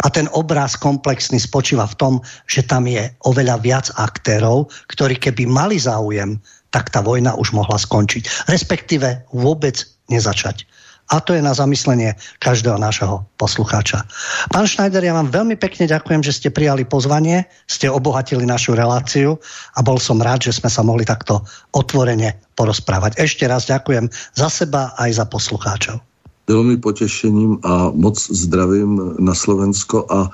A ten obraz komplexný spočíva v tom, že tam je oveľa viac aktérov, ktorí keby mali záujem, tak tá vojna už mohla skončiť. Respektíve vôbec nezačať. A to je na zamyslenie každého nášho poslucháča. Pán Schneider, ja vám veľmi pekne ďakujem, že ste prijali pozvanie, ste obohatili našu reláciu a bol som rád, že sme sa mohli takto otvorene porozprávať. Ešte raz ďakujem za seba aj za poslucháčov. Bylo mi potěšením a moc zdravím na Slovensko a e,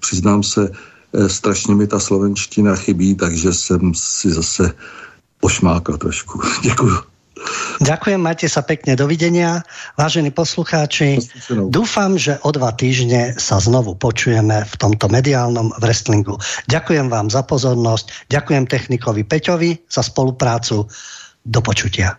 přiznám se, e, strašně mi ta slovenština chybí, takže jsem si zase pošmákal trošku. Děkuju. Ďakujem, majte sa pekne, dovidenia. Vážení poslucháči, dúfam, že o dva týždne sa znovu počujeme v tomto mediálnom wrestlingu. Ďakujem vám za pozornosť, ďakujem technikovi Peťovi za spoluprácu. Do počutia.